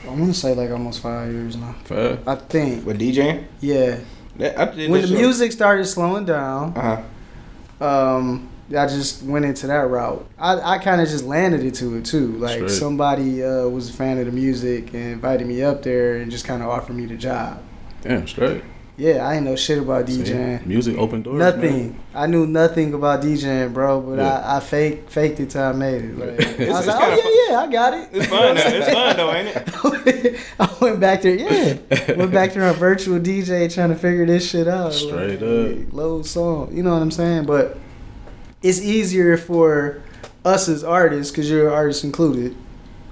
I want to say like almost five years now. Fair. I think. With DJing, Yeah. That- I did When the this shit- music started slowing down, uh-huh. um, I just went into that route. I, I kind of just landed into it too. Like Straight. somebody uh, was a fan of the music and invited me up there and just kind of offered me the job. Damn, straight. Yeah, I ain't know shit about DJing. Music open doors. Nothing. I knew nothing about DJing, bro. But Yeah. I, I faked faked it till I made it. Like, [LAUGHS] I was like, oh yeah, yeah, I got it. It's fun. though. It's fun though, ain't it? [LAUGHS] I went back there, yeah. went back there on virtual DJ trying to figure this shit out. Straight like, up. Load song. You know what I'm saying? But it's easier for us as artists, because you're an artist included,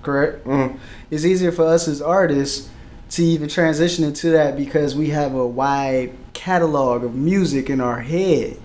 correct? Mhm. It's easier for us as artists to even transition into that because we have a wide catalog of music in our head.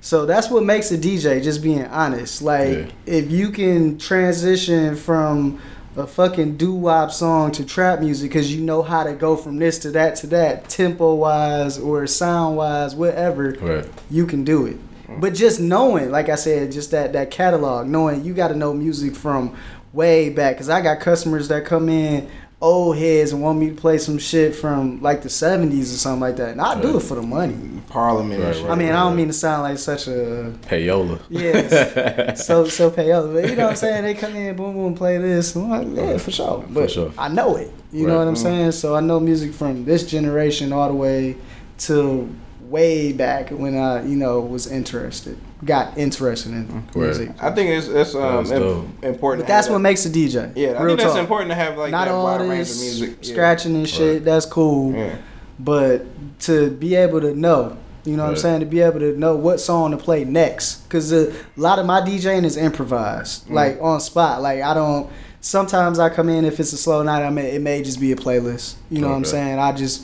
So that's what makes a DJ, just being honest. Like, Yeah. if you can transition from a fucking doo wop song to trap music because you know how to go from this to that to that, tempo wise or sound wise, whatever, Right. you can do it. But just knowing, like I said, just that that catalog, knowing you got to know music from way back. Cause I got customers that come in old heads and want me to play some shit from like the seventies or something like that, and I do it for the money. Parliament. Right, right. I mean, I don't mean to sound like such a Payola. yes, [LAUGHS] so so payola, but you know what I'm saying. They come in, boom boom, play this. I'm like, yeah, for sure. But sure. I know it. You know what I'm mm. saying. So I know music from this generation all the way to way back when I, you know, was interested, got interested in Right. music. I think it's it's um That's im- important. But that's what that- makes a DJ. Yeah, I Real think that's talk. important to have like Not that all wide range of this music. Yeah. scratching and shit. Right. That's cool. Yeah. But to be able to know, you know what I'm saying, to be able to know what song to play next, because a lot of my DJing is improvised, Mm. like on spot. Like I don't. Sometimes I come in if it's a slow night. I may it may just be a playlist. You know what I'm saying? I just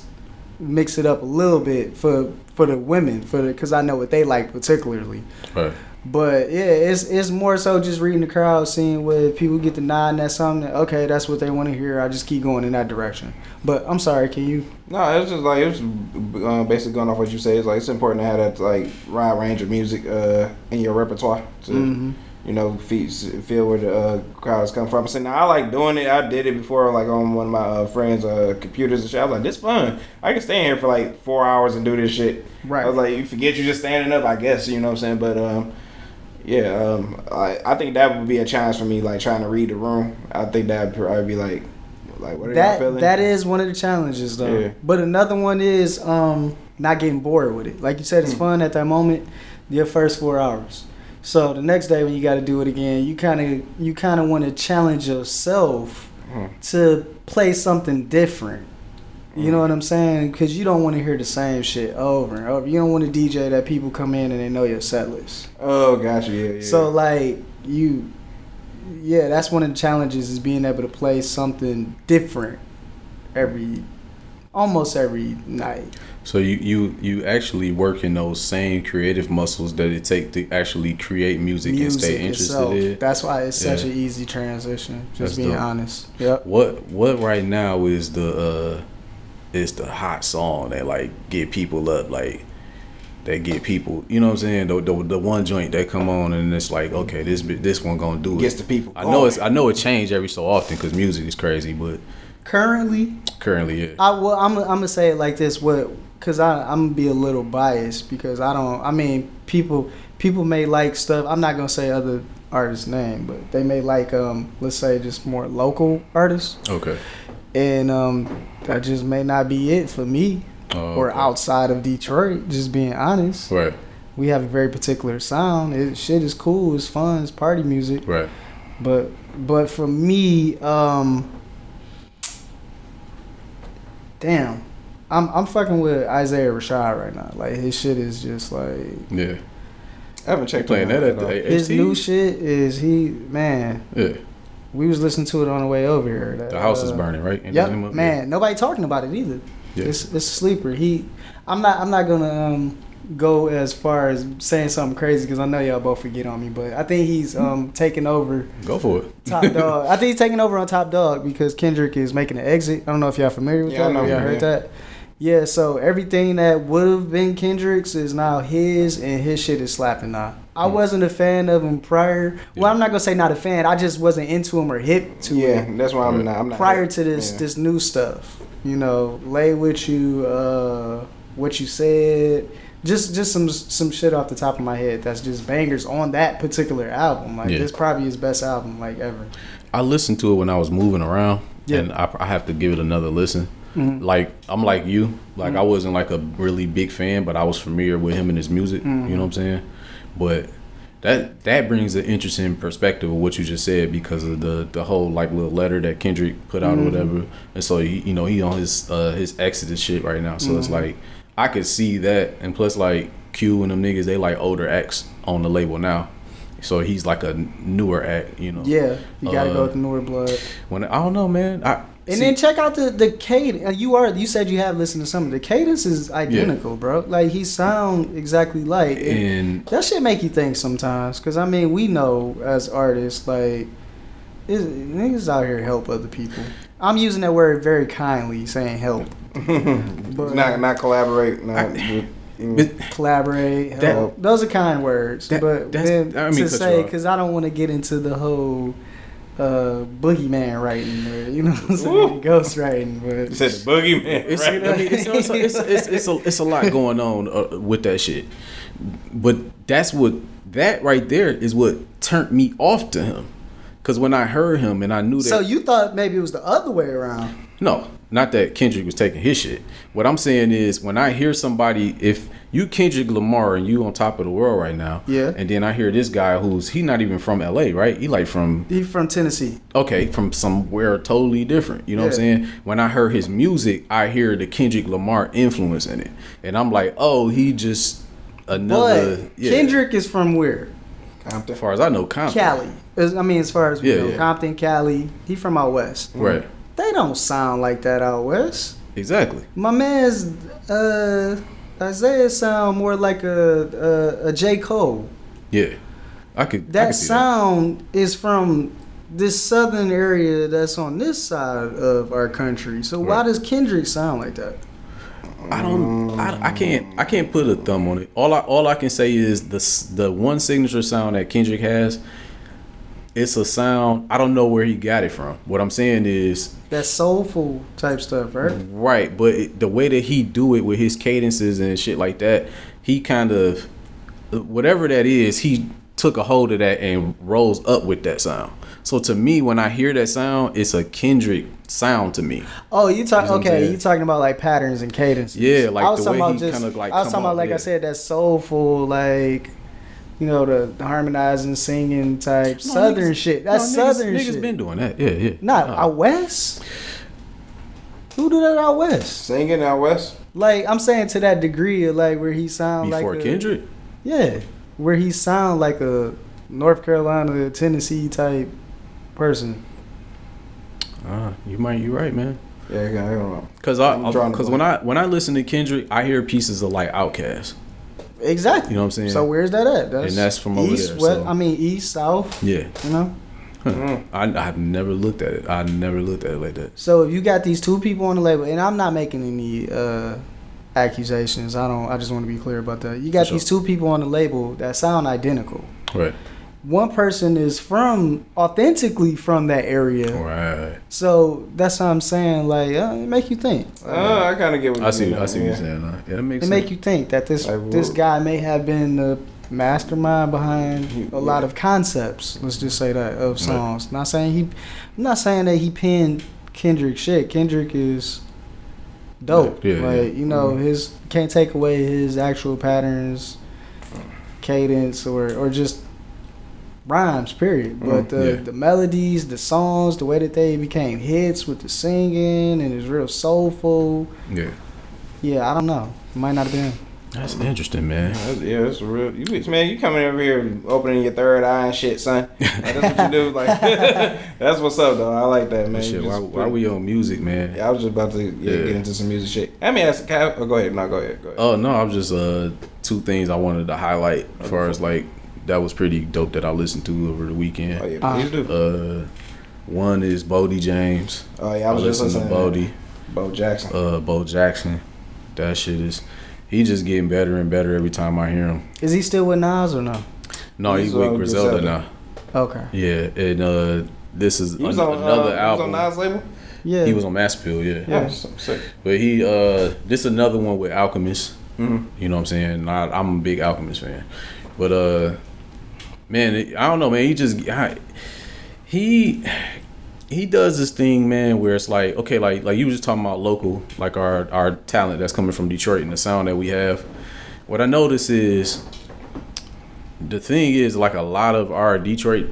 mix it up a little bit for for the women, for the because I know what they like particularly. Right. But yeah, it's it's more so just reading the crowd, seeing where people get the nod at something. that, Okay, that's what they want to hear. I just keep going in that direction. But I'm sorry, can you? No, it's just like it's uh, basically going off what you say. It's like it's important to have that like wide range of music uh, in your repertoire to Mhm. You know fe- feel where the uh, crowd is coming from. So now I like doing it. I did it before, like on one of my uh, friends' uh, computers and shit. I was like, this fun. I can stay in here for like four hours and do this shit. Right. I was like, you forget you're just standing up. I guess you know what I'm saying. But um, yeah, um, I I think that would be a challenge for me, like trying to read the room. I think that'd probably be like, like what are that feeling? that is one of the challenges though. Yeah. But another one is um not getting bored with it. Like you said, it's Mm. fun at that moment, your first four hours. So the next day when you got to do it again, you kind of you kind of want to challenge yourself Mm. to play something different. You know what I'm saying? Because you don't want to hear the same shit over and over. You don't want to DJ that people come in and they know your set list. Oh, gotcha. Yeah, yeah. So like you, yeah, that's one of the challenges is being able to play something different every, almost every night. So you you you actually work in those same creative muscles that it take to actually create music, and stay interested itself. in. That's why it's such Yeah. an easy transition. Just That's being dope. honest. Yep. What what right now is the uh is the hot song that like get people up like that get people you know what I'm saying the, the the one joint that come on and it's like okay this this one gonna do it Gets the people I know it's. I know it changed every so often because music is crazy but Currently, currently yeah I well, I'm I'm gonna say it like this. What? Cause I I'm gonna be a little biased because I don't. I mean, people people may like stuff. I'm not gonna say other artists' name, but they may like um let's say just more local artists, okay and um that just may not be it for me. Oh, or okay. outside of Detroit. Just being honest, right we have a very particular sound. It, shit is cool. It's fun. It's party music. right But but for me, um, damn, I'm I'm fucking with Isaiah Rashad right now. Like his shit is just like yeah I haven't checked playing that out at the all. his new shit is he man. yeah We was listening to it on the way over here. That, the house is uh, burning right And Yep, then- man. Nobody talking about it either. Yeah. It's it's a sleeper. He, I'm not I'm not gonna um go as far as saying something crazy because I know y'all both forget on me, but I think he's um taking over go for it Top [LAUGHS] Dog. I think he's taking over on Top Dawg because Kendrick is making an exit. I don't know if y'all familiar with Yeah, I know y'all him, heard yeah. that. Yeah, so everything that would have been Kendrick's is now his, and his shit is slapping now. I wasn't a fan of him prior. Well, I'm not gonna say not a fan. I just wasn't into him or hip to Yeah, it that's why I'm not. I'm not prior to this yeah. this new stuff. You know, lay with you, uh, what you said, just just some some shit off the top of my head that's just bangers on that particular album. Like Yeah. this probably his best album like ever. I listened to it when I was moving around, Yeah. and I, I have to give it another listen. Like I'm like you. Like I wasn't like a really big fan, but I was familiar with him and his music. You know what I'm saying? But that that brings an interesting perspective of what you just said because of the the whole like little letter that Kendrick put out or whatever. And so he, you know he on his uh, his Exodus shit right now. So it's like I could see that, and plus like Q and them niggas they like older acts on the label now. So he's like a newer act, you know. Yeah, you gotta go Uh, with the newer blood. When I don't know, man. I And see- then check out the the cadence. Uh, You are you said you have listened to some of the cadence is identical, bro. Like he sound exactly like. and and that shit make you think sometimes, cause I mean we know as artists like, is niggas out here help other people. I'm using that word very kindly, saying help, [LAUGHS] but Not not collaborate. Not do- [LAUGHS] But- collaborate, That- Those are kind words, That- but then I don't mean to say, cause I don't want to get into the whole uh boogeyman writing, or, you know what I'm saying, ghost writing, You but said the boogeyman. It's, right? I mean, it's, it's, it's, it's, it's, a, it's a lot going on uh, with that shit. But that's what, that right there is what turned me off to him. Because when I heard him and I knew that. so you thought maybe it was the other way around. No, not that Kendrick was taking his shit. What I'm saying is when I hear somebody, if you Kendrick Lamar and you on top of the world right now, Yeah. and then I hear this guy who's he not even from LA, right? He like from He from Tennessee. okay, from somewhere totally different. You know what I'm saying? When I heard his music, I hear the Kendrick Lamar influence in it, and I'm like, oh, he just another. But yeah. Kendrick is from where? Compton. As far as I know, Compton. Cali. I mean, as far as we Yeah, know, yeah. Compton, Cali. He from out west. Right. They don't sound like that out west. Exactly. My man's uh, Isaiah sound more like a a, a J Cole. Yeah. I could. I That could sound is from this southern area that's on this side of our country. So why does Kendrick sound like that? I don't. I, I can't. I can't put a thumb on it. All I all I can say is the the one signature sound that Kendrick has. It's a sound. I don't know where he got it from. What I'm saying is That soulful type stuff, right? right, but it, the way that he do it with his cadences and shit like that, he kind of whatever that is, he took a hold of that and rose up with that sound. So to me, when I hear that sound, it's a Kendrick sound to me. Oh, you talk You know okay? You talking about like patterns and cadences? Yeah, like I was the talking way about he just. kinda, like, I was talking about like I said that soulful like, you know the, the harmonizing, singing type southern niggas- shit. That's no, niggas- southern niggas shit. Niggas been doing that. Yeah, yeah. Not Nah. out west. Who do that out west? Singing out west. Like I'm saying to that degree of like where he sound before like a, Kendrick. Yeah, where he sound like a North Carolina, Tennessee type person. Uh, you might. You're right, man. Yeah, I don't know. Cause I, I'm drawing cause when I when I listen to Kendrick, I hear pieces of like Outkast. Exactly. You know what I'm saying? So where's that at? And that's from over east, there, West, so- I mean east, south. Yeah, You know. I I've never looked at it. I never looked at it like that. So if you got these two people on the label, and I'm not making any uh, accusations. I don't. I just want to be clear about that. You got For these two people on the label that sound identical. Right. One person is from authentically from that area. Right. So that's what I'm saying. Like, uh, it make you think. Uh, I kind of get what I you see. mean, I see what you're saying. uh, Yeah, that makes It sense. make you think that this Like, this guy may have been the mastermind behind He- a lot of concepts. Let's just say that of songs. Not saying he, I'm not saying that he penned Kendrick shit. Kendrick is dope. Yeah, yeah, like yeah. you know, his can't take away his actual patterns, cadence, or or just rhymes. Period. But the yeah. the melodies, the songs, the way that they became hits with the singing and it's real soulful. Yeah. Yeah, I don't know. Might not have been. That's interesting, man. That's, yeah, that's real. You bitch, man, you coming over here opening your third eye and shit, son. Like, that's what you do. Like [LAUGHS] that's what's up, though. I like that, man. Shit, why, why put- we on music, man? Yeah, I was just about to yeah, Yeah. get into some music shit. Let me ask, can I, oh, go ahead. No, go ahead. Go ahead. Oh no, I was just uh two things I wanted to highlight as far as like that was pretty dope that I listened to over the weekend. Oh, yeah, Uh, please do. Uh, one is Boldy James. oh yeah, I was just listening to Boldy. Bo Boldy. Jackson. Uh, Bo Jackson. That shit is. He just getting better and better every time I hear him. Is he still with Nas or no? No, he's, He's, with uh, Griselda, Griselda. now. Okay. Yeah, and uh, this is he was an- on another uh, album. He was on Nas label. Yeah. He was on Mass Appeal, yeah. Yeah, some sick. But he, uh, this is another one with Alchemist. Mm-hmm. You know what I'm saying? I, I'm a big Alchemist fan. But, uh, man, I don't know, man. He just, I, he, he does this thing, man, where it's like, okay, like like you was just talking about local, like our our talent that's coming from Detroit and the sound that we have. What I notice is the thing is like a lot of our Detroit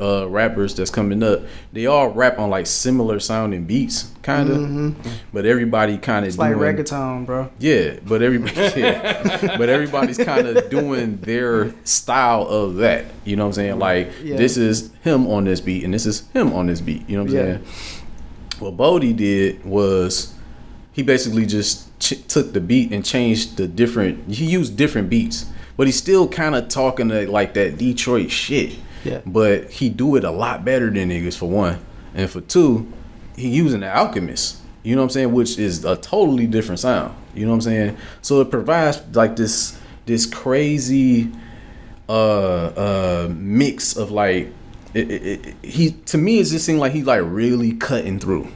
uh, rappers that's coming up, they all rap on like similar sounding beats, kind of. But everybody kind of like reggaeton, bro. yeah, but everybody, [LAUGHS] yeah. but everybody's kind of doing their style of that. You know what I'm saying? Like Yeah. this is him on this beat, and this is him on this beat. You know what I'm Yeah. saying? What Boldy did was he basically just ch- took the beat and changed the different. He used different beats, but he's still kind of talking like that Detroit shit. Yeah. But he do it a lot better than niggas for one, and for two, he using the Alchemist. You know what I'm saying? Which is a totally different sound. You know what I'm saying? So it provides like this this crazy uh uh mix of like it, it, it, he to me it just seemed like he like really cutting through.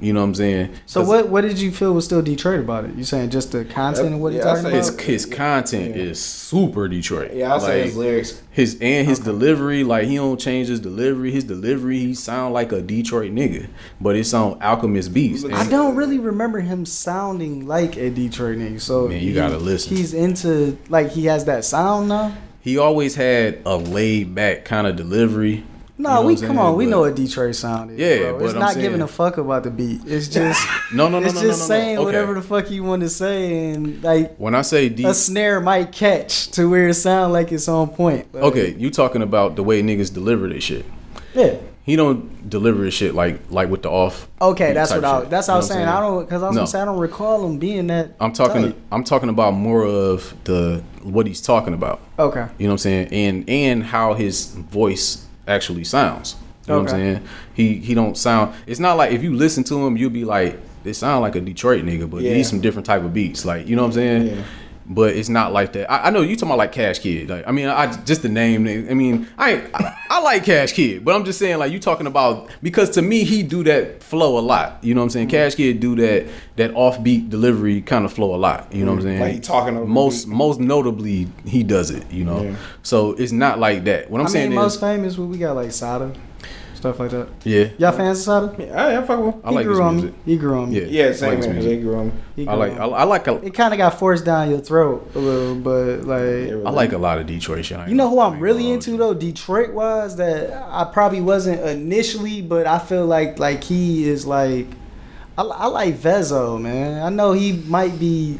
You know what I'm saying? So what what did you feel was still Detroit about it? You saying just the content of what he's Yeah, I talking His about? his content is super Detroit. Yeah, I'll say his lyrics. his and his uh-huh. delivery, like he don't change his delivery. His delivery, he sound like a Detroit nigga, but it's on Alchemist beats. I don't really remember him sounding like a Detroit nigga. So Man, you gotta listen. He's into like he has that sound now. he always had a laid back kind of delivery. No, we come saying? on. We But- know what Detroit sound is. Yeah, bro. it's not saying- giving a fuck about the beat. It's [LAUGHS] just No, no, no, it's no, just no, no, saying no. Okay. whatever the fuck you want to say, and like When I say D, a snare might catch to where it sound like it's on point. Like, okay, you talking about the way niggas deliver this shit. yeah. He don't deliver his shit like like with the off. Okay, that's what I. shit. That's what I was saying. I don't because I was No. gonna say I don't recall him being that. I'm talking. tight. I'm talking about more of the what he's talking about. Okay. You know what I'm saying? And and how his voice actually sounds. You know what I'm saying? He he don't sound. It's not like if you listen to him, you'll be like, it sound like a Detroit nigga, but Yeah. he's some different type of beats. Like you know what I'm saying? Yeah. But it's not like that. I, I know you talking about like Cash Kidd. Like I mean, I just the name. I mean, I, I I like Cash Kidd, but I'm just saying like you talking about because to me he do that flow a lot. You know what I'm saying? Cash Kidd do that that offbeat delivery kind of flow a lot. You know what I'm saying? Like he talking over most most notably he does it. You know, Yeah. so it's not like that. What I'm I saying mean, most is, famous we got like Sada, stuff like that. yeah, Y'all fans of Sada? Yeah, I, I fuck with. I like grew his on music. me. He grew on me. Yeah, Yeah, I same like his man. music. They grew on. He I grew like on I. I like a, It kind of got forced down your throat a little, but like I like a lot of Detroit shit. You know who I I'm really gonna into though, Detroit wise, that I probably wasn't initially, but I feel like like he is like I, I like Vezzo, man. I know he might be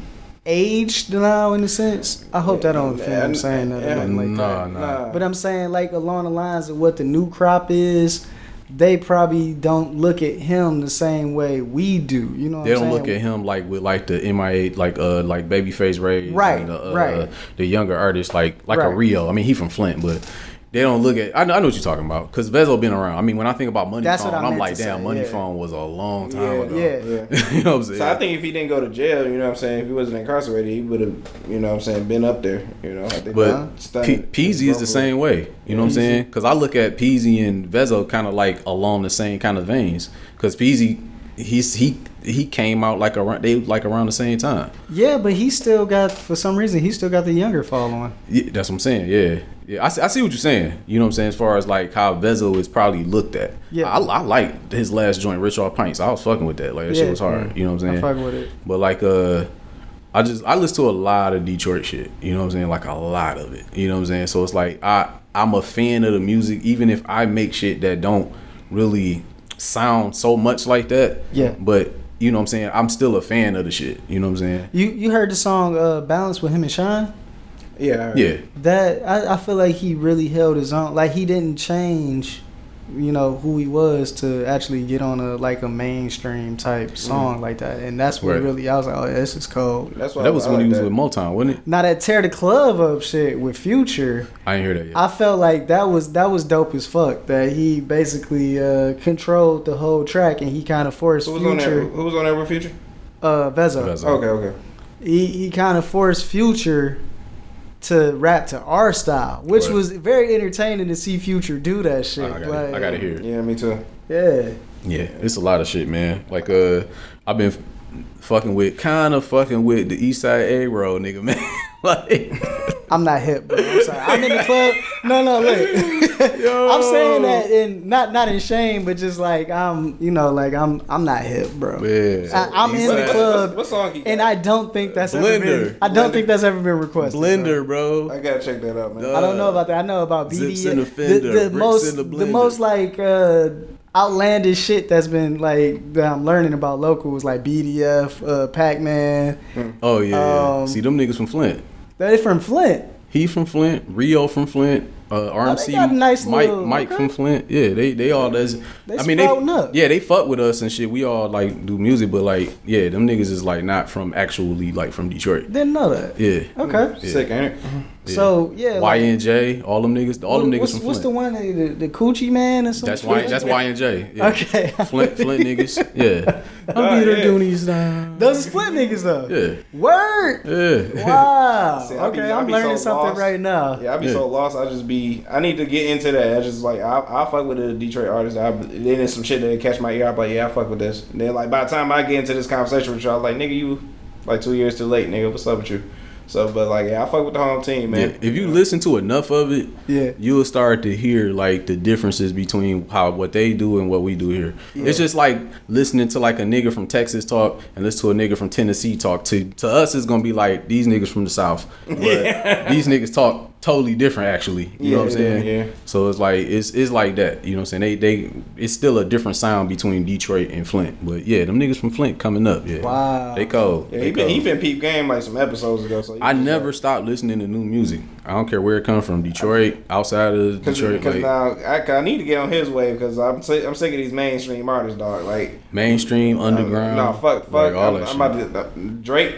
aged now in a sense. I hope that don't offend him Yeah, saying that or yeah, nothing like nah, that. nah. But I'm saying like along the lines of what the new crop is, they probably don't look at him the same way we do. You know what They I'm don't saying? look at him like with like the MIA like uh like Babyface Ray Right, and the, uh, right. the younger artists like like a Right. Rio. I mean he from Flint, but they don't look at. I know, I know what you're talking about because Vezzo been around. I mean when I think about Money That's Phone, what I I'm like damn say, Money yeah. Phone was a long time Yeah, ago. yeah. Yeah. [LAUGHS] you know what I'm saying? So I think if he didn't go to jail, you know what I'm saying, if he wasn't incarcerated, he would have, you know what I'm saying, been up there. You know, I But that P- Peezy is the same way. You know what I'm saying? Because I look at Peezy and Vezzo kind of like along the same kind of veins. Because Peezy, he's he he came out like around they like around the same time. Yeah, but he still got for some reason he still got the younger following. Yeah, that's what I'm saying. Yeah, yeah. I see, I see what you're saying. You know what I'm saying? As far as like how Vezzo is probably looked at. Yeah. I, I like his last joint, Rich Off Pints. I was fucking with that. Like that Yeah. shit was hard. You know what I'm I saying? fuck with it. But like uh I just I listen to a lot of Detroit shit. You know what I'm saying? Like a lot of it. You know what I'm saying? So it's like I I'm a fan of the music even if I make shit that don't really sound so much like that. Yeah. But you know what I'm saying? I'm still a fan of the shit. You know what I'm saying? You you heard the song uh, "Balance" with him and Shine? Yeah. Yeah. That I, I feel like he really held his own. Like he didn't change, you know, who he was to actually get on a like a mainstream type song like that. And that's what Right. really I was like, oh, this is cold. That's why That was I when he like was that. with Motown, wasn't it? Now that tear the club up shit with Future, I ain't hear that yet. I felt like that was that was dope as fuck. That he basically uh, controlled the whole track and he kind of forced Who was on there? Future, Who was on there with Future? uh, Vezzo. Vezzo. Okay, okay. he he kind of forced Future to rap to our style, which Right. was very entertaining to see Future do that shit. I, gotta, like, I gotta hear it. Yeah, me too. Yeah, Yeah, it's a lot of shit, man. Like, uh, I've been f- fucking with, kind of fucking with the East Side A Road, nigga, [LAUGHS] man. like, I'm not hip, bro. I'm sorry. I'm in the club. No, no, look. [LAUGHS] I'm saying that in not not in shame, but just like I'm, you know, like I'm I'm not hip, bro. Yeah. I, I'm in the club, What song he got? and I don't think that's ever been. I don't think that's ever been requested. Blender, bro. I gotta check that out, man. Duh. I don't know about that. I know about BD. Zips in the fender, bricks most, the the most like uh, outlandish shit that's been like that I'm learning about locals like BDF, uh, Pac Man. Oh yeah. yeah. Um, See them niggas from Flint. They from Flint. He from Flint. Rio from Flint. Uh, RMC. got nice Mike. little- Mike okay. from Flint. Yeah, they they all that's. They I mean they. sprouting up. Yeah, they fuck with us and shit. We all like do music, but like yeah, them niggas is like not from actually like from Detroit. Didn't know that. Yeah. Okay. Yeah. Sick, ain't it? So yeah. Y like- YNJ, all them niggas, all them niggas what's, from what's the one the, the Coochie Man or something? That's why. That's YNJ. Yeah. Okay. [LAUGHS] Flint, Flint niggas. Yeah. Uh, I'll be [LAUGHS] the yeah. Goonies now. Those is Flint niggas though. Yeah. Word. Yeah. [LAUGHS] Wow. See, I be- okay, I I'm learning so something lost. right now. Yeah, I be Yeah. so lost. I just be. I need to get into that. I just like I I fuck with the Detroit artist. I then there's some shit that catch my ear. I'm like, yeah, I fuck with this. And then like by the time I get into this conversation with y'all, like nigga, you like two years too late, nigga. What's up with you? So, but like, yeah, I fuck with the home team, Yeah, man. if you listen to enough of it, Yeah. you'll start to hear like the differences between how what they do and what we do here. It's just like listening to like a nigga from Texas talk and listen to a nigga from Tennessee talk. To to us, it's gonna be like these niggas from the South, but [LAUGHS] these niggas talk totally different. Actually, you know what I'm saying? yeah. So it's like it's it's like that. You know what I'm saying? They they it's still a different sound between Detroit and Flint. But yeah, them niggas from Flint coming up. Yeah, Wow. they cold. Yeah, They he been cold. he been peep game like some episodes ago. So I never like- stopped listening to new music. I don't care where it comes from, Detroit, outside of Cause, Detroit, cause like now I, I need to get on his wave because I'm sick, I'm sick of these mainstream artists, dog. Like mainstream, underground. No, fuck, fuck. like all I'm, that I'm shit. about to uh, Drake.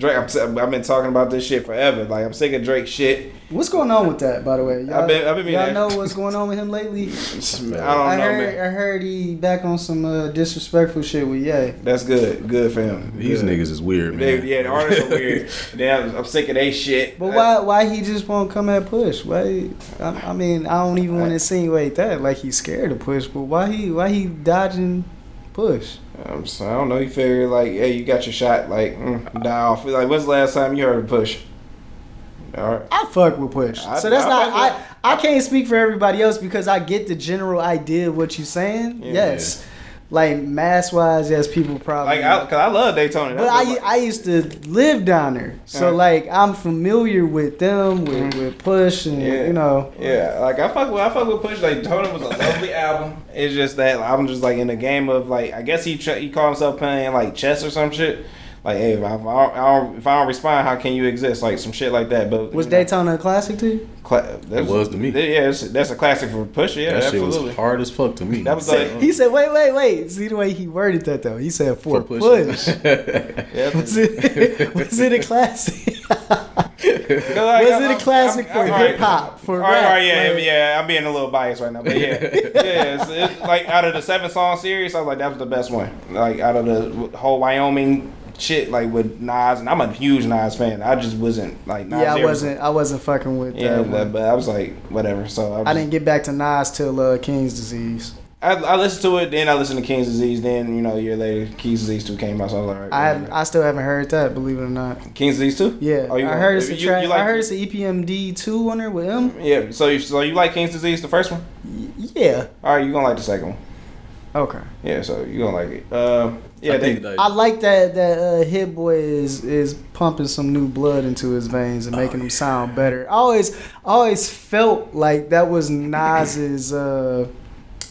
Drake. I'm, t- I've been talking about this shit forever. Like I'm sick of Drake shit. What's going on with that, by the way? Y'all, I've been- I've been y'all know what's going on with him lately? [LAUGHS] I don't I know, heard, man. I heard he back on some uh, disrespectful shit with Ye. That's good. Good for him. These Good. niggas is weird, They, man. yeah, the artists are weird. [LAUGHS] They, I'm I'm sick of they shit. But why why he just won't come at Push? Why? I, I mean, I don't even want to insinuate that like he's scared of Push, but why he why he dodging Push? Um, so I don't know. You figured like, hey, you got your shot. Like, mm, die off. Like, when's the last time you heard Push? All right. I fuck with Push, I- so that's I not with- I. I can't speak for everybody else because I get the general idea of what you're saying. Yeah. yes, like mass wise, yes, people probably. Like, I, cause I love Daytona. But I, I used to live down there, so Uh-huh. like I'm familiar with them, with, with Push, and Yeah. you know. Yeah, like I fuck with I fuck with Push. Like Daytona was a lovely [LAUGHS] album. It's just that I'm just like in the game of like I guess he tr- he called himself playing like chess or some shit. Like hey, if I, if I, don't, if I don't respond, how can you exist? Like some shit like that. But Was you know, Daytona a classic to you? cla- that's- was to me. Yeah, it's, that's a classic for Push. Yeah, that shit absolutely. was hard as fuck to me. That was like He said, "Wait, wait, wait." See the way he worded that though. He said for, For push. Push. yeah, was it was it a classic? [LAUGHS] was Was it a classic for hip hop, for all right, rap, all right, yeah, like- yeah. I'm being a little biased right now, but yeah, [LAUGHS] yeah. It's, it's like out of the seven song series, I was like, that was the best one. Like out of the whole Wyoming shit, like with Nas, and I'm a huge Nas fan. I just wasn't like Nas. yeah, I wasn't. I wasn't fucking with Yeah, but, but I was like, whatever. So I, I didn't get back to Nas till uh, King's Disease. I, I listened to it, then I listened to King's Disease. Then you know, a year later, King's Disease two came out. So I was like, right, I have, I still haven't heard that. Believe it or not. King's Disease two. Yeah, Oh, you I heard it's a track. you like- I heard it's a E EPMD two on there with him. Yeah. So you so you like King's Disease, the first one? Y- Yeah. All right, you gonna like the second one? Okay. Yeah. So you gonna like it? Uh, yeah. I they, I like that that uh, Hit Boy is is pumping some new blood into his veins and making him sound better. I always I always felt like that was Nas's uh,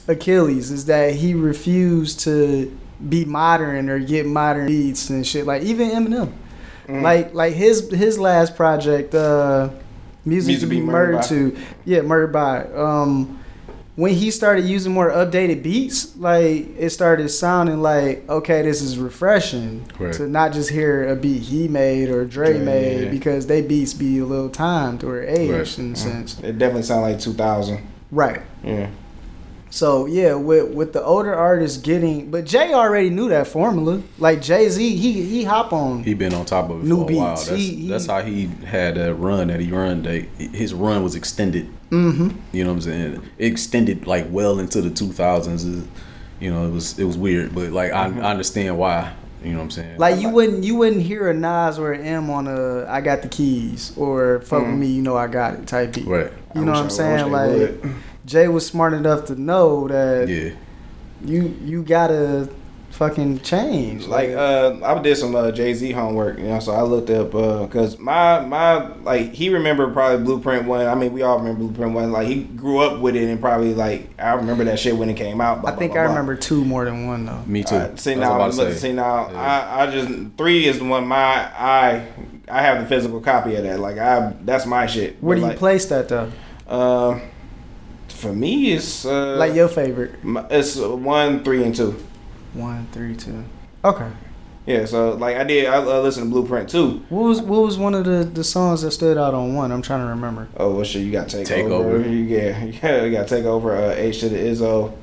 Achilles is that he refused to be modern or get modern beats and shit. Like even Eminem, Mm. like like his his last project, uh, music, Music to Be be Murdered murdered to, yeah, murdered by. Um, when he started using more updated beats, like it started sounding like okay, this is refreshing Right. to not just hear a beat he made or Dre, Dre, made yeah. because they beats be a little timed or aged Right. in a mm-hmm. sense. It definitely sound like 2000. Right. Yeah. So yeah, with with the older artists getting, but Jay already knew that formula. Like Jay Z, he he hop on. he been on top of it New for a while. beats. That's, He- he- that's how he had that run that he run. That his run was extended. mm-hmm. You know what I'm saying? It extended like well into the 2000s. You know, it was it was weird, but like I, I understand why. You know what I'm saying? Like you wouldn't you wouldn't hear a Nas or an M on a I got the keys or fuck with me, you know I got it type beat. right. You I know what I'm I saying? Like would. Jay was smart enough to know that Yeah. you you gotta fucking change. Like uh, I did some uh, Jay Z homework, you know. So I looked up because my my like he remembered probably Blueprint One. I mean, we all remember Blueprint One. Like he grew up with it and probably like I remember that shit when it came out. blah, I think blah, I blah. remember two more than one though. Me too. Uh, see now, I'm to looking, say. see now, Yeah. I, I just three is the one my I I have the physical copy of that. Like I, that's my shit. Where do you like, place that though? Um, for me, it's uh, Like your favorite? my- it's uh, one, three, and two. One, three, two. Okay. Yeah, so like I did, I uh, listened to Blueprint too. What was what was one of the, the songs that stood out on one? I'm trying to remember. Oh well, shit, you got take, Take over. Over. You, yeah, [LAUGHS] yeah, you got take over. Uh, H to the Izzo.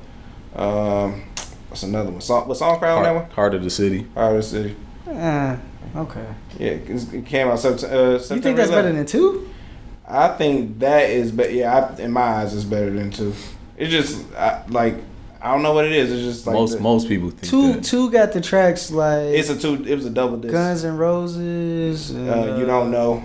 Um, what's another one? Song, what song crowd on that one? Heart, Heart of the City. Heart of the City. Eh, okay. Yeah, it came out Sept- uh, September. You think that's better than two? I think that is, but yeah, I, in my eyes, it's better than two. It's just I, like I don't know what it is. It's just like most the- most people think Two that. two got the tracks like It's a two. It was a double disc. Guns and Roses. And, uh, you don't know.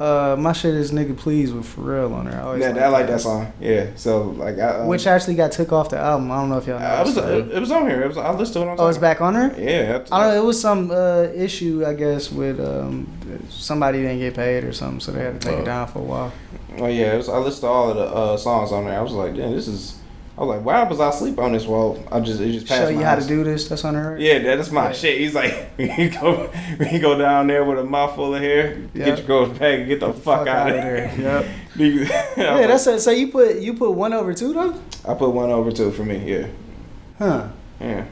Uh, my shit is nigga please with Pharrell on there. I always Yeah, liked I like that song. Yeah, so like I, um, Which actually got took off the album. I don't know if y'all know. uh, it was it, it was on here. It was I listened to it on. oh, it's back on there. Yeah, I don't know. It was some uh, issue, I guess, with um, somebody didn't get paid or something, so they had to take Oh. it down for a while. Oh yeah, it was, I listened to all of the uh, songs on there. I was like, damn, this is. I was like, why was I asleep on this? Well, I just it just passed Show you how to do this. That's on there. right? Yeah, that's my Yeah. shit. He's like, [LAUGHS] we go, we go down there with a mouthful of hair, Yeah. get your girl's bag, and get the, fuck, out of there. Yep. [LAUGHS] Nigga, yeah, that's a, so you put you put one over two though, I put one over two for me. Yeah, huh? yeah.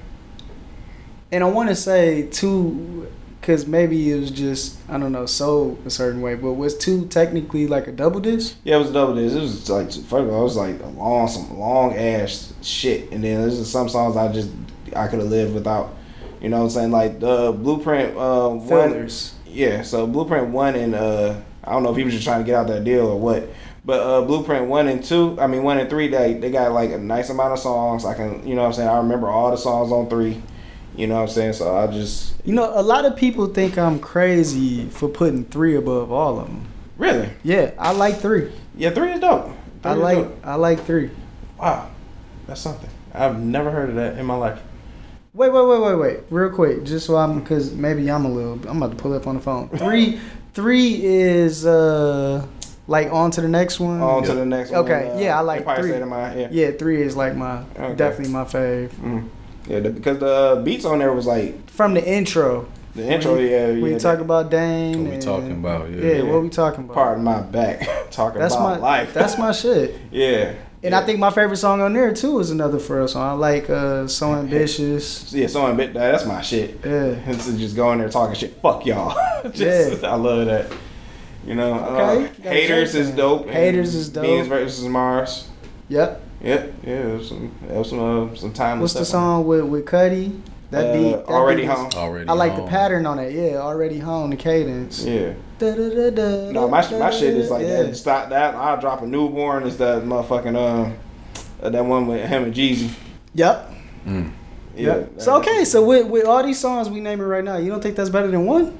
And I want to say two, because maybe it was just I don't know sold a certain way, but was two technically like a double disc? Yeah, it was a double this. It was like first of all, it was like a long, some long ass shit, and then there's just some songs I just I could have lived without. You know what I'm saying? Like the Blueprint uh, one. Yeah, so Blueprint one and uh, I don't know if he was just trying to get out that deal or what. But uh, Blueprint one and two, I mean one and three, they they got like a nice amount of songs. I can, you know what I'm saying. I remember all the songs on three. You know what I'm saying. So I just You know, a lot of people think I'm crazy for putting three above all of them. really, Yeah, I like three. yeah, three is dope. Three I is like dope. I like three. Wow, that's something. I've never heard of that in my life. Wait, wait, wait, wait, wait. Real quick, just so I'm because maybe I'm a little. I'm about to pull up on the phone. [LAUGHS] Three, three is uh like on to the next one. On to the next one. Okay, uh, yeah, I like Empire three. State of Mind. Yeah, Yeah, three is like my Okay. definitely my fave. Mm. Yeah, the, because the uh, beats on there was like From the intro, the intro. When you- yeah, we yeah, talk about Dame. What we talking about? Yeah. Yeah, Yeah. what we talking about? Pardon my back. [LAUGHS] Talking That's about my life. That's my [LAUGHS] shit. yeah. And yeah. I think my favorite song on there too is another Pharrell song. I like uh, "So Ambitious." [LAUGHS] yeah, so bit that's my shit. Yeah. It's just going there talking shit. Fuck y'all. just, I love that. You know, Okay, uh, you haters is dope. Haters is dope. Venus versus Mars. Yep. Yep, yeah, it was some, it was some, uh, some time. What's the song with with Cudi? That beat. that already beat is- home. Already. I like the pattern on it. Yeah, already home. The cadence. Yeah. Da-da-da-da, No, my my shit is like yeah. that. Stop that. I'll drop a newborn. It's that motherfucking uh, uh, that one with him and Jeezy. Yep. Mm. Yeah. Yep. So okay, so with with all these songs we naming right now, you don't think that's better than one?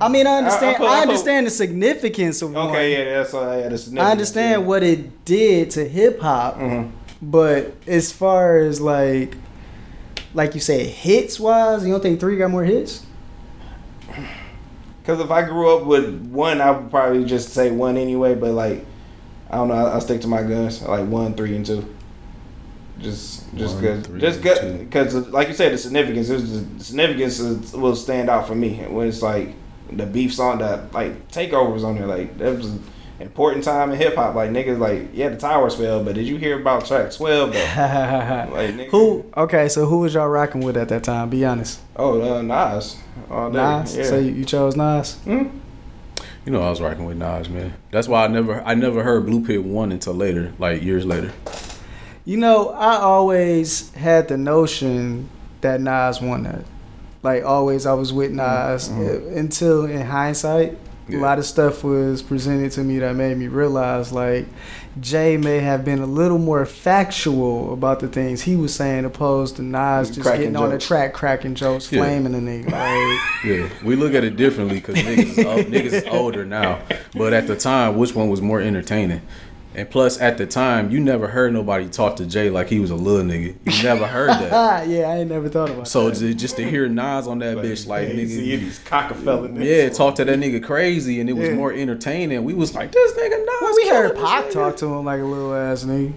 I mean, I understand. I, put- I put- understand the significance of one. Okay, yeah, that's uh, yeah, that's. I understand what it did to hip hop, hmm but as far as like, like you said, hits wise, you don't think three got more hits? [SIGHS] Because if I grew up with one, I would probably just say one anyway. But like, I don't know. I, I stick to my guns. Like one, three, and two. Just, just One, cause, just and cause, like you said, the significance is the significance is, will stand out for me when it's like the beef song that like takeovers on there. Like that was an important time in hip hop. Like niggas, like yeah, the towers fell, but did you hear about track twelve though? [LAUGHS] Like, nigga, who? Okay, so who was y'all rocking with at that time? Be honest. Oh, uh, Nas. All day. Nas. Yeah. So you, you chose Nas. Hmm? You know I was rocking with Nas, man. That's why I never I never heard Blueprint one until later, like years later. You know, I always had the notion that Nas won that. Like always, I was with Nas Mm-hmm. until in hindsight, a lot of stuff was presented to me that made me realize like Jay may have been a little more factual about the things he was saying opposed to Nas just Cracking getting on the track, cracking jokes, Yeah. flaming the nigga. Like, [LAUGHS] Yeah, we look at it differently because niggas, niggas is older now. But at the time, which one was more entertaining? And plus, at the time, you never heard nobody talk to Jay like he was a little nigga. You [LAUGHS] never heard that. ah, [LAUGHS] yeah, I ain't never thought about So that. ju- just to hear Nas on that bitch, like Hey, see nigga, these cockafellas. yeah, talk to that nigga crazy, and it was Yeah. more entertaining. We was like, this nigga Nas. Well, we heard killing this Pac nigga. talk to him like a little ass nigga.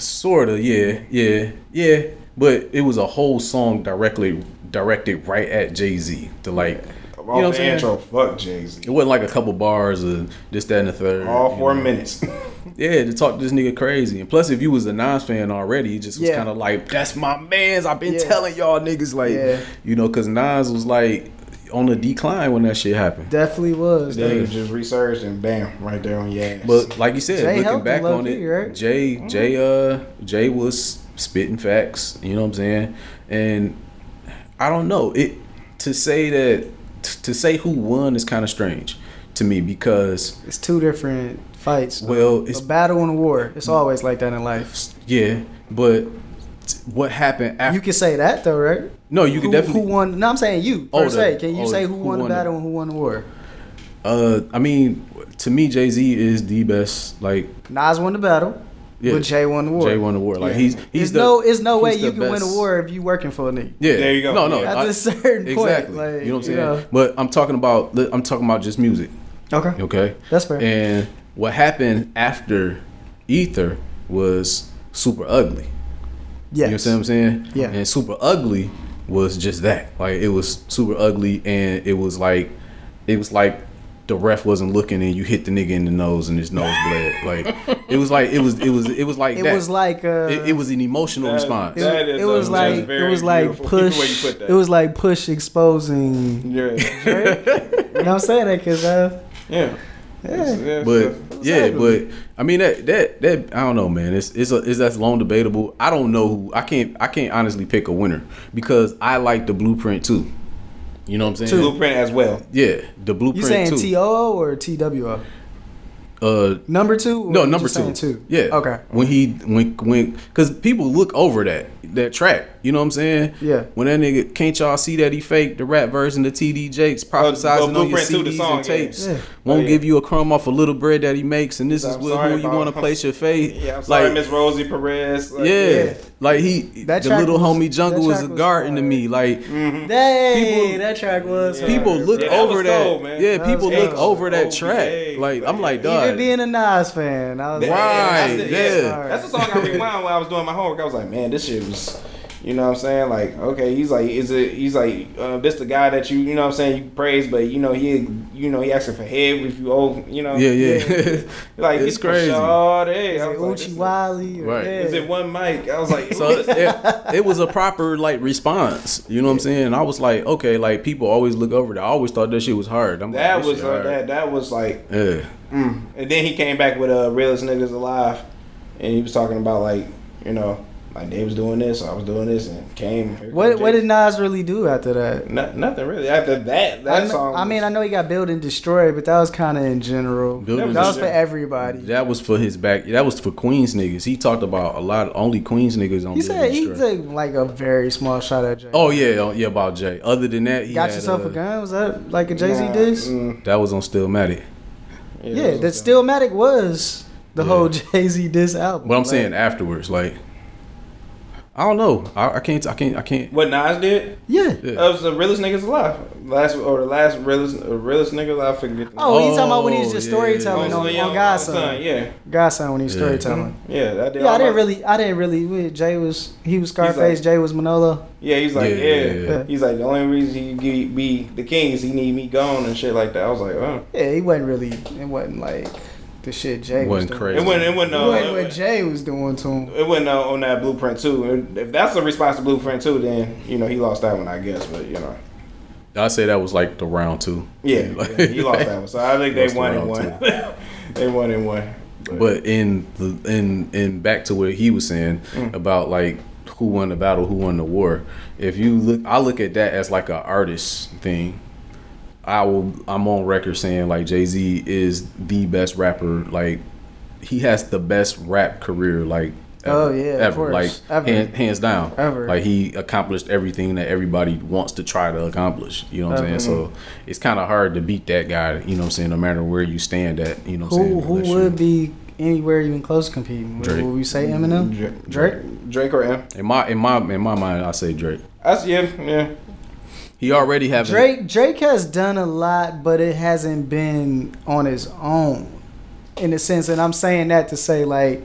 Sorta, yeah, yeah, yeah. But it was a whole song directly directed right at Jay Z to like, you know what I'm saying? intro, fuck Jay Z. It wasn't like a couple bars of this, that, and the third. All you four know. minutes. [LAUGHS] Yeah, to talk to this nigga crazy. And plus, if you was a Nas fan already, it just was Yeah. kind of like, that's my man's. I've been Yeah. telling y'all niggas, like, Yeah. you know, because Nas was like on the decline when that shit happened. Definitely was. then nigga. just researched and bam, right there on your ass. But like you said, Jay looking helped back on low-key, it, right? Jay, Jay, uh, Jay was spitting facts. You know what I'm saying? And I don't know it to say that t- to say who won is kind of strange to me because It's two different fights. though. Well, a it's- battle and a war. It's always like that in life. yeah, but what happened after? You can say that though, right? no, you who, can definitely. Who won? No, I'm saying you Oh, per the- se. Can you oh, say who, who won the won the- battle and who won the war? Uh, I mean, to me, Jay Z is the best. Like, Nas won the battle, yeah, but Jay won the war. Jay won the war. Like Yeah. he's he's There's the, no, it's no way you the can win a war if you working for a nigga. Yeah, There you go. No, no, Yeah. At I- a certain point, exactly. like, you know what I'm saying? know. But I'm talking about I'm talking about just music. Okay, Okay, that's fair. And what happened after Ether was super ugly. yes. You know what I'm saying? Yeah. And super ugly was just that. Like it was super ugly, and it was like it was like the ref wasn't looking, and you hit the nigga in the nose, and his nose [LAUGHS] bled. Like it was like it was it was it was like It that. was like uh, it, it was an emotional That- response. it, That is it was a- like very it was like beautiful. Way push. you put that. It was like push exposing. yeah, Drake. [LAUGHS] you know what I'm saying? That because uh, yeah. yeah. But yeah, ugly. but I mean that that that I don't know, man. It's it's a, it's that's long debatable. I don't know who I can't I can't honestly pick a winner because I like the blueprint too. You know what I'm saying? Blueprint as well. Yeah, the blueprint. You blueprint saying too. T O O or T W O? Uh, Number two? no, number two. two. Yeah. Okay. When he when when because people look over that that track. You know what I'm saying? Yeah. When that nigga can't y'all see that he faked the rap version of TD Jakes prophesizing on your Blueprint the CDs song, and tapes. Yeah. Won't Oh, yeah. give you a crumb off a little bread that he makes, and this is I'm with sorry who you want to [LAUGHS] place your faith. Yeah, I'm sorry, like, Miss Rosie Perez. Like, yeah, Yeah. Like he, That the little was- homie Jungle that was track a was garden to me. Like mm-hmm. Dang, People- that track was. Yeah. people look Yeah, over was that. cold. Yeah, That people look cold. over that OVA, track. Like I'm like, yeah. dog. Even being a Nas fan, I was Yeah, like, Right, that's the- yeah. That's the song I rewind when I was doing my homework. I was like, man, this shit was, you know what I'm saying? Like, okay, he's like, is it? He's like, uh, this the guy that you, you know what I'm saying? You praise, but you know he, you know he asking for head if you owe, you know. yeah, yeah. [LAUGHS] Like It's it's crazy. crazy. All day. I Like was like, Uchi this- Wally. Or, Right. Is it one mic? I was like, so it, it, it was a proper like response. You know what I'm saying? I was like, okay, like people always look over that. I always thought that shit was hard. I'm that like, was shit uh, hard. that that was like, Yeah. mm. and then he came back with uh, realest niggas alive, and he was talking about like, you know, like they was doing this, I was doing this, and came. What What did Nas really do after that? No, nothing really. After that, I, that kn- song. I mean, I know he got Build and Destroy, but that was kind of in general. Build that and was for everybody. That was for his back. That was for Queens niggas. He talked about a lot. Only Queens niggas on. He Build said he took like a very small shot at Jay. Oh yeah, oh, yeah about Jay. Other than that, he got had, yourself uh, a gun? Was that like a Jay Z Nah, diss? mm, That was on Stillmatic. Yeah, it that was- Stillmatic was the Yeah. whole Jay Z diss album. But I'm Like, saying afterwards, like I don't know. I, I can't. I can't. I can't. What Nas did? yeah. Yeah. That was the realest niggas alive. Last or the last realest realest nigga alive. I forget. The Oh, he's talking about when he's Oh, just yeah, storytelling Oh, on, yeah, on God's son. Yeah, Godson when he's Yeah. storytelling. Mm-hmm. yeah. That did Yeah, I didn't my- really, I didn't really. we- Jay was he was like- Scarface. Jay was Manolo. Yeah, he's like, Yeah, yeah, yeah, yeah. He's like, the only reason he be, be the king is he need me gone and shit like that. I was like, oh. Yeah, he wasn't really. It wasn't like the shit Jay Wasn't was crazy. doing. It wasn't. It wasn't. It Uh, wasn't what Jay was doing to him. it wasn't uh, on that blueprint too. If that's the response to blueprint too, then you know he lost that one, I guess. But you know, I say that was like the round two. yeah, [LAUGHS] Like- yeah, he lost that one. So I think they Lost the won and round one. [LAUGHS] they won and one. But in the in in back to what he was saying Mm. about like who won the battle, who won the war. If you look, I look at that as like an artist thing. I will. I'm on record saying like Jay Z is the best rapper. Like he has the best rap career. Like oh, ever, Oh, yeah, of ever. course. like Ever. hand- hands down. Ever. Like he accomplished everything that everybody wants to try to accomplish. You know what I'm Ever. saying? So it's kind of hard to beat that guy. You know what I'm saying? No matter where you stand at. You know what I'm Who saying? who Unless you- would be anywhere even close to competing? Would, Drake. would we say Eminem? Drake. Drake? Drake or M. in my in my in my mind? I say Drake. That's yeah, yeah. He already have Drake Drake has done a lot, but it hasn't been on his own. In a sense, and I'm saying that to say like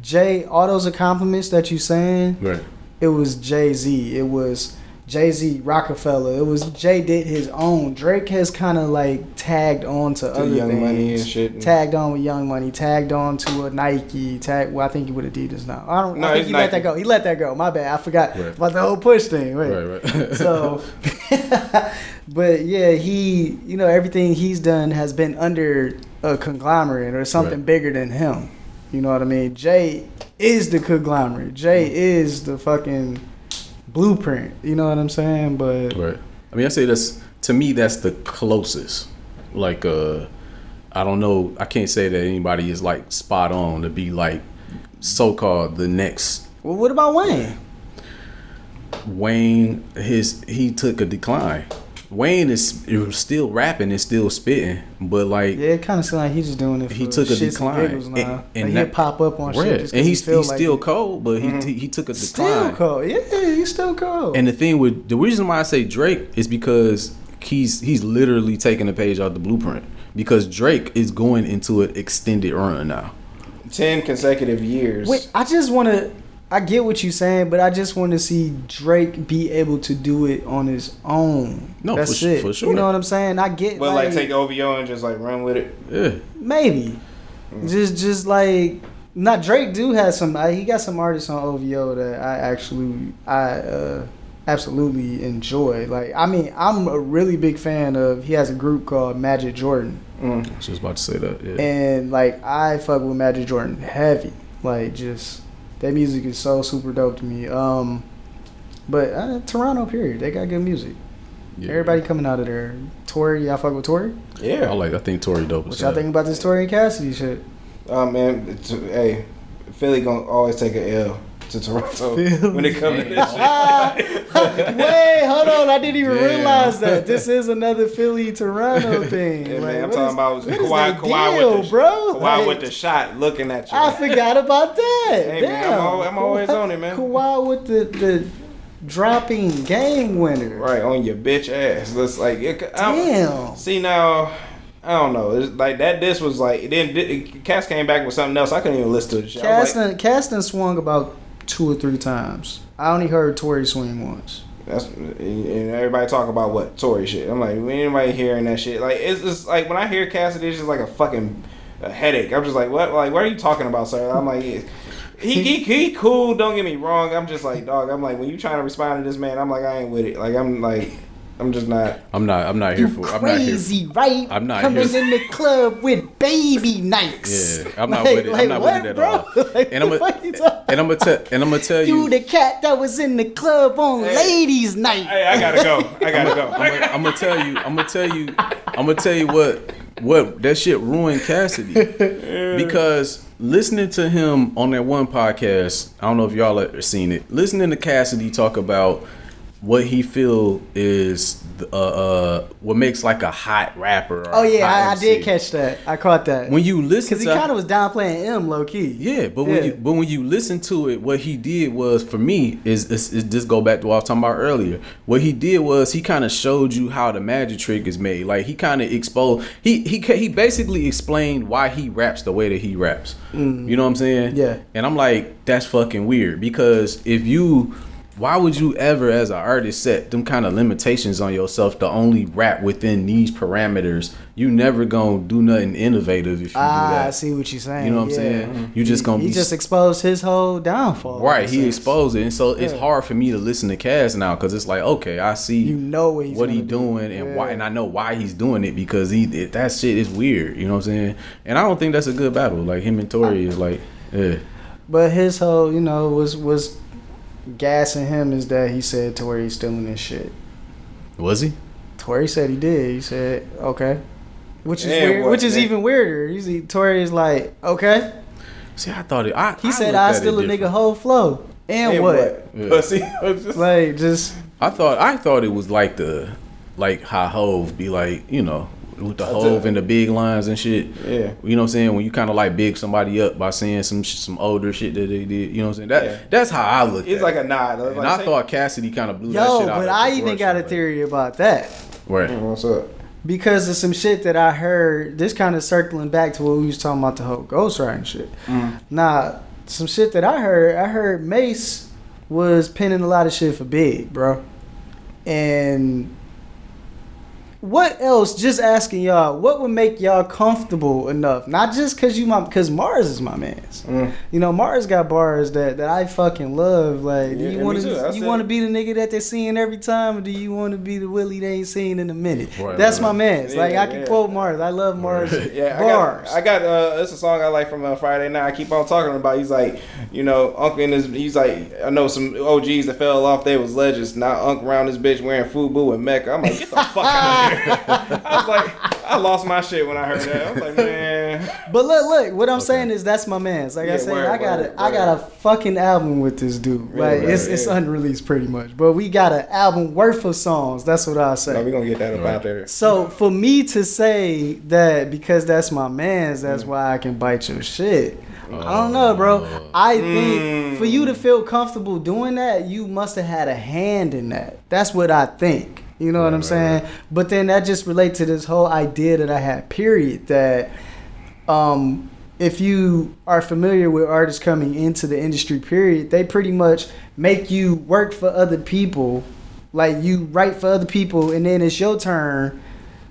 Jay, all those compliments that you're saying, Right. it was Jay Z. It was Jay Z, Rockefeller. It was Jay did his own. Drake has kind of like tagged on to, To other Young things. Money and shit. Tagged on with Young Money. Tagged on to a Nike. Tag. Well, I think he with Adidas now. I don't. No, I think he let that go. He let that go. My bad. I forgot Right. about the whole push thing. Wait. Right. Right. [LAUGHS] So, [LAUGHS] but yeah, he, you know, everything he's done has been under a conglomerate or something Right. bigger than him. You know what I mean? Jay is the conglomerate. Jay hmm. is the fucking blueprint. You know what I'm saying? But Right. I mean, I say that's to me that's the closest. Like, uh, I don't know. I can't say that anybody is like spot on to be like so called the next well, what about Wayne? Wayne. His he took a decline. Wayne is still rapping and still spitting, but like Yeah, it kind of seems like he's just doing it. For he took a shits decline, and and, And, and he'll pop up on Right. shit just 'cause and he's feel he's like still it. cold, but he mm-hmm. he, he took a decline. Still cold. Yeah, he's still cold. And the thing with the reason why I say Drake is because he's he's literally taking a page out the blueprint. Because Drake is going into an extended run now. Ten consecutive years. Wait, I just want to. I get what you're saying, but I just want to see Drake be able to do it on his own. No, that's for su- it. for sure. You know what I'm saying? I get, but like, like take OVO and just like run with it. Yeah. maybe, just just like not Drake. Do has some. He got some artists on OVO that I actually I uh, absolutely enjoy. Like I mean, I'm a really big fan of. He has a group called Majid Jordan. Mm. I was just about to say that. Yeah. And like I fuck with Majid Jordan heavy. Like just that music is so super dope to me. Um but uh, Toronto period. They got good music. Yeah. Everybody coming out of there. Tory, y'all fuck with Tory? I Yeah. like I think Tory dope. What y'all hell. think about this Tory and Cassidy shit? Oh man, it's, hey, Philly gonna always take an L to Toronto [LAUGHS] when it comes to this [LAUGHS] Wait, hold on. I didn't even Damn. realize that. This is another Philly Toronto [LAUGHS] thing. Yeah, Like, man, I'm talking is- about Kawhi, Kawhi deal, with the bro? Kawhi Like, with the shot, looking at you. I forgot about that. Hey, Damn. man, I'm al- I'm always on it, man. Kawhi with the, the dropping game winner. right on your bitch ass. That's like, it, I'm- Damn. See now, I don't know. It's like that. This was like then. didn't. Cass came back with something else. I couldn't even listen to the. I was like, Caston swung about two or three times. I only heard Tory swing once. That's and everybody talk about what Tory shit. I'm like, anybody hearing that shit? Like, it's just like when I hear Cassidy, it's just like a fucking a headache. I'm just like, what? Like, what are you talking about, sir? I'm like, he he he cool. Don't get me wrong. I'm just like, dog. I'm like, when you trying to respond to this man, I'm like, I ain't with it. Like, I'm like, I'm just not. I'm not. I'm not here You for. I'm not here. crazy, right? I'm not Coming here- in the club with baby nights. Yeah, I'm not with it. I'm not with it at all. [LAUGHS] Like, And I'm what a- the fuck you talking And I'm gonna tell. And I'm gonna tell You you. the cat that was in the club on Hey. ladies' night. Hey, I gotta go. I gotta go. I'm gonna, I'm gonna tell you. I'm gonna tell you. I'm gonna tell you what. What that shit ruined Cassidy because listening to him on that one podcast. I don't know if y'all have seen it. Listening to Cassidy talk about what he feel is uh, uh what makes like a hot rapper. Oh yeah, I, I did catch that. I caught that. When you listen because he kind of was downplaying M low key. Yeah, but when you but when you listen to it, what he did was for me is is, is just go back to what I was talking about earlier. What he did was he kind of showed you how the magic trick is made. Like he kind of exposed he he he basically explained why he raps the way that he raps. You know what I'm saying? Mm. Yeah. And I'm like, that's fucking weird because if you why would you ever as an artist set them kind of limitations on yourself to only rap within these parameters? You never gonna do nothing innovative if you do Ah, that. I see what you're saying. You know what I'm yeah. saying? You just gonna He be just exposed his whole downfall. right. He sense. exposed it, and so it's hard for me to listen to Cass now because it's like, okay, I see You know what he's what he do. doing and why, and I know why he's doing it because he it, that shit is weird. You know what I'm saying? And I don't think that's a good battle. Like him and Tory is like, yeah, But his whole, you know, was was gassing him is that he said Tory's stealing his shit. was he? Tory said he did. He said okay, which is And weird, what- which is and- even weirder. You see, Tory is like okay. See, I thought it. I, He I said I at it still a nigga whole flow. And, And what? Yeah. Pussy. [LAUGHS] Just- Like just I thought I thought it was like the like how Hove be like, you know, with the Hove and the big lines and shit. Yeah. You know what I'm saying? When you kind of like big somebody up by saying some sh- some older shit that they did. You know what I'm saying? That Yeah. that's how I look. It's at like it. a nod. And Like, I take- thought Cassidy kind of blew that shit out. Yo, but I even got a theory about that. Right. What's up? because of some shit that I heard. This kind of circling back to what we was talking about the whole ghostwriting shit. Mm. Nah, some shit that I heard. I heard Mase was penning a lot of shit for Big, bro. And what else? Just asking y'all, what would make y'all comfortable enough? Not just cause you my, cause Mars is my man's. Mm. You know, Mars got bars that, that I fucking love. Like, Yeah, do you want to you want to be the nigga that they're seeing every time, or do you want to be the Willie they ain't seen in a minute? Right, That's right, my right. man's. like, I can yeah. quote Mars. I love Mars [LAUGHS] Yeah, bars. I got, I got. Uh, it's a song I like from uh, Friday Night. I keep on talking about. He's like, you know, Uncle and his. He's like, I know some OGs that fell off. They was legends. Now Uncle around this bitch wearing FUBU and Mecca. I'm like, get the fuck out of [LAUGHS] here. [LAUGHS] I was like, I lost my shit when I heard that. I was like, man. But look, look, what I'm saying is that's my man's. Like I Yeah, said, word, I got word, a, I got a fucking album with this dude. Like Right, it's right, it's unreleased pretty much, but we got an album worth of songs. That's what I say. No, we gonna get that up Right. there. So for me to say that because that's my man's, Mm. that's why I can bite your shit. I don't know, bro. I think Mm. for you to feel comfortable doing that, you must have had a hand in that. That's what I think. You know what I'm saying? But then that just relates to this whole idea that I had. Period. That um, if you are familiar with artists coming into the industry, period, they pretty much make you work for other people. Like you write for other people, and then it's your turn.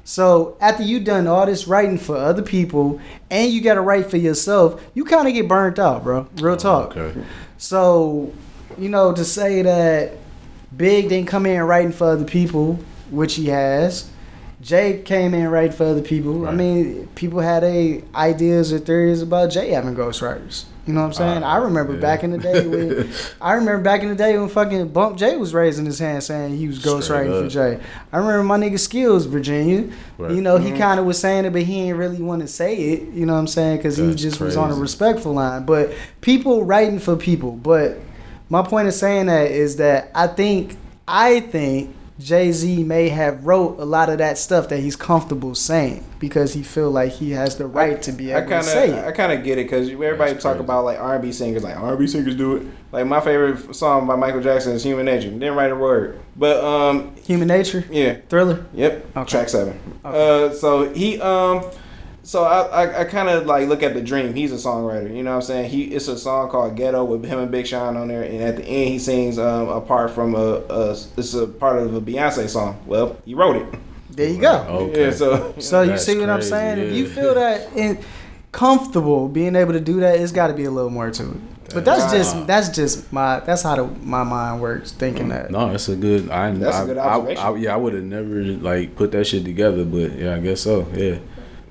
So after you done all this writing for other people, and you got to write for yourself, you kind of get burnt out, bro. Real talk. Okay. So, you know, to say that Big didn't come in writing for other people, which he has. Jay came in writing for other people. I mean, people had a ideas or theories about Jay having ghostwriters. You know what I'm saying? Ah, I remember yeah. back in the day when [LAUGHS] I remember back in the day when fucking Bump Jay was raising his hand saying he was Straight ghostwriting for up. Jay. I remember my nigga Skills, Virginia. Right. You know, he kind of was saying it, but he didn't really want to say it. You know what I'm saying? Because he That's just was on a respectful line. But people writing for people. But my point of saying that is that I think I think Jay Z may have wrote a lot of that stuff that he's comfortable saying because he feel like he has the right to be I able kind to say of, I kind of get it because everybody That's talk crazy. about like R&B singers, like R&B singers do it. Like my favorite song by Michael Jackson is "Human Nature." Didn't write a word, but um, Human Nature, yeah, Thriller. Yep. Okay. Track seven. Okay. Uh, so he um, so I I, I kind of like look at the Dream. He's a songwriter. You know what I'm saying? He it's a song called Ghetto with him and Big Sean on there, and at the end he sings um a part from a, a it's a part of a Beyonce song. Well, he wrote it. There you go. Okay. Yeah. So [LAUGHS] So you That's see what I'm crazy, saying? If you feel that in, comfortable being able to do that, it's got to be a little more to it. But that's That's- just that's just my that's how the, my mind works thinking that. No, that's a good. I, That's a I, good I- I, yeah, I would have never like put that shit together, but yeah, I guess so. Yeah,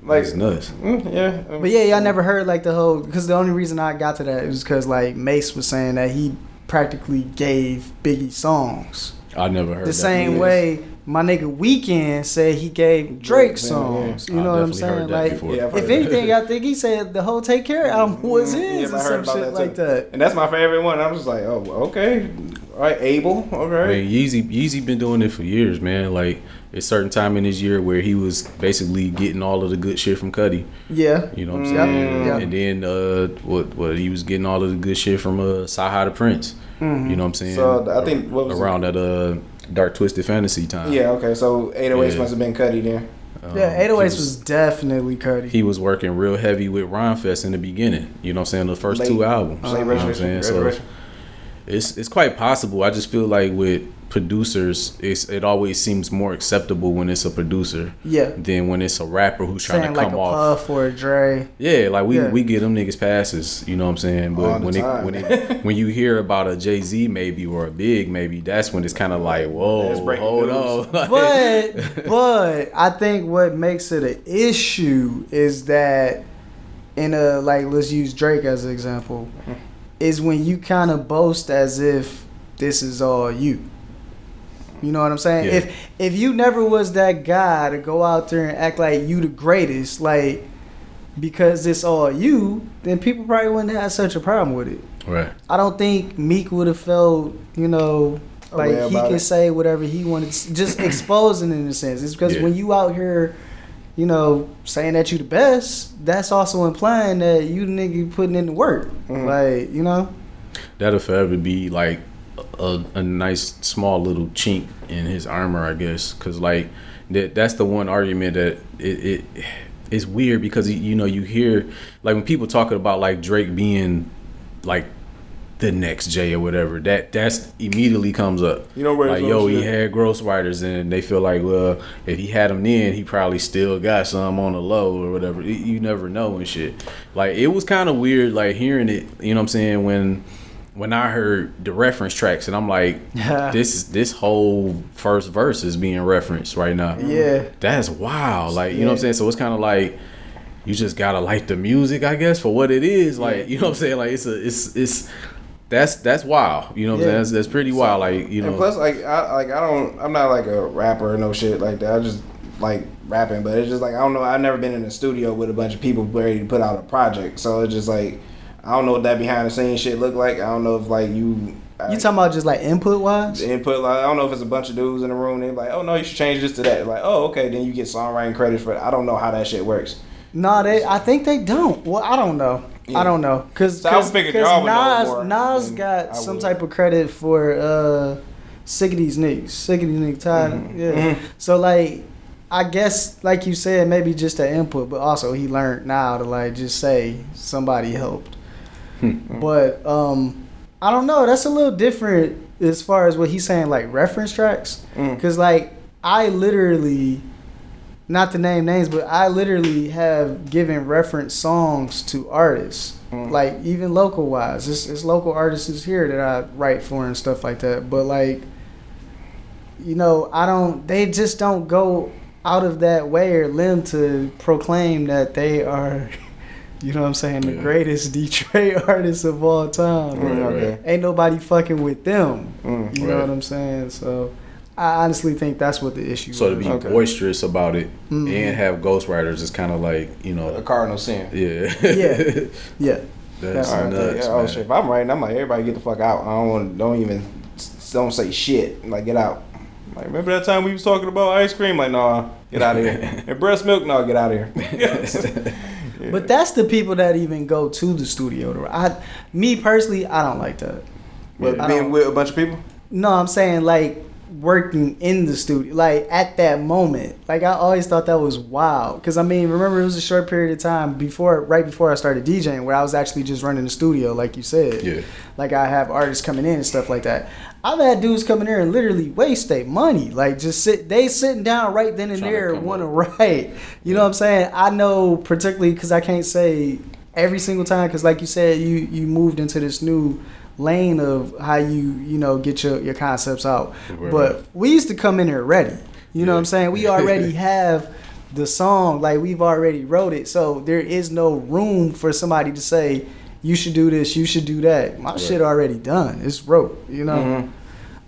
like it's nuts. mm, yeah. um, But yeah, y'all never heard like the whole because the only reason I got to that is because like Mase was saying that he practically gave Biggie songs I never heard the that. same yes. way my nigga Weeknd said he gave Drake Yeah, songs. yeah. You know I what I'm saying? heard that Like. Yeah, I've heard if that. anything, I think he said the whole Take Care album was Mhm. his Yeah, or I heard some about shit that like too. that. And that's my favorite one. I was just like, oh, okay, all right, Abel, I okay. mean, Yeezy, Yeezy been doing it for years, man. Like, a certain time in his year where he was basically getting all of the good shit from Cudi. Yeah. You know what I'm Yep, saying? yep. And then uh, what? What he was getting all of the good shit from uh, Saha the Prince. Mm-hmm. You know what I'm saying? So, I think- what was it? around that uh, Dark Twisted Fantasy time. Yeah, okay. So 808s Yeah. must have been Cudi then. Um, Yeah, he 808s was, definitely Cudi. he was working real heavy with Rhymefest in the beginning. You know what I'm saying? The first Late- two albums. Late you know what I'm Resurrection, saying? So Resurrection. It's it's quite possible. I just feel like with producers, it's it always seems more acceptable when it's a producer yeah. than when it's a rapper who's trying to like come a off. Puff or a Dre. Yeah, like we, Yeah. we get them niggas passes, you know what I'm saying? But All when it, when it, when you hear about a Jay Z maybe or a Big maybe, that's when it's kind of like, whoa, hold news. on. [LAUGHS] But but I think what makes it an issue is that in a like let's use Drake as an example, is when you kind of boast as if this is all you. You know what I'm saying? Yeah. If if you never was that guy to go out there and act like you the greatest, like because it's all you, then people probably wouldn't have such a problem with it. Right. I don't think Meek would have felt, you know, like he about can it. say whatever he wanted, just exposing in a sense. It's because Yeah. when you out here, you know, saying that you the best, that's also implying that you the nigga putting in the work. Mm-hmm. Like, you know, That'll forever be like a, a nice small little chink in his armor, I guess. Cause like that that's the one argument that it, it it's weird because you know you hear like when people talking about like Drake being like the next Jay or whatever that that's immediately comes up. You know where like yo he had ghostwriters and they feel like well if he had them then he probably still got some on the low or whatever. You- You never know and shit. Like it was kind of weird like hearing it. You know what I'm saying when when I heard the reference tracks and I'm like, [LAUGHS] this is this whole first verse is being referenced right now. Yeah. that's wild. Like you know what I'm saying. So it's kind of like you just gotta like the music, I guess, for what it is. Like you know what I'm saying. Like it's a it's it's that's that's wild. You know what I'm Yeah. saying. That's, that's pretty wild. Like you know. And plus, like, I like I don't, I'm not like a rapper or no shit like that. I just like rapping, but it's just like I don't know. I've never been in a studio with a bunch of people ready to put out a project, so it's just like I don't know what that behind the scenes shit look like. I don't know if like you. Uh, you talking about just like input wise? input like I don't know if it's a bunch of dudes in the room. They're like, oh no, you should change this to that. Like, oh okay, then you get songwriting credits for. it. I don't know how that shit works. No, they. I think they don't. Well, I don't know. Yeah. I don't know because So y'all know Nas Nas got some type of credit for uh, these niggas, sick of these niggas tired. Mm-hmm. Yeah. So like, I guess like you said, maybe just the input, but also he learned now to like just say somebody helped. but um, I don't know. That's a little different as far as what he's saying, like reference tracks, Mm. because like I literally not to name names, but I literally have given reference songs to artists, like even local wise. It's, it's local artists here that I write for and stuff like that. But like, you know, I don't. They just don't go out of that way or limb to proclaim that they are. [LAUGHS] You know what I'm saying? The Yeah. greatest [LAUGHS] Detroit artists of all time. Right, right. Ain't nobody fucking with them. Mm. You know what I'm saying? So, I honestly think that's what the issue. Is. So to be Okay. boisterous about it Mhm. and have ghostwriters is kind of like you know A cardinal sin. yeah Yeah. [LAUGHS] yeah. that's All right, nuts yeah, oh shit. If I'm writing, I'm like everybody get the fuck out. I don't want. Don't even. Don't say shit. Like get out. Like remember that time we was talking about ice cream? Like nah, get out of here. [LAUGHS] and breast milk? No, get out of here. [LAUGHS] But that's the people that even go to the studio. To, I, me personally, I don't like that. But I being with a bunch of people. No, I'm saying like working in the studio, like at that moment. Like I always thought that was wild. Cause I mean, remember it was a short period of time before, right before I started DJing, where I was actually just running the studio, like you said. Yeah. Like I have artists coming in and stuff like that. I've had dudes come in there and literally waste their money. Like just sit, they sitting down right then and Trying there, come want to write. You know what I'm saying? I know particularly because I can't say every single time because like you said, you you moved into this new lane of how you you know get your your concepts out. Right. But we used to come in there ready. You know what I'm saying? We [LAUGHS] already have the song, like we've already wrote it. So there is no room for somebody to say, you should do this, you should do that. My shit already done. It's wrote, you know? Mm-hmm.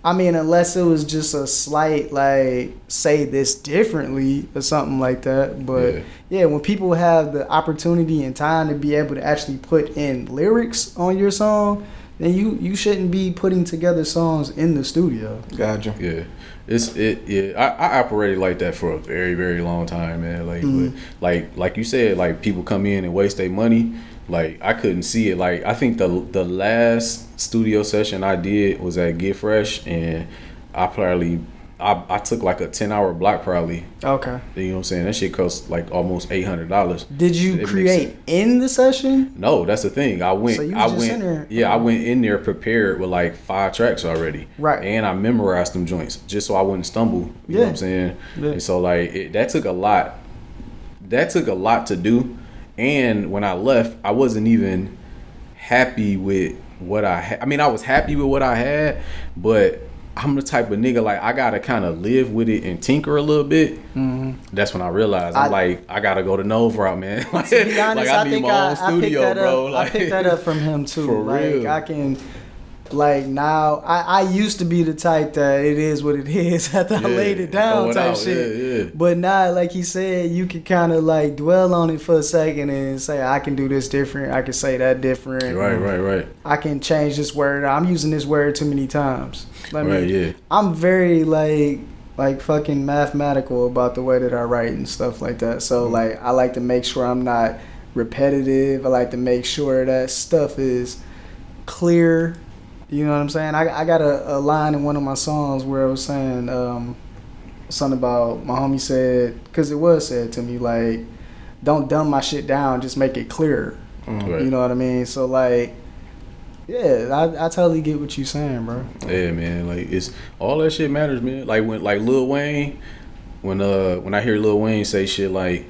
I mean, unless it was just a slight, like, say this differently or something like that. But Yeah. yeah, when people have the opportunity and time to be able to actually put in lyrics on your song, then you, you shouldn't be putting together songs in the studio. Gotcha. Yeah, it's it. Yeah, I, I operated like that for a very very long time, man. Like, Mhm. but, like like you said, like people come in and waste their money. Like I couldn't see it. Like I think the the last studio session I did was at Get Fresh, and I probably I, I took like a ten hour block probably. Okay. You know what I'm saying? That shit cost like almost eight hundred dollars. Did you It create in the session? No, that's the thing. I went. So you I went. in there- Yeah, I went in there prepared with like five tracks already. Right. And I memorized them joints just so I wouldn't stumble. You know what Yeah. I'm saying? Yeah. And so like it, that took a lot. That took a lot to do. And when I left, I wasn't even happy with what I had. I mean, I was happy with what I had, but I'm the type of nigga like I gotta kind of live with it and tinker a little bit. That's when I realized I'm Mm-hmm. I- like I gotta go to nose route, man. like, To be [LAUGHS] honest, like, I, need think my I, own picked studio, that bro. up. Like, I picked that up from him too. [LAUGHS] For like real. I can, like now, I, I used to be the type that it is what it [LAUGHS] is after I Yeah, laid it down type out, shit. yeah, yeah. But now, like he said, you can kind of like dwell on it for a second and say, I can do this different. I can say that different. Right, right, right. I can change this word. I'm using this word too many times. I mean, Right, yeah. I'm very like like fucking mathematical about the way that I write and stuff like that. So Mm-hmm. like I like to make sure I'm not repetitive. I like to make sure that stuff is clear. You know what I'm saying? I, I got a, a line in one of my songs where I was saying um, something about my homie said because it was said to me like, don't dumb my shit down, just make it clearer. Right. You know what I mean? So like, yeah, I, I totally get what you're saying, bro. Yeah, man. Like it's all that shit matters, man. Like when like Lil Wayne, when uh when I hear Lil Wayne say shit like,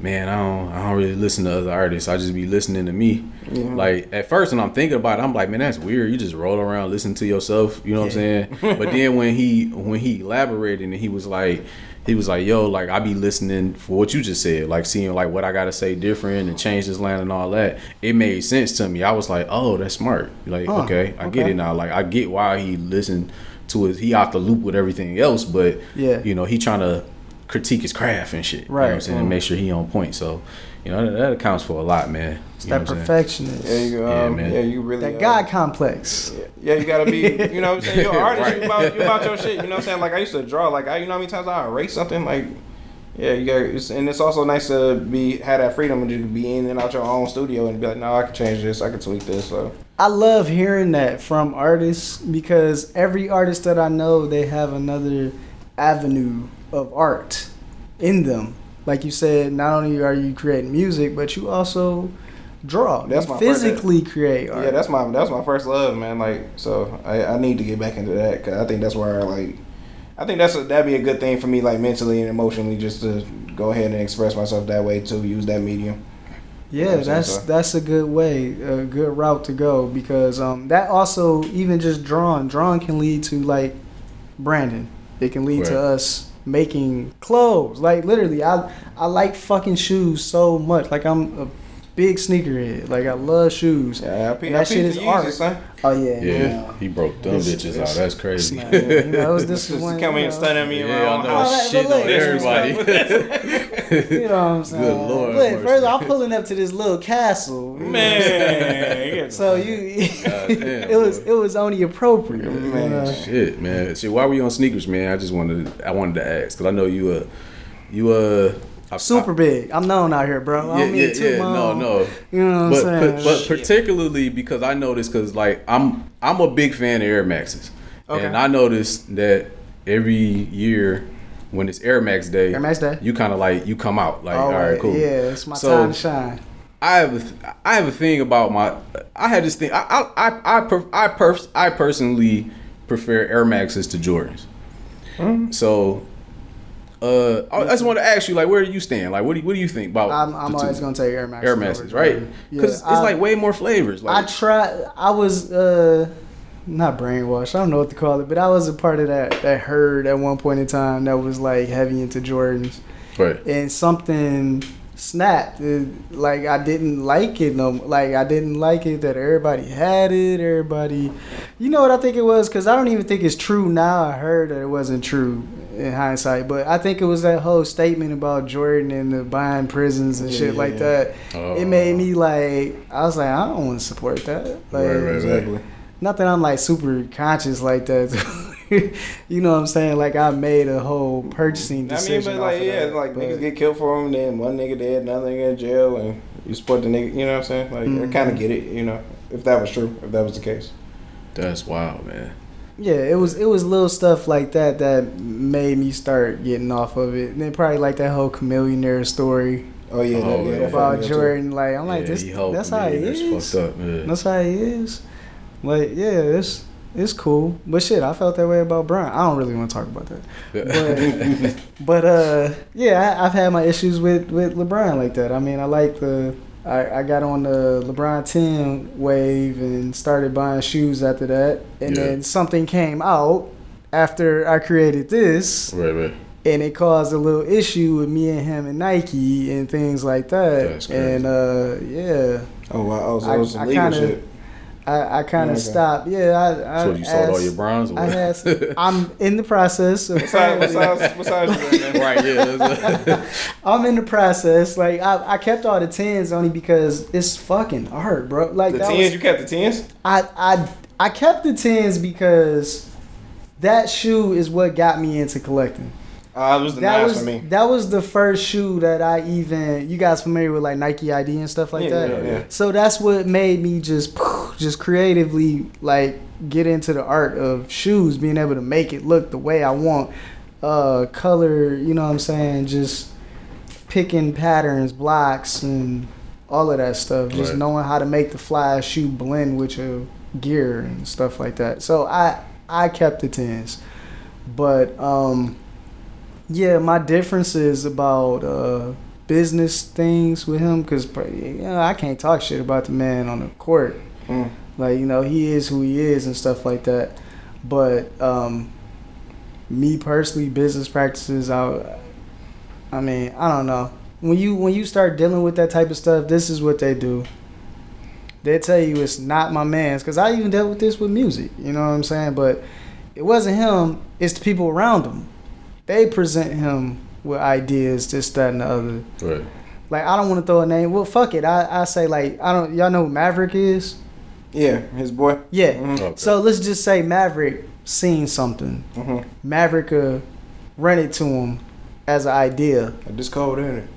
man, I don't I don't really listen to other artists. I just be listening to me. Like at first when I'm thinking about it, I'm like, man, that's weird. You just roll around listening to yourself. You know what I'm saying? but [LAUGHS] then when he when he elaborated and he was like. He was like, "Yo, like I be listening for what you just said, like seeing like what I gotta say different and change this line and all that. It made sense to me. I was like, oh, that's smart. Like, Huh, okay, I get it now. Like, I get why he listened to his. He off the loop with everything else, but Yeah. you know, he trying to critique his craft and shit. You know what I'm Right. saying? And make sure he on point. So, you know, that, that accounts for a lot, man. It's You that what I'm saying? perfectionist. Yeah, you, Yeah, um, man. yeah, you really that uh, God complex. Yeah, you gotta be, you know what I'm saying? You're an [LAUGHS] artist, Right. you, about, you about your shit, you know what I'm saying? Like, I used to draw, like, I, you know how many times I erase something? Like, yeah, you got, it's, and it's also nice to be, have that freedom to be in and out your own studio and be like, no, I can change this, I can tweak this, so. I love hearing that from artists because every artist that I know, they have another avenue of art in them. Like you said, not only are you creating music, but you also draw. That's you my first- physically create art. Yeah, that's my, that's my first love, man, like, so I, I need to get back into that, because I think that's where, I, like, I think that's a, that'd be a good thing for me, like, mentally and emotionally, just to go ahead and express myself that way, too, use that medium. Yeah, I'm that's so. that's a good way, a good route to go because um, that also even just drawing, drawing can lead to like branding. It can lead to us making clothes. Like literally, I I like fucking shoes so much. Like I'm a big sneakerhead. Like I love shoes. Yeah, I, pe- And I that shit peeped is the Yeezys, art. son. Oh yeah, Yeah, he broke them This- bitches this- out. That's crazy. Man, you know, it was Just this [LAUGHS] one. come in and know. stun at me Yeah, around. I know. All right, Shit but on everybody. [LAUGHS] [LAUGHS] You know what I'm saying? Good lord, Look, first I'm pulling up to this little castle. you know what I'm saying? Man, So you, God damn, it was boy. it was only appropriate. you Man, know? Shit, man. Shit, why were you on sneakers, man? I just wanted, I wanted to ask because I know you, uh, you, uh, I- Super big. I'm known out here, bro. I Yeah, don't mean yeah, too yeah. No, long. no. You know what but, I'm saying? but particularly because I noticed because like I'm I'm a big fan of Air Maxes, Okay. and I noticed that every year when it's Air Max Day, Air Max Day. you kind of like you come out like all right, cool. Yeah, it's my So- time to shine. I have a th- I have a thing about my I had this thing I I I I, per, I, pers- I personally prefer Air Maxes to Jordans. Mm-hmm. So. Uh, I I just want to ask you, like, where do you stand? Like, what do you, what do you think about? I'm, I'm always gonna take Air Max. Air Maxes, right? Because it's like way more flavors. Like, I tried. I was uh, not brainwashed. I don't know what to call it, but I was a part of that that herd at one point in time that was like heavy into Jordans. right. and something snapped. It- like I didn't like it no. Like I didn't like it that everybody had it. Everybody, you know what I think it was? Because I don't even think it's true now. I heard that it wasn't true in hindsight, but I think it was that whole statement about Jordan and the buying prisons and shit Yeah, like yeah. that. Oh. It made me oh. like I was like I don't want to support that. Like, Right, right, Exactly. not that I'm like super conscious like that. [LAUGHS] [LAUGHS] you know what I'm saying? Like I made a whole purchasing decision. I decision. mean, but like, of yeah, that, like but- niggas get killed for them, then one nigga dead, another nigga in jail, and you support the nigga. You know what I'm saying? Like, I mm-hmm. kind of get it. You know, if that was true, if that was the case. That's wild, man. Yeah, it was it was little stuff like that that made me start getting off of it. And then probably like that whole chameleonaire story Oh yeah, Oh, that, yeah, yeah. about fucked me up, too. Jordan. Like I'm like this. That's how he That's is. fucked up. Yeah. That's how he is. Like yeah, it's it's cool. But shit, I felt that way about Brian. I don't really want to talk about that. [LAUGHS] But but uh yeah, I, I've had my issues with with LeBron like that. I mean, I like the. I, I got on the LeBron 10 wave and started buying shoes after that. And Yeah. then something came out after I created this right, right. and it caused a little issue with me and him and Nike and things like that. That's crazy. and uh, yeah, Oh wow, oh, so I- was some I legal kinda- shit. I, I kind of Okay. stopped. Yeah, I. I So you sold all your bronze? I what? had. [LAUGHS] I'm in the process. You in, [LAUGHS] man? right, yeah. [LAUGHS] I'm in the process. Like I, I kept all the tens only because it's fucking art, bro. Like The that tens? was, You kept the tens? I I I kept the tens because that shoe is what got me into collecting. Uh, it was the That nines was for me. that was the first shoe that I even. You guys familiar with like Nike ID and stuff like Yeah, that? yeah, yeah. So that's what made me just just creatively like get into the art of shoes, being able to make it look the way I want. Uh, color, you know what I'm saying? Just picking patterns, blocks, and all of that stuff. Just Right. knowing how to make the fly shoe blend with your gear and stuff like that. So I I kept the tens, but um, yeah, my differences about uh business things with him because you know, I can't talk shit about the man on the court. Mm. Like you know he is who he is and stuff like that. But um, me personally, business practices, I, I mean, I don't know. When you when you start dealing with that type of stuff, this is what they do. They tell you it's not my man's because I even dealt with this with music. You know what I'm saying? But it wasn't him. It's the people around him. They present him with ideas, this, that, and the other. right. Like I don't want to throw a name. Well, fuck it. I, I say like I don't. Y'all know who Maverick is? Yeah, his boy. Yeah. Mhm. Okay. So let's just say Maverick seen something. Mhm. Maverick uh, run it to him as an idea. This cold, ain't it?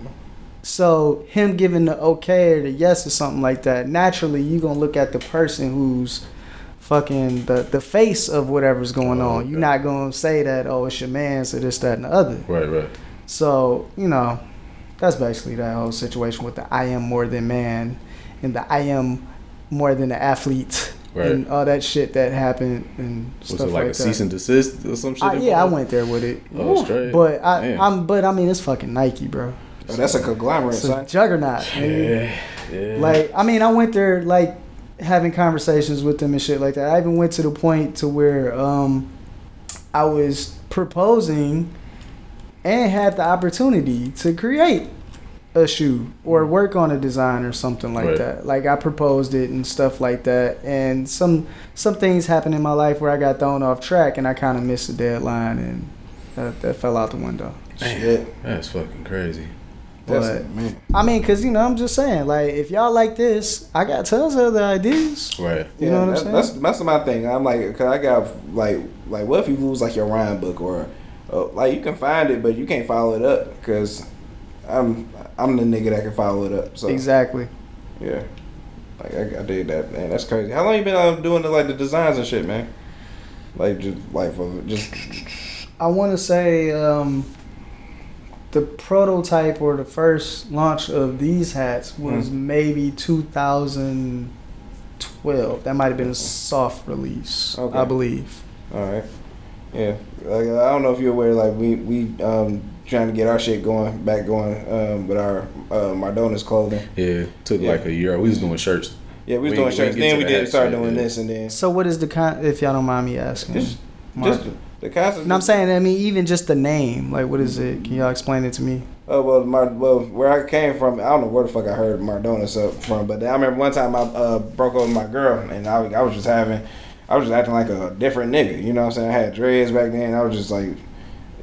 So him giving the okay or the yes or something like that, naturally you gonna look at the person who's fucking the the face of whatever's going Oh, on. okay. You're not gonna say that oh it's your man, so this, that, and the other. Right, right. So you know, that's basically that whole situation with the I am more than man and the I am more than the athletes Right. and all that shit that happened and Was stuff it like, like a cease and desist or some shit? I, yeah, I went there with it. Oh, straight. But I, Damn. I'm, but I mean, it's fucking Nike, bro. Oh, that's a conglomerate, It's a son. juggernaut. Yeah, yeah. Like, I mean, I went there like having conversations with them and shit like that. I even went to the point to where um, I was proposing and had the opportunity to create a shoe or work on a design or something like Right. that. Like I proposed it and stuff like that. And some some things happened in my life where I got thrown off track and I kind of missed the deadline and that, that fell out the window. Shit. That's fucking crazy. That's But- man. I mean, cause you know, I'm just saying, like, if y'all like this, I got tons of other ideas. Right. You know what I'm that's, saying? That's that's my thing. I'm like, cause I got like, like, what if you lose like your rhyme book or, uh, like, you can find it, but you can't follow it up, cause I'm I'm the nigga that can follow it up. So Exactly. yeah, like I, I did that, man. That's crazy. How long you been uh, doing the like the designs and shit, man? Like just like for just I want to say um, the prototype or the first launch of these hats was maybe 2012. That might have been a soft release, Okay. I believe. all right, yeah. Like I don't know if you're aware, like we we um trying to get our shit going back going um with our uh, Mardonis clothing. Yeah, took Yeah. like a year. We was doing shirts. Yeah, we was We- doing shirts. get Then we did start doing yeah. this, and then So, what is the con? If y'all don't mind me asking, Just- just the concept. no, I'm saying. I mean, even just the name. Like, what is it? Can y'all explain it to me? Oh well, my well, where I came from, I don't know where the fuck I heard Mardonis up from, but I remember one time I uh, broke up with my girl, and I, I was just having, I was just acting like a different nigga. You know what I'm saying? I had dreads back then. I was just like,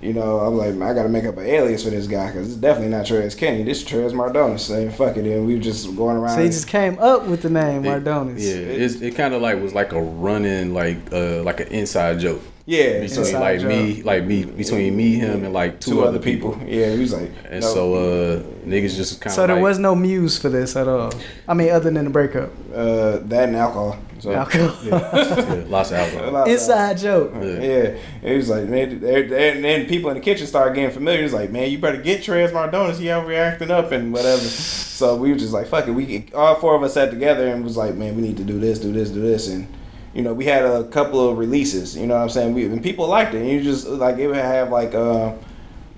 you know, I'm like, I got to make up an alias for this guy because it's definitely not Trez Kenny. This is Trez Mardonis. So fuck it, and we were just going around. So he just came up with the name It- Mardonis. Yeah, it's, it kind of like was like a running like uh like an inside joke yeah, between so Inside like joke. me like me between me him and like two, two other people. Yeah, he was like, And no, so uh niggas just kind of So there like, was no muse for this at all. I mean, other than the breakup. uh, that and alcohol. So Alcohol. [LAUGHS] yeah, lots of alcohol. Inside joke. Yeah. Yeah, it was like man, they- they- and then people in the kitchen started getting familiar. It's like, man, you better get Trez Mardonis. He overreacting up and whatever. so we were just like, fuck it. We all four of us sat together and was like, man, we need to do this, do this, do this, and you know, we had a couple of releases. You know what I'm saying? We and people liked it. And you just like it would have like. Uh,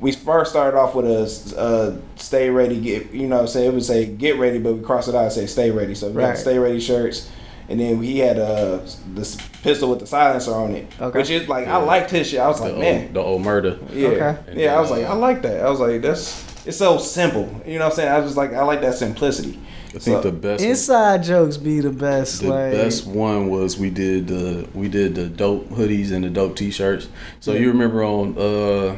we first started off with a uh, stay ready, get you know what I'm saying? It would say get ready, but we crossed it out and say stay ready. So we Right. had stay ready shirts. And then he had uh, this pistol with the silencer on it. Okay. Which is like I liked his shit. I was The like, old, man. the old murder. Yeah. Okay. And Yeah, I was then, like, I like that. I was like, that's it's so simple. You know what I'm saying? I was just like I like that simplicity. I think the best Inside jokes be the best. the like best one was we did the we did the dope hoodies and the dope t-shirts. So you remember on uh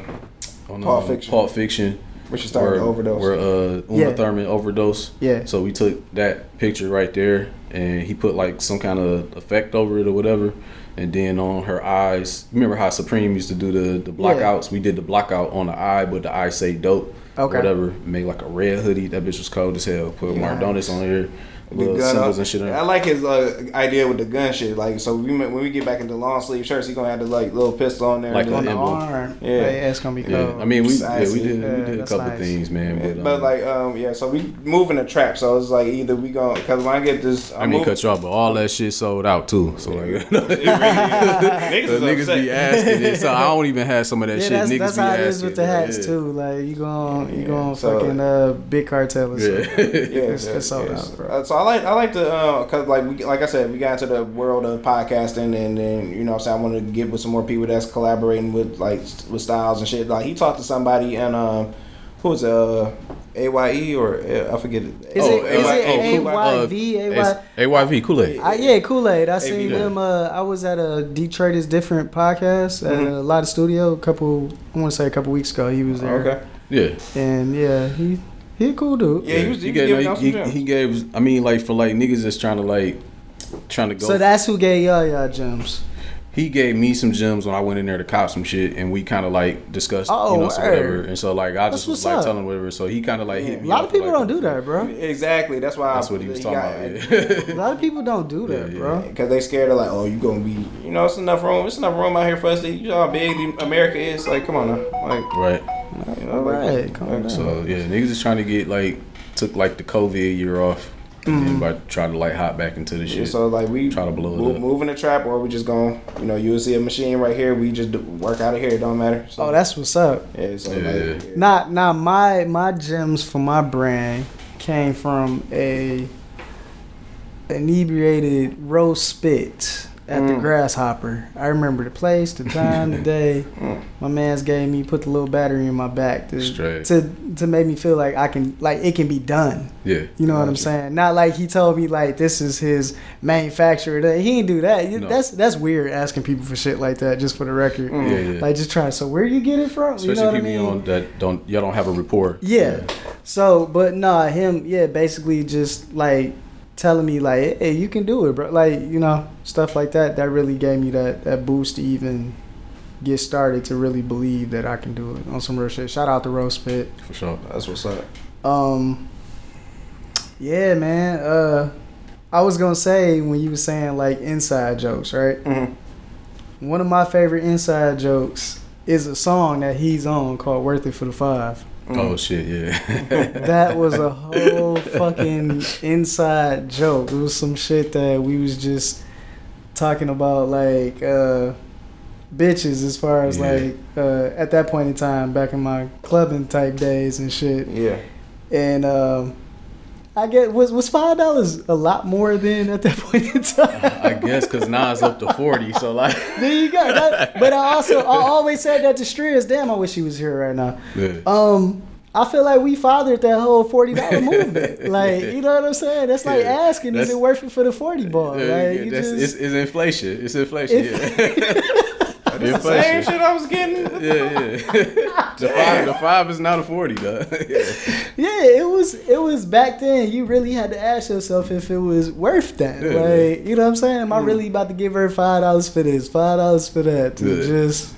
on Pulp um, Fiction. Pulp Fiction Where she started to overdose. Where uh Uma Yeah. Thurman overdose. Yeah. So we took that picture right there and he put like some kind of effect over it or whatever. And then on her eyes, remember how Supreme used to do the the blockouts? We did the blockout on the eye, but the eye say dope. Okay. Whatever. Made like a red hoodie. That bitch was cold as hell. Put Mardonis on here. The gun symbols and shit I like his uh, idea with the gun shit. Like, so we when we get back into long sleeve shirts, he gonna have the like little pistol on there. Like on the emblem. arm. Yeah. Yeah, it's gonna be Yeah. I mean, we yeah, we did Yeah, we did a couple nice. things, man. But, But um, like, um, yeah. So we moving the trap. So it's like either we going because when I get this, I'm mean, move- cut you off, but all that shit sold out too. So like, [LAUGHS] [LAUGHS] It really is. niggas, the is niggas be asking it. So I don't [LAUGHS] even have some of that yeah, shit. that's, niggas that's be how asking. it is with the hats yeah. too. Like you going, you going so- fucking uh, Big Cartel. Or something. Yeah. Yeah, It's- yeah, it's sold out, bro. So I like I like to uh, cause like we like I said we got into the world of podcasting and then you know what I'm saying I want to get with some more people that's collaborating with like with styles and shit. Like he talked to somebody and um who was uh AYE or uh, I forget it. Is Oh, it is uh, it oh, cool. AYV? It's AY? AYV Kool Aid. Yeah, Kool Aid. I seen yeah. them. Uh, I was at a Detroit is different podcast at Mhm. a lot of studio. A couple, I want to say a couple weeks ago. He was there, Okay. Yeah, and yeah, he he a cool dude. Yeah, he was, he was gave, giving no, he, gems. he gave. I mean, like for like niggas that's trying to like trying to go. So that's who gave y'all y'all gems. he gave me some gems when I went in there to cop some shit, and we kind of like discussed, Oh, you know, so whatever. And so like I That's just was like up. telling him whatever. So he kind of like hit me. A lot up of people like, don't do that, bro. Exactly. That's why That's what he was talking got- about. [LAUGHS] A lot of people don't do that, Yeah, bro. Cause they scared of like, oh, you gonna be, you know, it's enough room. It's enough room out here for us to. You know how big America is. Like, come on now, like, right. You know, like, Right, calm down. So yeah, niggas is trying to get like took like the COVID year off, and then mm-hmm. by trying to like hop back into the Yeah, shit. so like we Try to blow it move, up. moving the trap, or we just going, you know, you'll see a machine right here. We just do, work out of here. It don't matter. So, Oh, that's what's up. yeah. So Yeah. like, Not now my my gems for my brand came from a inebriated roast spit at the Mm. grasshopper. I remember the place, the [LAUGHS] time, the day. Mm. My man's gave me put the little battery in my back to Straight. to to make me feel like I can like it can be done. Yeah. You know what I'm saying? Not like he told me like this is his manufacturer. That he didn't do that. No. That's that's weird asking people for shit like that just for the record. Mm. Yeah, yeah. Like just trying. So where you get it from? Especially you know what I mean? that don't y'all don't have a rapport. Yeah. So, but nah, him, yeah, basically just like telling me like, hey, you can do it, bro. Like, you know, stuff like that. That really gave me that that boost to even get started to really believe that I can do it on some real shit. Shout out to Roast Pit. for sure. that's what's up. Um, yeah, man. Uh, I was gonna say when you were saying like inside jokes, right? Mm-hmm. One of my favorite inside jokes is a song that he's on called "Worth It for the Five. Oh shit, yeah. [LAUGHS] that was a whole fucking inside joke. It was some shit that we was just talking about like uh bitches as far as Yeah. like uh at that point in time back in my clubbing type days and shit. Yeah. And um I get was was five dollars a lot more than at that [LAUGHS] point in time. I guess because now it's up to forty. So like, [LAUGHS] there you go. That- but I also I [LAUGHS] always said that to Striz. Damn, I wish he was here right now. yeah. Um, I feel like we fathered that whole forty dollar movement. Like, you know what I'm saying? That's like Yeah. asking, is it worth it for the forty ball? Yeah, Like, yeah, you that's, just, it's, it's inflation. It's inflation. Yeah. The same inflation. shit I was getting. [LAUGHS] Yeah, yeah. the five, the five is not a forty, though. [LAUGHS] yeah. yeah, it was. It was back then. You really had to ask yourself if it was worth that. Yeah, like, you know what I'm saying? Am I mm. really about to give her five dollars for this, five dollars for that? To Yeah. just,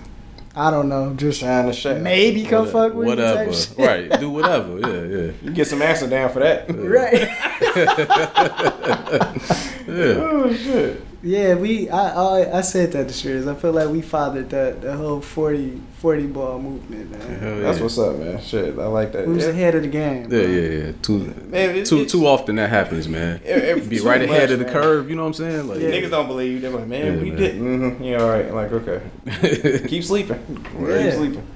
I don't know, just Shine the shit. maybe come fuck with me type whatever. shit. Right, do whatever. Yeah, yeah. You get some Amsterdam for that. Right. [LAUGHS] Yeah. Oh shit. Yeah, we. I, I I said that to Striz. I feel like we fathered that the whole 40, 40 ball movement, man. Hell That's what's up, man. Shit, I like that. We was Yeah. ahead of the game. Yeah, bro. yeah, yeah. Too, Man, it- too, it- too often that happens, man. It- it- Be too right ahead of the man. curve. You know what I'm saying? Like, Yeah. Niggas don't believe you. They're like, man, Yeah, we man. did. Mm-hmm. Yeah, all right. Like, okay. [LAUGHS] Keep sleeping. Yeah. Keep sleeping.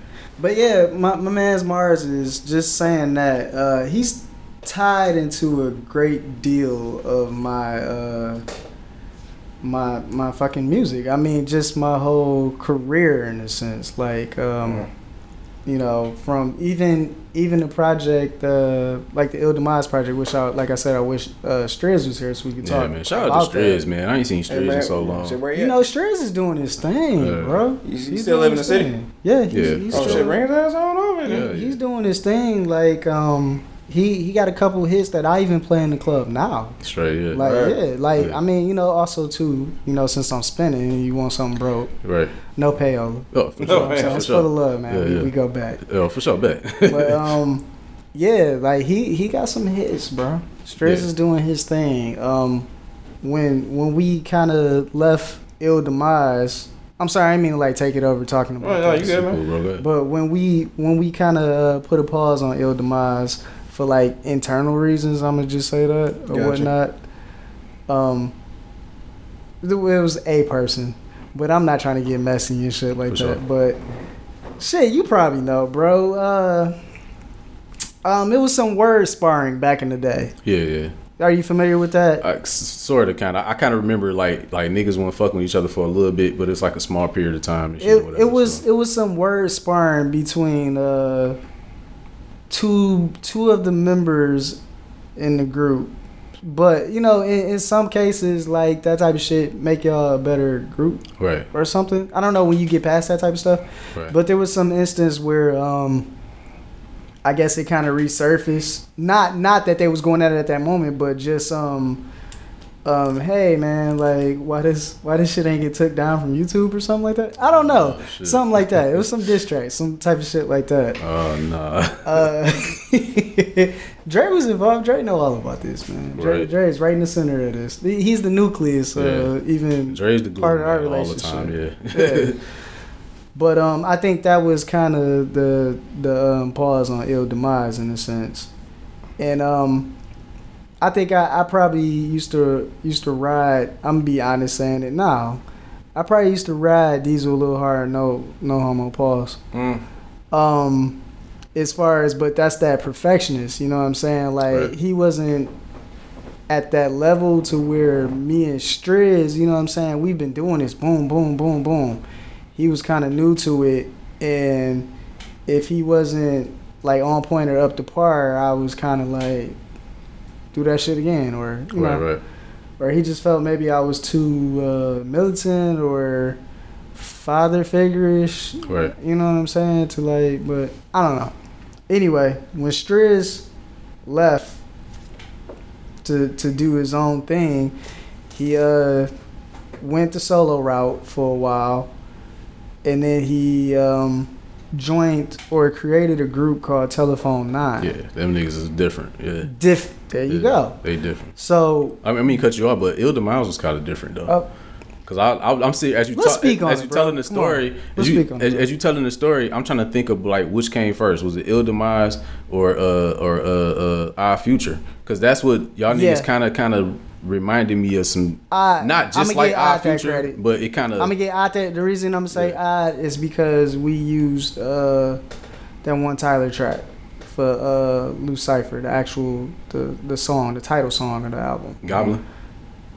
But yeah, my, my man's Mars is just saying that uh, he's tied into a great deal of my uh, my my fucking music. I mean, just my whole career in a sense. Like, um, You know, from even even the project, uh, like the Ill Demise project, which I like I said, I wish uh, Strez was here so we could talk. Yeah, man. Shout out about to that. Man. I ain't seen Strez in so long. Shit, You you know, Strez is doing his thing, Yeah. bro. You- you He's still doing live in the city? thing. Yeah, he's, Yeah. he's Oh shit, bring his ass on over Yeah, there. Yeah, he's doing his thing. Like, um, he he got a couple hits that I even play in the club now. Straight, yeah. Like, Right. yeah, like Yeah. I mean, you know, also too, you know, since I'm spinning and you want something broke, right. no payola. Oh, for No, sure. man. So for it's sure. for the love, man. Yeah, we, yeah. we go back. Oh, for sure, bet. But um, yeah, like he he got some hits, bro. Stress Yeah. is doing his thing. Um, when when we kind of left Ill Demise, I'm sorry, I didn't mean to like take it over talking about. Oh, no, that. you good, man. Cool, bro. But when we when we kind of uh, put a pause on Ill Demise for like internal reasons, I'm gonna just say that or Gotcha. whatnot. Um, it was a person, but I'm not trying to get messy and shit like that. But shit, you probably know, bro. Uh, um, it was some word sparring back in the day. Yeah, yeah. Are you familiar with that? I, sort of, kind of. I kind of remember like like niggas weren't fucking with each other for a little bit, but it's like a small period of time. And shit, it, whatever, it was so. it was some word sparring between uh two two of the members in the group. But you know in, in some cases like that type of shit make y'all a better group right, or something. I don't know when you get past that type of stuff right. but there was some instance where um i guess it kind of resurfaced. Not not that they was going at it at that moment but just um um hey man like why this why this shit ain't get took down from youtube or something like that i don't know Oh, something like that it was some diss track some type of shit like that Oh no. uh [LAUGHS] Dre was involved. Dre know all about this, man. Dre, Right. Dre is right in the center of this. He's the nucleus, uh, even Dre's the glue part of our man, all the time. relationship. Yeah. But um, I think that was kind of the the um, pause on ill demise in a sense, and um, I think I, I probably used to used to ride. I'm gonna be honest saying it now. I probably used to ride Diesel a little hard. No, no homo pause. Mm. Um, as far as but that's that perfectionist. You know what I'm saying? Like Right. he wasn't at that level to where me and Striz, you know what I'm saying? We've been doing this boom, boom, boom, boom. He was kind of new to it, and if he wasn't like on point or up to par, I was kind of like do that shit again, or you right, know, right. or he just felt maybe I was too uh, militant or father figure-ish. Right. You know what I'm saying? To like, but I don't know. Anyway, when Striz left to to do his own thing, he uh went the solo route for a while, and then he um joined or created a group called Telephone Nine. Yeah, them niggas is different. Yeah. Diff. There you Yeah, go. They different. So I mean, I mean, cut you off, but Il Miles was kind of different though. uh, Cause I, I, I'm seeing as you Let's talk, speak on as it, you bro. telling the story, Let's as you, speak on it, as, as you telling the story, I'm trying to think of like which came first. Was it Ill Demise or uh or uh, uh Odd Future? Cause that's what y'all niggas Yeah. kind of kind of reminded me of some I not just like Odd Future, but it kind of. I'm gonna get out there. The reason I'm gonna say odd is because we used uh that one Tyler track for uh Lucifer, the actual the the song, the title song of the album. Goblin.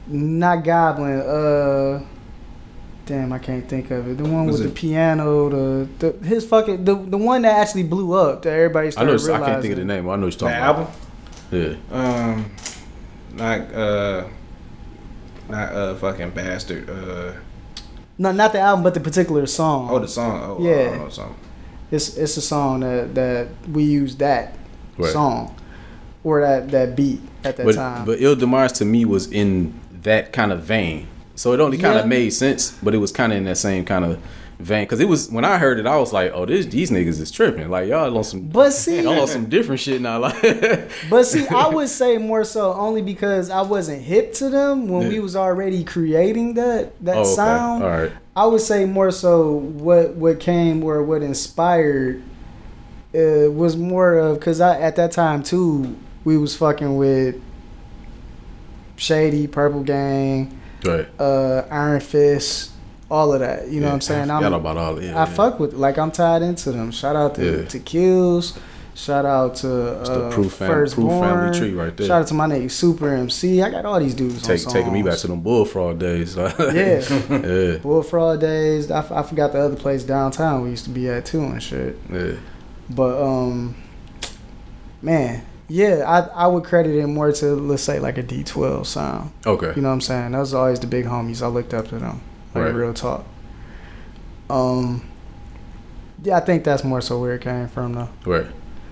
Not Goblin. Uh, damn, I can't think of it. The one Was with it- the piano. The, the his fucking the the one that actually blew up that everybody started I know. it's- I can't think of the name. I know what The you're talking album. about. Yeah. Um, not uh, not uh, fucking bastard. Uh, No, not the album, but the particular song. oh, the song. Oh, Yeah. I don't know the song. It's it's a song that that we used that Right. song or that that beat at that but time. but Ill Demise to me was in that kind of vein. So it only kind Yeah. of made sense, but it was kind of in that same kind of vein. Cause it was when I heard it, I was like, "Oh, this these niggas is tripping. Like y'all on some, But see- y'all on some different shit now." Like, [LAUGHS] But see, I would say more so only because I wasn't hip to them when we was already creating that that Oh, sound. All right. I would say more so what what came or what inspired uh, was more of because I at that time too we was fucking with Shady, Purple Gang, right. uh, Iron Fist, all of that. You know what I'm saying? I I'm, about all. Yeah, I yeah. fuck with like I'm tied into them. Shout out to, Yeah. to Kills. Shout out to uh, proof, fam- Firstborn. proof family tree right there. Shout out to my nigga Super MC. I got all these dudes Take, taking me back to them bullfrog days. [LAUGHS] Yeah. [LAUGHS] yeah, Bullfrog days. I, f- I forgot the other place downtown we used to be at too and shit. yeah. But um, man, yeah, I I would credit it more to let's say like a D12 sound. Okay. You know what I'm saying? Those are always the big homies. I looked up to them. Like Right. real talk. Um. Yeah, I think that's more so where it came from though. Right.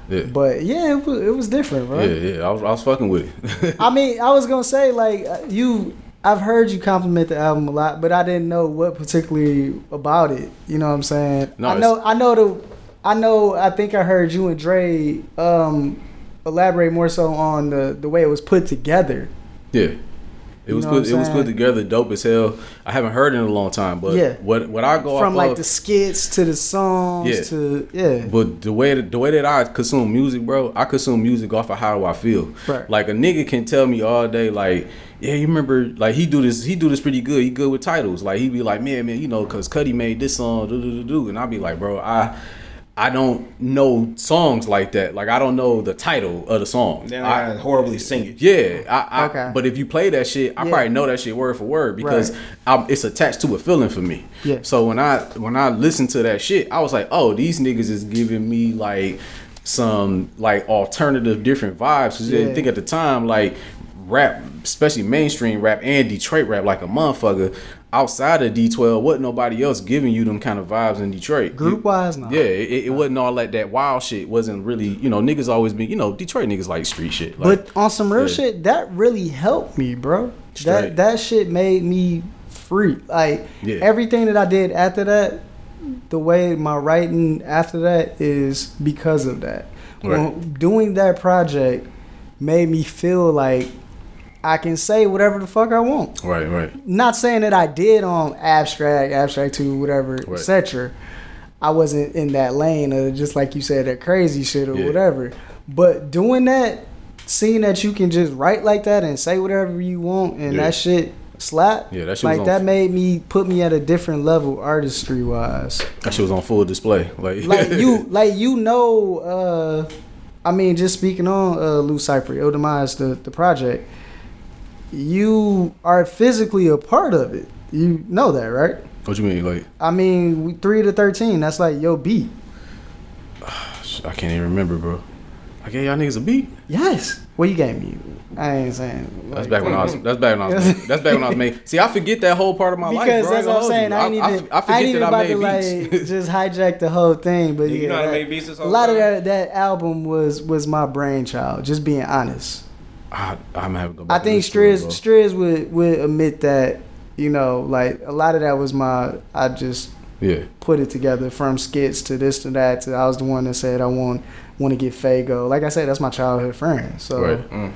Yeah. But yeah, it was, it was different, bro. Yeah, yeah. I was, I was fucking with it. [LAUGHS] I mean, I was gonna say like uh, you. I've heard you compliment the album a lot, but I didn't know what particularly about it. You know what I'm saying? No, I know. I know the. I know. I think I heard you and Dre um, elaborate more so on the the way it was put together. yeah. It You was know put. It was put together, dope as hell. I haven't heard it in a long time, but Yeah. what what I go From like of, the skits to the songs Yeah. to yeah. But the way that the way that I consume music, bro, I consume music off of how I feel. Right. Like a nigga can tell me all day, like, yeah, you remember, like he do this, he do this pretty good. He good with titles. Like he be like, man, man, you know, cause Cudi made this song, do do do do, and I be like, bro, I. I don't know songs like that. Like I don't know the title of the song. Then I, I horribly sing it. yeah, I, I Okay. but if you play that shit, I Yeah. probably know that shit word for word because Right. I'm, it's attached to a feeling for me. Yeah. So when I when I listen to that shit, I was like, oh, these niggas is giving me like some like alternative different vibes. Cause Yeah. I think at the time like rap, especially mainstream rap and Detroit rap, like a motherfucker. Outside of D12, wasn't nobody else giving you them kind of vibes in Detroit. Group wise, no. yeah, it, it wasn't all like that wild shit. Wasn't really, you know, niggas always been, you know, Detroit niggas like street shit. Like, But on some real yeah. shit, that really helped me, bro. Straight. That that shit made me free. Like Yeah. everything that I did after that, the way my writing after that is because of that. Right. Well, doing that project made me feel like I can say whatever the fuck I want. right, right. Not saying that I did on abstract, abstract two, whatever, Right. etc. I wasn't in that lane of just like you said, that crazy shit or Yeah. whatever. But doing that, seeing that you can just write like that and say whatever you want, and Yeah. that shit slap. Yeah, that shit like that made me put me at a different level artistry wise. That shit was on full display. Like, Like [LAUGHS] you, like you know. uh I mean, just speaking on uh, Lou Cipher, Demise, the the project. You are physically a part of it. You know that, right? what you mean? Like, I mean, three to thirteen. That's like your beat. [SIGHS] I can't even remember, bro. I gave y'all niggas a beat. Yes. Well, you gave me. I ain't saying. That's like- back when I was. [LAUGHS] That's back when I was. Making, that's back when I was making. See, I forget that whole part of my life, Because bro. that's what I'm saying. I ain't even. I, I, I forget ain't even that about I to made like beats. [LAUGHS] just hijack the whole thing. But Yeah, yeah, you know how to that- make beats this a whole lot of that that album was was my brainchild. Just being honest. I, I'm having to go I think Striz. Striz would would admit that. You know, like a lot of that was my. I just Yeah, put it together from skits to this to that to I was the one that said I want want to get Fago. Like I said, that's my childhood friend. So right. Mm.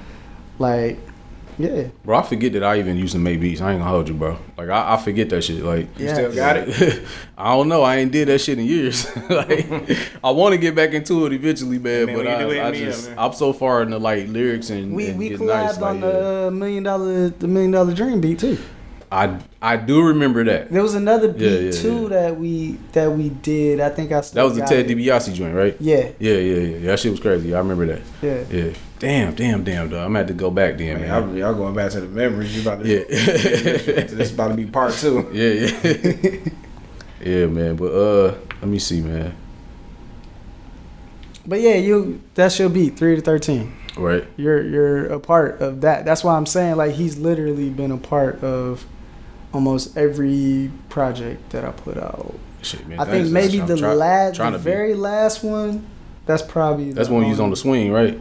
like, yeah, Bro, I forget that I even used to make beats. I ain't gonna hold you, bro. Like I, I forget that shit. Like You still got it? [LAUGHS] I don't know. I ain't did that shit in years. [LAUGHS] like I want to get back into it eventually, man. Man, but when I, do, hit I me up, just man. I'm so far in the like lyrics and we and we getting collabed nice, on like, the uh, million dollar the million dollar dream beat too. I I do remember that. There was another beat Yeah, yeah, too yeah. that we that we did. I think I That still was the Ted it. DiBiase joint, right? Yeah, Yeah, yeah, yeah. yeah. That shit was crazy. I remember that. yeah. Yeah. Damn, damn, damn, dog. I'm gonna have to go back then, Man, man. y'all, y'all going back to the memories. You about to Yeah. [LAUGHS] this about to be part two. [LAUGHS] Yeah, yeah. [LAUGHS] yeah, man. But uh let me see, man. But yeah, you that's your beat three to thirteen. Right. You're you're a part of that. That's why I'm saying like he's literally been a part of almost every project that I put out. Shit, man. I think maybe the try- last, the to be. very last one. That's probably That's the when we was on the swing, right?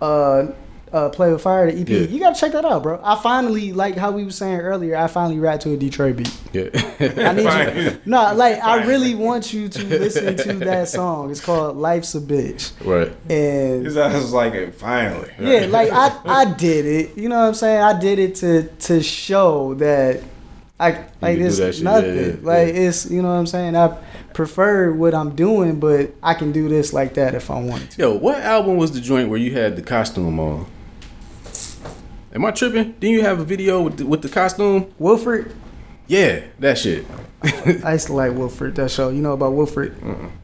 uh uh play with fire the EP. Yeah. You gotta check that out, bro. I finally like how we were saying earlier. I finally rapped to a Detroit beat. Yeah. I need you. [LAUGHS] No, like I really want you to listen to that song. It's called "Life's a Bitch," right. and His ass was like, finally. yeah, like I I did it. You know what I'm saying? I did it to to show that I like can it's shit. nothing. Yeah, yeah, like it's you know what I'm saying. I prefer what I'm doing, but I can do this like that if I wanted to. Yo, what album was the joint where you had the costume on? Am I tripping? Didn't you have a video with the, with the costume? Wilfred. Yeah, that shit. [LAUGHS] I used to like Wilfred. That show. You know about Wilfred?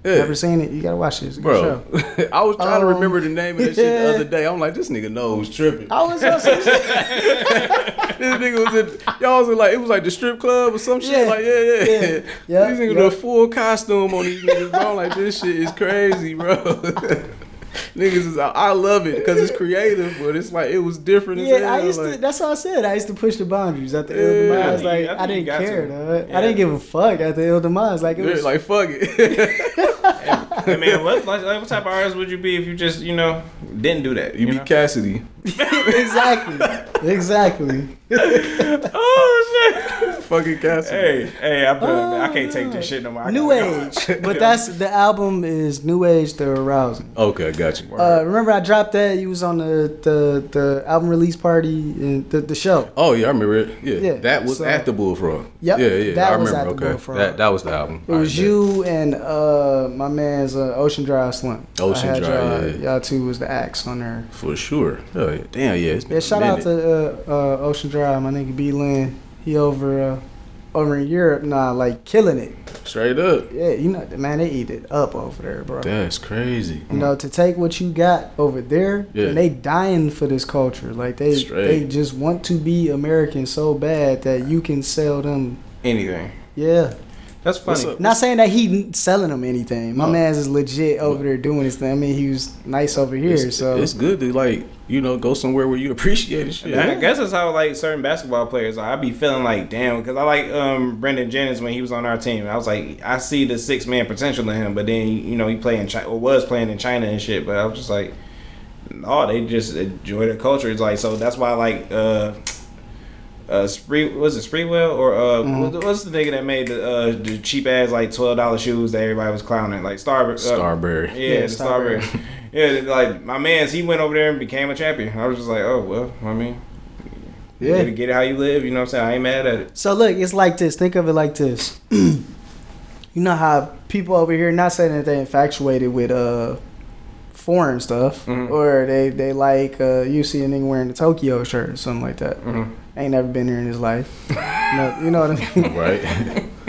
Yeah. Never seen it? You gotta watch this It's Bro, show. [LAUGHS] I was trying to Um, remember the name of that shit the other day. I'm like, this nigga knows tripping. I was also [LAUGHS] this nigga was in, y'all was in like, it was like the strip club or some shit. Yeah. Like, yeah, yeah. Yeah. Yeah, These niggas yeah. with a full costume on these niggas, bro. I'm like, this shit is crazy, bro. Niggas is, I love it because it's creative, but it's like, it was different Yeah, hell. I used like, to. That's what I said. I used to push the boundaries at the Yeah. Il I I was think like, I I, didn't got care, to. dog. Yeah. I didn't give a fuck at the Il Like it was like, fuck it. [LAUGHS] Hey, man, what, like, like, what type of artist would you be if you just, you know, didn't do that? you be know? Cassidy. Exactly, exactly. oh shit! Fucking Cassidy. Hey, hey, I'm done, man. I can't take this shit no more. I New. Age, [LAUGHS] but that's the album is New Age the arousing. Okay, got you. Uh, remember I dropped that? You was on the the, the album release party and the, the show. Oh yeah, I remember it. Yeah, Yeah, that was so- at the Bullfrog. Yep, Yeah, yeah, that I was remember. at the okay, Bullfrog. that that was the album. It was you and uh my man's uh, Ocean Drive Slim. Ocean Drive, y'all, yeah, yeah. y'all two was the acts on there. for sure. Oh, yeah. Damn, yeah. It's been Yeah, a shout out to uh, uh, Ocean Drive, my nigga B Lynn. He over uh, over in Europe now, like killing it. straight up. Yeah, you know, man, they eat it up over there, bro. That's crazy. You know, to take what you got over there, Yeah. and they dying for this culture. Like they Straight. they just want to be American so bad that you can sell them. Anything. Yeah, That's What's funny. up? not saying that he selling them anything. My No. man's is legit over there doing his thing. I mean, he was nice over here, It's, so it's good to like you know go somewhere where you [LAUGHS] appreciate it. Shit. I guess that's how like certain basketball players. I'd be feeling like damn because I like um Brandon Jennings when he was on our team. I was like I see the six man potential in him, but then you know he play in China or was playing in China and shit. But I was just like, no, they just enjoy the culture. It's like so that's why I like uh. Uh, Spree was it Sprewell or uh, what- what's the nigga that made the uh the cheap ass like twelve dollar shoes that everybody was clowning like Starbury. Uh, Starbury. yeah, Yeah, the Starbury. Starbury. [LAUGHS] yeah, like my man's, he went over there and became a champion. I was just like, oh well, I mean, Yeah. yeah, get it how you live. You know what I'm saying? I ain't mad at it. So look, it's like this. Think of it like this. [CLEARS THROAT] you know how people over here, not saying that they infatuated with uh foreign stuff, Mhm. or they they like uh you see a nigga wearing a Tokyo shirt or something like that. Mhm. Ain't never been there in his life. no, you know what I [LAUGHS] mean? Right.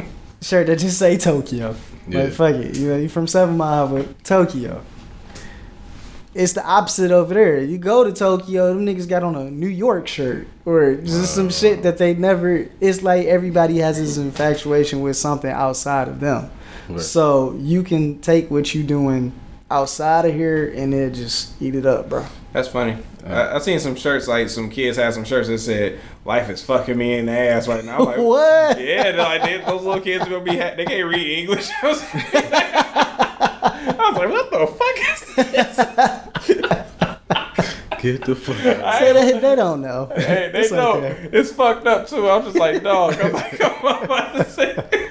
[LAUGHS] shirt that just say Tokyo. Yeah. Like fuck it, you know, you from Seven Mile, but Tokyo. It's the opposite over there. You go to Tokyo, them niggas got on a New York shirt or just some shit that they never. It's like everybody has this infatuation with something outside of them. Right. So you can take what you doing outside of here and then just eat it up, bro. That's funny. I, I seen some shirts like some kids had some shirts that said "Life is fucking me in the ass" right now. Like, what? Yeah, like they, those little kids are gonna be. Ha- they can't read English. I was, I was like, what the fuck is this? Get the fuck out. Say they, they don't know. Hey, they It's know okay. it's fucked up too. I'm just like, dog. I'm like, I'm about to say.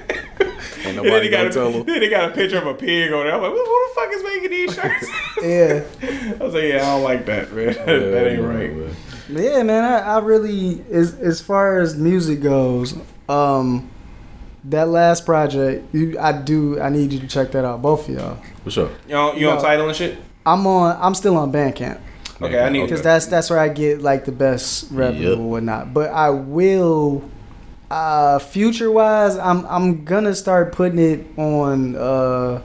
Ain't And then nobody they got gonna a, tell [LAUGHS] them. then they got a picture of a pig on there. I'm like, who, who the fuck is making these [LAUGHS] shirts? Yeah. [LAUGHS] I was like, yeah, I don't like that, man. that ain't right. But yeah, man, I, I really as as far as music goes, um, that last project, you, I do, I need you to check that out, both of y'all. What's up? You on, you on No. title and shit? I'm on, I'm still on Bandcamp Okay, I need because that's that's where I get like the best revenue Yep. or whatnot. But I will, uh, future wise, I'm I'm gonna start putting it on uh,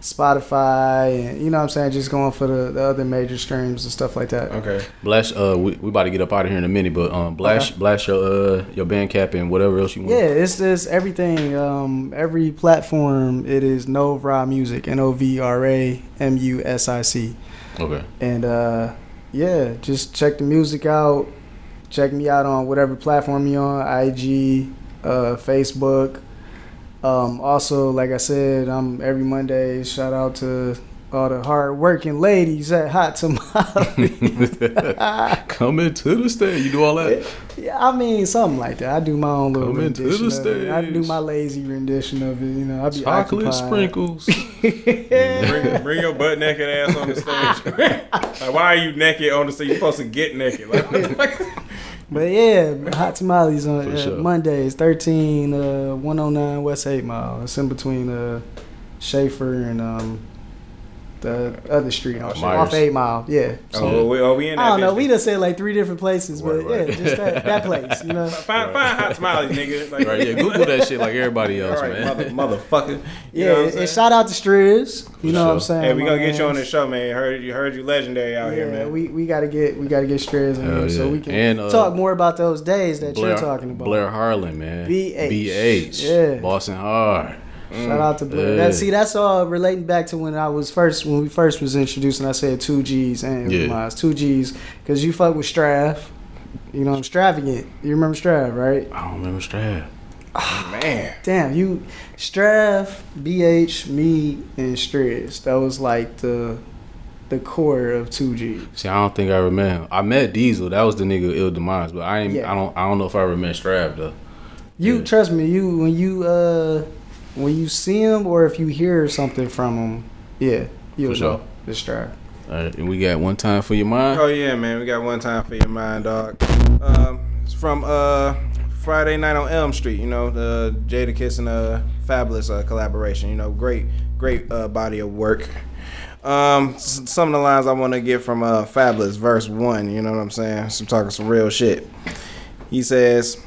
Spotify and you know what I'm saying, just going for the, the other major streams and stuff like that. Okay. Blast. Uh, we, we about to get up out of here in a minute, but um, blast, blast your uh your Bandcamp and whatever else you want. Yeah, it's just everything. Um, every platform it is Novra Music, N O V R A M U S I C, Okay. and uh, yeah, just check the music out. Check me out on whatever platform you're on, IG, uh, Facebook. Um, also, like I said, I'm every Monday. Shout out to all the hard working ladies at Hot Tamale. [LAUGHS] Come into the stage. You do all that. Yeah, I mean something like that. I do my own little Come into rendition. the of it. I do my lazy rendition of it. You know, I be Chocolate occupied. sprinkles. [LAUGHS] Bring, bring your butt naked ass on the stage. [LAUGHS] like, why are you naked on the stage? You're supposed to get naked. Like, what the fuck? But yeah, hot tamales on uh, sure. Mondays, thirteen uh, one oh nine West Eight Mile. It's in between uh, Schaefer and um, the other street on Myers. off Eight Mile. Yeah. Oh, we, oh, we in that I don't know. bitch. We done said like three different places, but Right, right. yeah, just that, that [LAUGHS] place. You know. Find, find hot tamales, nigga. [LAUGHS] Like, Right, yeah, Google that shit like everybody else, All right, man. mother, motherfucker. You Yeah, know and shout out to Striz. You know what I'm saying? Hey, we my gonna get you on man. the show, man. Heard you heard you legendary out here, man. we, we gotta get we gotta get Striz in Hell here so we can And, uh, talk more about those days that Blair, you're talking about. Blair Harlan, man. BH. BH. Yeah. Boston Hard. Shout out to Blair. Yeah. That, see, that's all relating back to when I was first when we first was introduced, and I said two G's and Yeah. yeah. two G's because you fuck with Strav. You know, I'm extravagant. You remember Strav, right? I don't remember Strad. man. Damn, you Strav, BH, me, and Striz. That was like the the core of two G's. See, I don't think I remember. I met Diesel. That was the nigga Ill Demise, but I ain't. Yeah. I don't. I don't know if I remember Strab though. You Yeah. trust me. You when you uh when you see him or if you hear something from him, yeah, you'll For sure. know the Strav. All right, and we got one time for your mind. Oh yeah, man. We got one time for your mind, dog. Um, it's from uh Friday Night on Elm Street. You know the Jadakiss and uh Fabolous uh, collaboration. You know, great, great uh, body of work. Um, some of the lines I want to get from uh Fabolous verse one. You know what I'm saying? Some talking some real shit. He says,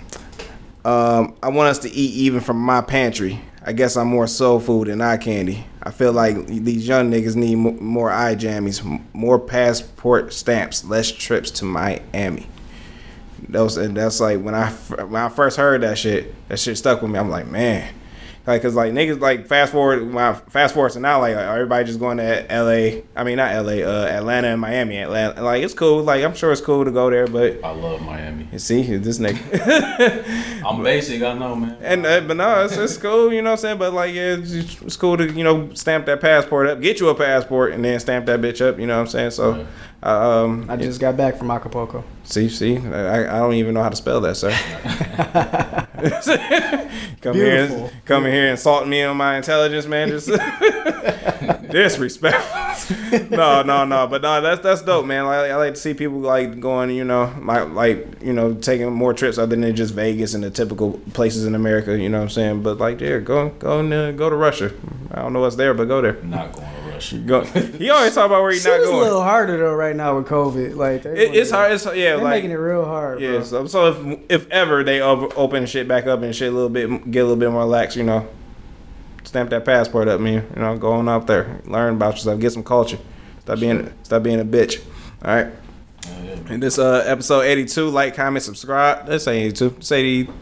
um, "I want us to eat even from my pantry." I guess I'm more soul food than eye candy. I feel like these young niggas need more eye jammies, more passport stamps, less trips to Miami. Those and that's like when I when I first heard that shit, that shit stuck with me. I'm like, man, like cause like niggas like fast forward, I fast forward to now, like everybody just going to L.A. I mean not L.A. Uh, Atlanta and Miami. Atlanta, like it's cool. Like I'm sure it's cool to go there, but I love Miami. you [LAUGHS] see this nigga. [LAUGHS] I'm basic. I know, man. And uh, but no, it's, it's cool, you know what I'm saying. But like, yeah, it's, it's cool to you know stamp that passport up, get you a passport, and then stamp that bitch up. You know what I'm saying? So, um, I just got back from Acapulco. see, see, I, I don't even know how to spell that, sir. [LAUGHS] come here, Beautiful. and, come in here, insulting me on my intelligence, man. Just [LAUGHS] disrespect. no, no, no. But no, that's that's dope, man. Like, I like to see people like going, you know, like like you know, taking more trips other than just Vegas and the typical places in America. You know what I'm saying? But like, yeah, go go and, uh, go to Russia. I don't know what's there, but go there. Not going Bush. Go, he always talk about where he's not going. It's a little harder though right now with COVID. Like it, it's hard. It's, yeah, they're like, making it real hard. Yeah. So, so, if if ever they open shit back up and shit a little bit, get a little bit more lax, you know, stamp that passport up, man. You know, go on out there, learn about yourself, get some culture. Stop being stop being a bitch. All right. In yeah, and this uh episode 82, like, comment, subscribe. That's 82. Say 82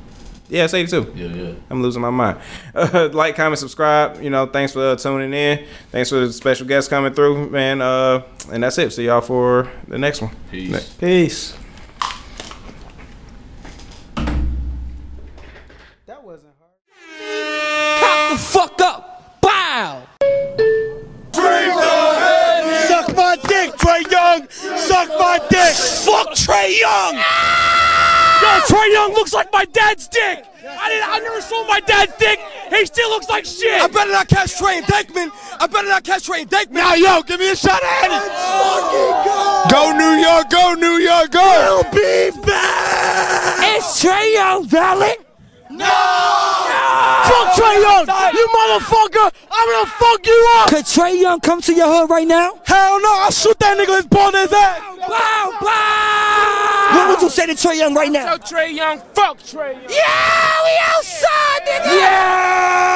yeah, it's eighty two. Yeah, yeah. I'm losing my mind. Uh, [LAUGHS] like, comment, subscribe. You know, thanks for uh, tuning in. Thanks for the special guests coming through, man. Uh, and that's it. See y'all for the next one. Peace. Peace. That wasn't hard. Cock the fuck up. Bow. Suck my dick, Trae Young. Suck my dick. Fuck Trae Young. Yo, Trae Young looks like my dad's dick. I didn't. I never saw my dad's dick. He still looks like shit. I better not catch Trae and Dyckman. I better not catch Trae and Dyckman. Now, yo, give me a shot at it. Go New York. Go New York. Go. We'll be back. Is Trae Young valid? No. Fuck Trae Young. You motherfucker. I'm gonna fuck you up. Could Trae Young come to your hood right now? Hell no. I'll shoot that nigga his bald ass ass. Bow, bow. What would you say to Trae Young right now? Trae Young. Fuck Trae Young. Yeah, we outside, nigga. Yeah.